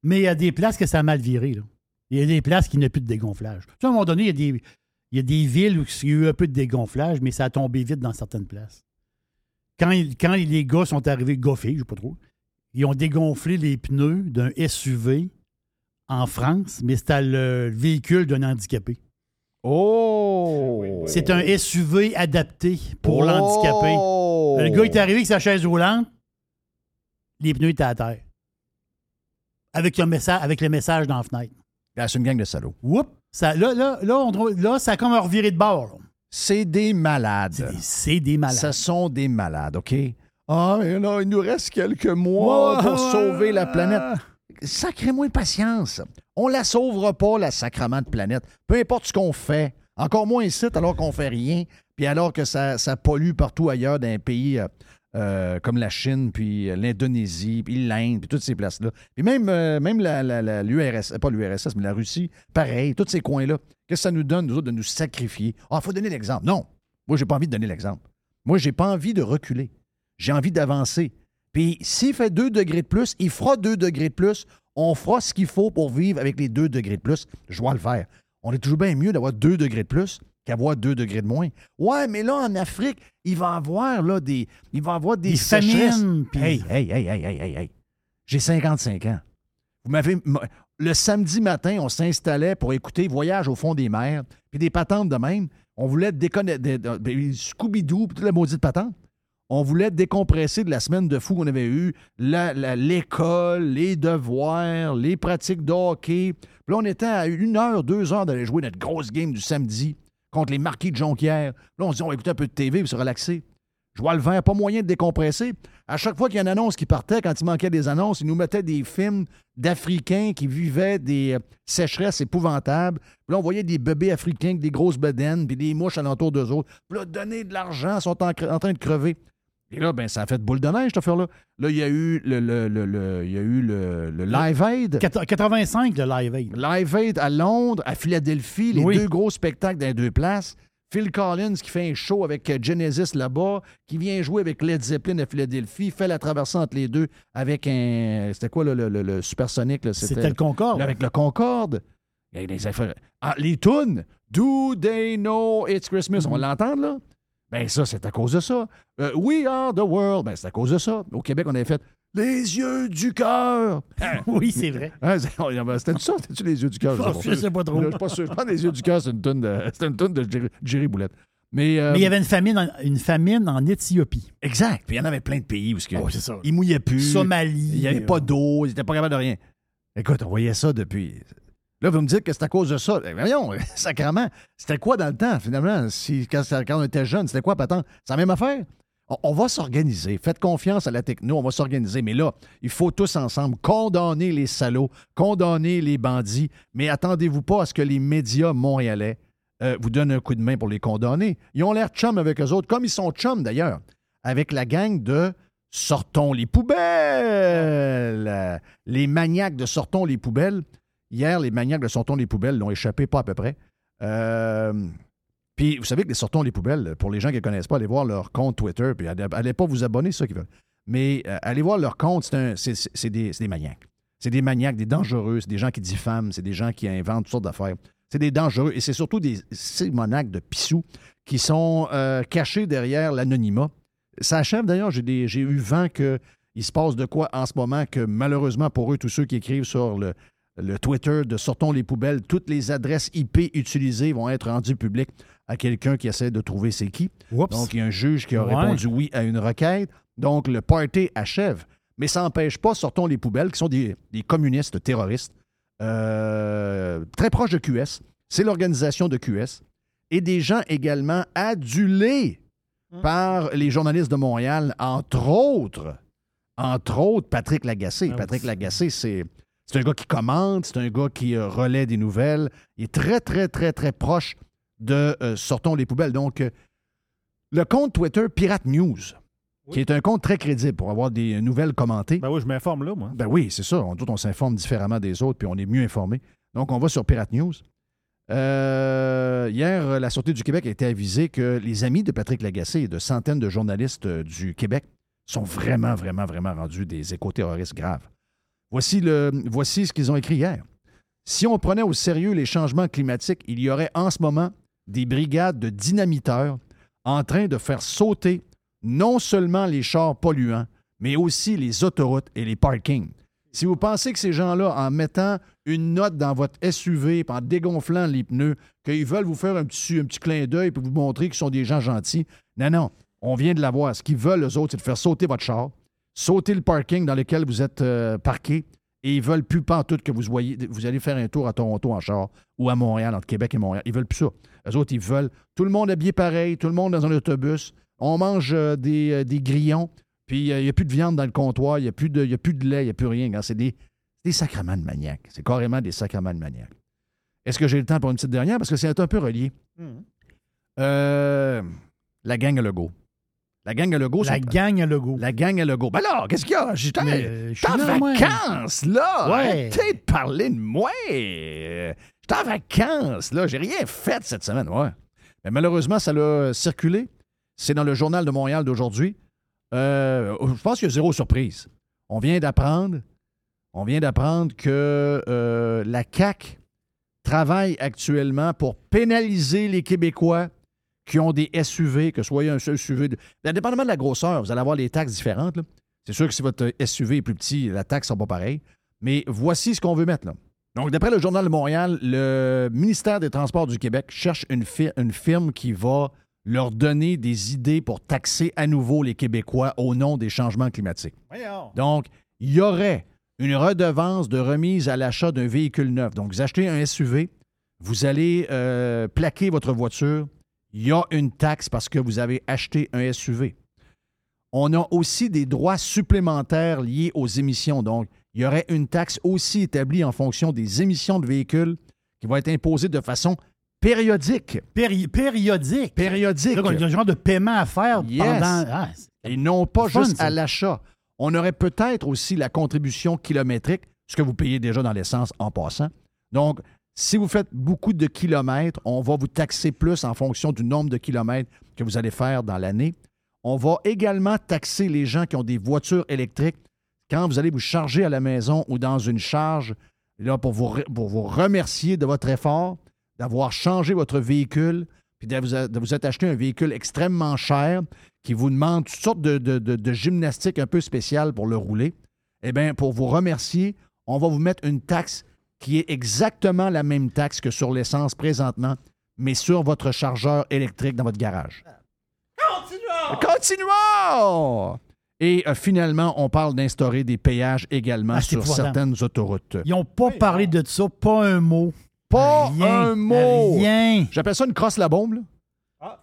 Mais il y a des places que ça a mal viré. là. Il y a des places qui n'ont plus de dégonflage. Tu sais, à un moment donné, il y a des, il y a des villes où il y a eu un peu de dégonflage, mais ça a tombé vite dans certaines places. Quand, il- quand les gars sont arrivés goffés, je sais pas trop, ils ont dégonflé les pneus d'un SUV en France, mais c'était le véhicule d'un handicapé. Oh! C'est un SUV adapté pour Oh! l'handicapé. Le gars est arrivé avec sa chaise roulante, les pneus étaient à terre. Avec, un message, avec le message dans la fenêtre. C'est une gang de salauds. Oups! Ça, là, là, là, on trouve- là, ça a comme un reviré de bord. C'est des malades. C'est des malades. Ce sont des malades, OK? Ah, mais là, il nous reste quelques mois pour sauver la planète. Sacrez-moi patience. On la sauvera pas, la sacrement de planète. Peu importe ce qu'on fait. Encore moins ici, alors qu'on fait rien, puis alors que ça, ça pollue partout ailleurs dans un pays euh, euh, comme la Chine, puis l'Indonésie, puis l'Inde, puis toutes ces places-là. Puis même, euh, même la- l'URSS, pas l'URSS, mais la Russie, pareil, tous ces coins-là. Qu'est-ce que ça nous donne, nous autres, de nous sacrifier? Ah, il faut donner l'exemple. Non, moi, j'ai pas envie de donner l'exemple. Moi, j'ai pas envie de reculer. J'ai envie d'avancer. Puis s'il fait 2 degrés de plus, il fera 2 degrés de plus. On fera ce qu'il faut pour vivre avec les 2 degrés de plus. Je vais le faire. On est toujours bien mieux d'avoir 2 degrés de plus qu'avoir 2 degrés de moins. Ouais, mais là, en Afrique, il va y avoir là, des, il va avoir des, Des sécheresses. Hey, hey, hey, hey, hey, hey, hey. J'ai 55 ans. Vous m'avez. Le samedi matin, on s'installait pour écouter Voyage au fond des mers, puis des patentes de même. On voulait déconnecter. Scooby-Doo, puis toute la maudite patente. On voulait décompresser de la semaine de fou qu'on avait eue, l'école, les devoirs, les pratiques de hockey. Puis là, on était à une heure, deux heures d'aller jouer notre grosse game du samedi contre les marquis de Jonquière. Là, on se dit, on va écouter un peu de TV pour se relaxer. Je vois le vert, pas moyen de décompresser. À chaque fois qu'il y a une annonce qui partait, quand il manquait des annonces, ils nous mettaient des films d'Africains qui vivaient des euh, sécheresses épouvantables. Puis là, on voyait des bébés africains avec des grosses bedaines, puis des mouches alentour d'eux autres. Puis là, donner de l'argent, ils sont en train de crever. Et là, ben, ça a fait boule de neige, cette affaire-là. Là, il y a eu le, le- le- le- il y a eu le, le Live Aid. 85, le Live Aid. Live Aid à Londres, à Philadelphie, les Oui. deux gros spectacles dans les deux places. Phil Collins qui fait un show avec euh, Genesis là-bas, qui vient jouer avec Led Zeppelin à Philadelphie, fait la traversée entre les deux avec un. C'était quoi le, le, le- le supersonique? là? C'était le Concorde. Avec le Concorde. Il y a des affaires- Ah, les tunes. Do they know it's Christmas? On va l'entendre, là? Ben ça, c'est à cause de ça. Euh, We are the world. Ben c'est à cause de ça. Au Québec, on avait fait Les yeux du cœur. Oui, c'est vrai. Hein, C'était ça? C'était-tu les yeux du cœur? Je sais pas trop. Je suis pas sûr. Je pense que les yeux du cœur, c'est une tonne de, une de Jerry, Jerry Boulette. Mais, euh, Mais il y avait une famine, en, une famine en Éthiopie. Exact. Puis il y en avait plein de pays où ce que- Oh, ça. ils mouillaient plus. Somalie. Il n'y avait pas d'eau. Ils n'étaient pas capables de rien. Écoute, on voyait ça depuis. Là, vous me dites que c'est à cause de ça. Eh, voyons, sacrément. C'était quoi dans le temps, finalement? Si, quand, quand on était jeune, c'était quoi, Patton? C'est la même affaire? On, on va s'organiser. Faites confiance à la techno, on va s'organiser. Mais là, il faut tous ensemble condamner les salauds, condamner les bandits. Mais attendez-vous pas à ce que les médias montréalais euh, vous donnent un coup de main pour les condamner. Ils ont l'air chum avec eux autres, comme ils sont chums d'ailleurs, avec la gang de Sortons les poubelles. Euh, Les maniaques de Sortons les poubelles. Hier, les maniaques de Sortons les poubelles l'ont échappé pas à peu près. Euh, puis, vous savez que les Sortons les poubelles, pour les gens qui ne connaissent pas, allez voir leur compte Twitter, puis allez, pas vous abonner, ça qu'ils veulent. Mais euh, allez voir leur compte, c'est des, maniaques. C'est des maniaques, des dangereux, c'est des gens qui diffament, c'est des gens qui inventent toutes sortes d'affaires. C'est des dangereux et c'est surtout des simonaques de pissous qui sont euh, cachés derrière l'anonymat. Ça achève d'ailleurs, j'ai eu vent qu'il Il se passe de quoi en ce moment que malheureusement pour eux, tous ceux qui écrivent sur le, le Twitter de Sortons les poubelles, toutes les adresses IP utilisées vont être rendues publiques à quelqu'un qui essaie de trouver c'est qui. Donc, il y a un juge qui a Ouais. répondu oui à une requête. Donc, le party achève. Mais ça n'empêche pas Sortons les poubelles, qui sont des, des communistes terroristes, euh, très proches de QS. C'est l'organisation de QS. Et des gens également adulés par les journalistes de Montréal, entre autres, entre autres, Patrick Lagacé. Patrick Lagacé, c'est c'est un gars qui commente, c'est un gars qui euh, relaie des nouvelles. Il est très, très, très, très proche de euh, Sortons les poubelles. Donc, euh, le compte Twitter Pirate News, qui est un compte très crédible pour avoir des nouvelles commentées. Ben oui, je m'informe là, moi. Ben oui, c'est ça. On, on s'informe différemment des autres, puis on est mieux informé. Donc, on va sur Pirate News. Hier, la Sûreté du Québec a été avisée que les amis de Patrick Lagacé et de centaines de journalistes du Québec sont vraiment, vraiment, vraiment rendus des éco-terroristes graves. Voici, ce qu'ils ont écrit hier. Si on prenait au sérieux les changements climatiques, il y aurait en ce moment des brigades de dynamiteurs en train de faire sauter non seulement les chars polluants, mais aussi les autoroutes et les parkings. Si vous pensez que ces gens-là, en mettant une note dans votre SUV, en dégonflant les pneus, qu'ils veulent vous faire un petit, un petit clin d'œil pour vous montrer qu'ils sont des gens gentils, non, non, on vient de l'avoir. Ce qu'ils veulent, eux autres, c'est de faire sauter votre char, sauter le parking dans lequel vous êtes euh, parqué, et ils veulent plus pantoute que vous voyez, vous allez faire un tour à Toronto en char ou à Montréal, entre Québec et Montréal. Ils veulent plus ça. Eux autres, ils veulent tout le monde habillé pareil, tout le monde dans un autobus. On mange euh, des, euh, des grillons, puis il n'y a plus de viande dans le comptoir, il n'y a, plus de- il y a plus de lait, il n'y a plus rien. Hein. C'est des, des sacrements de maniaques. C'est carrément des sacrements de maniaques. Est-ce que j'ai le temps pour une petite dernière? Parce que c'est un peu relié. Euh, la gang logo. La gang à logo. La gang à logo. La gang à logo. Ben là, qu'est-ce qu'il y a? J'étais euh, en moi. vacances, là. Ouais. Arrêtez de parler de moi. J'étais en vacances, là. J'ai rien fait cette semaine, ouais. Mais malheureusement, ça l'a circulé. C'est dans le Journal de Montréal d'aujourd'hui. Euh, je pense qu'il y a zéro surprise. On vient d'apprendre, on vient d'apprendre que euh, la CAC travaille actuellement pour pénaliser les Québécois qui ont des SUV, que ce soit un seul SUV. Indépendamment de la grosseur, vous allez avoir des taxes différentes. C'est sûr que si votre SUV est plus petit, la taxe ne sera pas pareille. Mais voici ce qu'on veut mettre là. Donc, d'après le Journal de Montréal, le ministère des Transports du Québec cherche une, fi- une firme qui va leur donner des idées pour taxer à nouveau les Québécois au nom des changements climatiques. Donc, il y aurait une redevance de remise à l'achat d'un véhicule neuf. Donc, vous achetez un SUV, vous allez euh, plaquer votre voiture, il y a une taxe parce que vous avez acheté un SUV. On a aussi des droits supplémentaires liés aux émissions. Donc, il y aurait une taxe aussi établie en fonction des émissions de véhicules qui va être imposée de façon périodique. périodique? Périodique. Là, il y a un genre de paiement à faire Yes. pendant. Ah, Et non pas fun, juste à l'achat. On aurait peut-être aussi la contribution kilométrique, ce que vous payez déjà dans l'essence en passant. Donc, si vous faites beaucoup de kilomètres, on va vous taxer plus en fonction du nombre de kilomètres que vous allez faire dans l'année. On va également taxer les gens qui ont des voitures électriques quand vous allez vous charger à la maison ou dans une charge, là, pour vous, remercier de votre effort, d'avoir changé votre véhicule, puis de vous, de être acheté un véhicule extrêmement cher qui vous demande toutes sortes de, de, de- de gymnastiques un peu spéciales pour le rouler. Eh bien, pour vous remercier, on va vous mettre une taxe qui est exactement la même taxe que sur l'essence présentement, mais sur votre chargeur électrique dans votre garage. Continuons! Et euh, finalement, on parle d'instaurer des péages également Ah, sur certaines autoroutes. Ils n'ont pas parlé de ça, pas un mot. Pas Rien, un mot! Rien. J'appelle ça une crosse la bombe. là.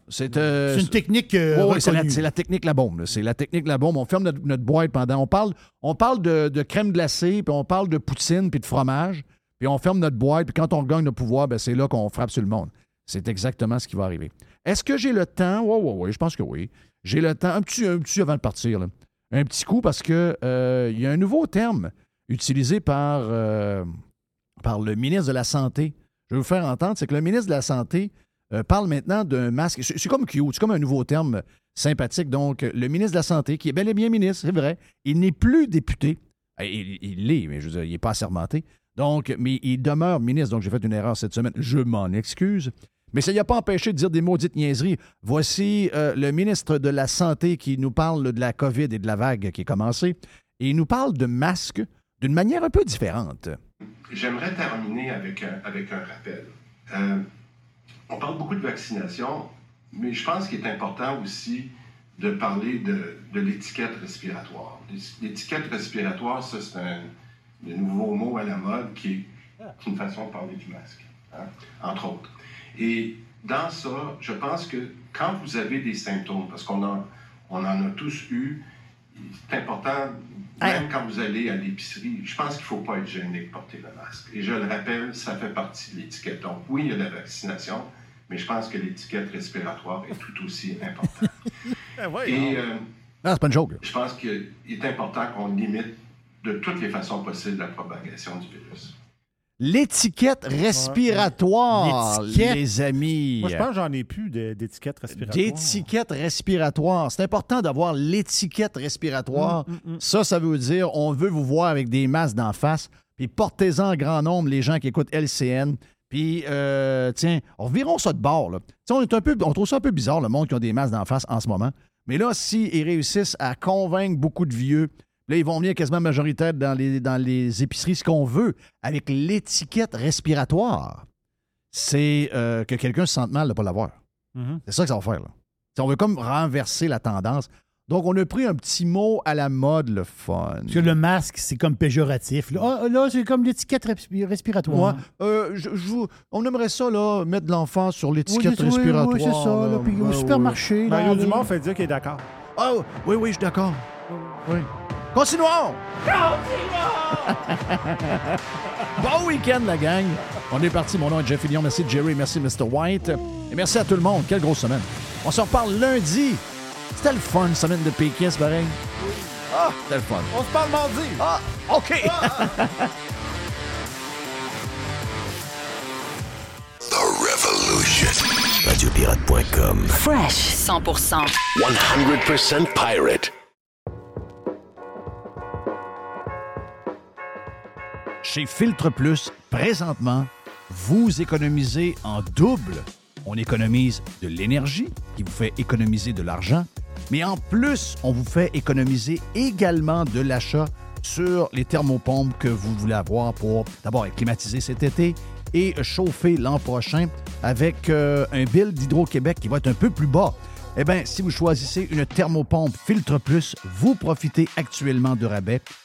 C'est euh, C'est une technique euh, c'est la, technique la bombe. C'est la technique la bombe. On ferme notre, notre boîte pendant. On parle, on parle de, de crème glacée, puis on parle de poutine, puis de fromage, puis on ferme notre boîte, puis quand on gagne le pouvoir, ben, c'est là qu'on frappe sur le monde. C'est exactement ce qui va arriver. Est-ce que j'ai le temps? Oui, oui, oui, je pense que oui. J'ai le temps. Un petit, un avant de partir. Un petit coup parce que euh, il y a un nouveau terme utilisé par, euh, par le ministre de la Santé. Je vais vous faire entendre, c'est que le ministre de la Santé euh, parle maintenant d'un masque. C'est comme cute, c'est comme un nouveau terme sympathique. Donc, le ministre de la Santé, qui est bel et bien ministre, c'est vrai, il n'est plus député. Il il l'est, mais je veux dire, il n'est pas assermenté. Donc, mais il demeure ministre. Donc, j'ai fait une erreur cette semaine. Je m'en excuse. Mais ça n'y a pas empêché de dire des maudites niaiseries. Voici euh, le ministre de la Santé qui nous parle de la COVID et de la vague qui est commencée. Et il nous parle de masques d'une manière un peu différente. J'aimerais terminer avec un, avec un rappel. Euh, on parle beaucoup de vaccination, mais je pense qu'il est important aussi de parler de, de l'étiquette respiratoire. L'étiquette respiratoire, ça, c'est un, le nouveau mot à la mode qui est une façon de parler du masque, hein, entre autres. Et dans ça, je pense que quand vous avez des symptômes, parce qu'on en, on en a tous eu, c'est important, même quand vous allez à l'épicerie, je pense qu'il ne faut pas être gêné de porter le masque. Et je le rappelle, ça fait partie de l'étiquette. Donc oui, il y a la vaccination, mais je pense que l'étiquette respiratoire est tout aussi importante. Et euh, Non, c'est pas une joke. je pense qu'il est important qu'on limite de toutes les façons possibles la propagation du virus. L'étiquette respiratoire, les amis. Moi, je pense que j'en ai plus d'étiquette respiratoire. D'étiquette respiratoire. C'est important d'avoir l'étiquette respiratoire. Mm, Ça, ça veut dire on veut vous voir avec des masques d'en face. Puis portez-en en grand nombre les gens qui écoutent LCN. Puis, euh, tiens, revirons ça de bord. Là. On, est un peu, on trouve ça un peu bizarre, le monde qui a des masques d'en face en ce moment. Mais là, s'ils réussissent à convaincre beaucoup de vieux, là, ils vont venir quasiment majoritaire dans les, dans les épiceries, ce qu'on veut, avec l'étiquette respiratoire, c'est euh, que quelqu'un se sente mal de ne pas l'avoir. Mhm. C'est ça que ça va faire. Là. On veut comme renverser la tendance. Donc, on a pris un petit mot à la mode, le fun. Parce que le masque, c'est comme péjoratif. Là, Ah, là, c'est comme l'étiquette respi- respiratoire. Ouais. Euh, je- je vous- on aimerait ça, là, mettre de l'enfant sur l'étiquette oui, respiratoire. oui, c'est ça. là, puis au Ouais, supermarché. Mario là, Dumont fait dire qu'il est d'accord. Oh, oui, oui, je suis d'accord. Oui. Continuons! bon week-end, la gang. On est parti. Mon nom est Jeff Fillion. Merci Jerry. Merci Mr. White. Et merci à tout le monde. Quelle grosse semaine. On se reparle lundi. C'était le fun, semaine de Pékin, c'est pareil. Ah, c'était le fun. On se parle mardi. Ah, OK. The Revolution. Radiopirate.com. Fresh 100%. 100% pirate. Chez Filtre Plus, présentement, vous économisez en double. On économise de l'énergie, qui vous fait économiser de l'argent, mais en plus, on vous fait économiser également de l'achat sur les thermopompes que vous voulez avoir pour d'abord être cet été et chauffer l'an prochain avec euh, un bill d'Hydro-Québec qui va être un peu plus bas. Eh bien, si vous choisissez une thermopompe Filtre Plus, vous profitez actuellement de rabais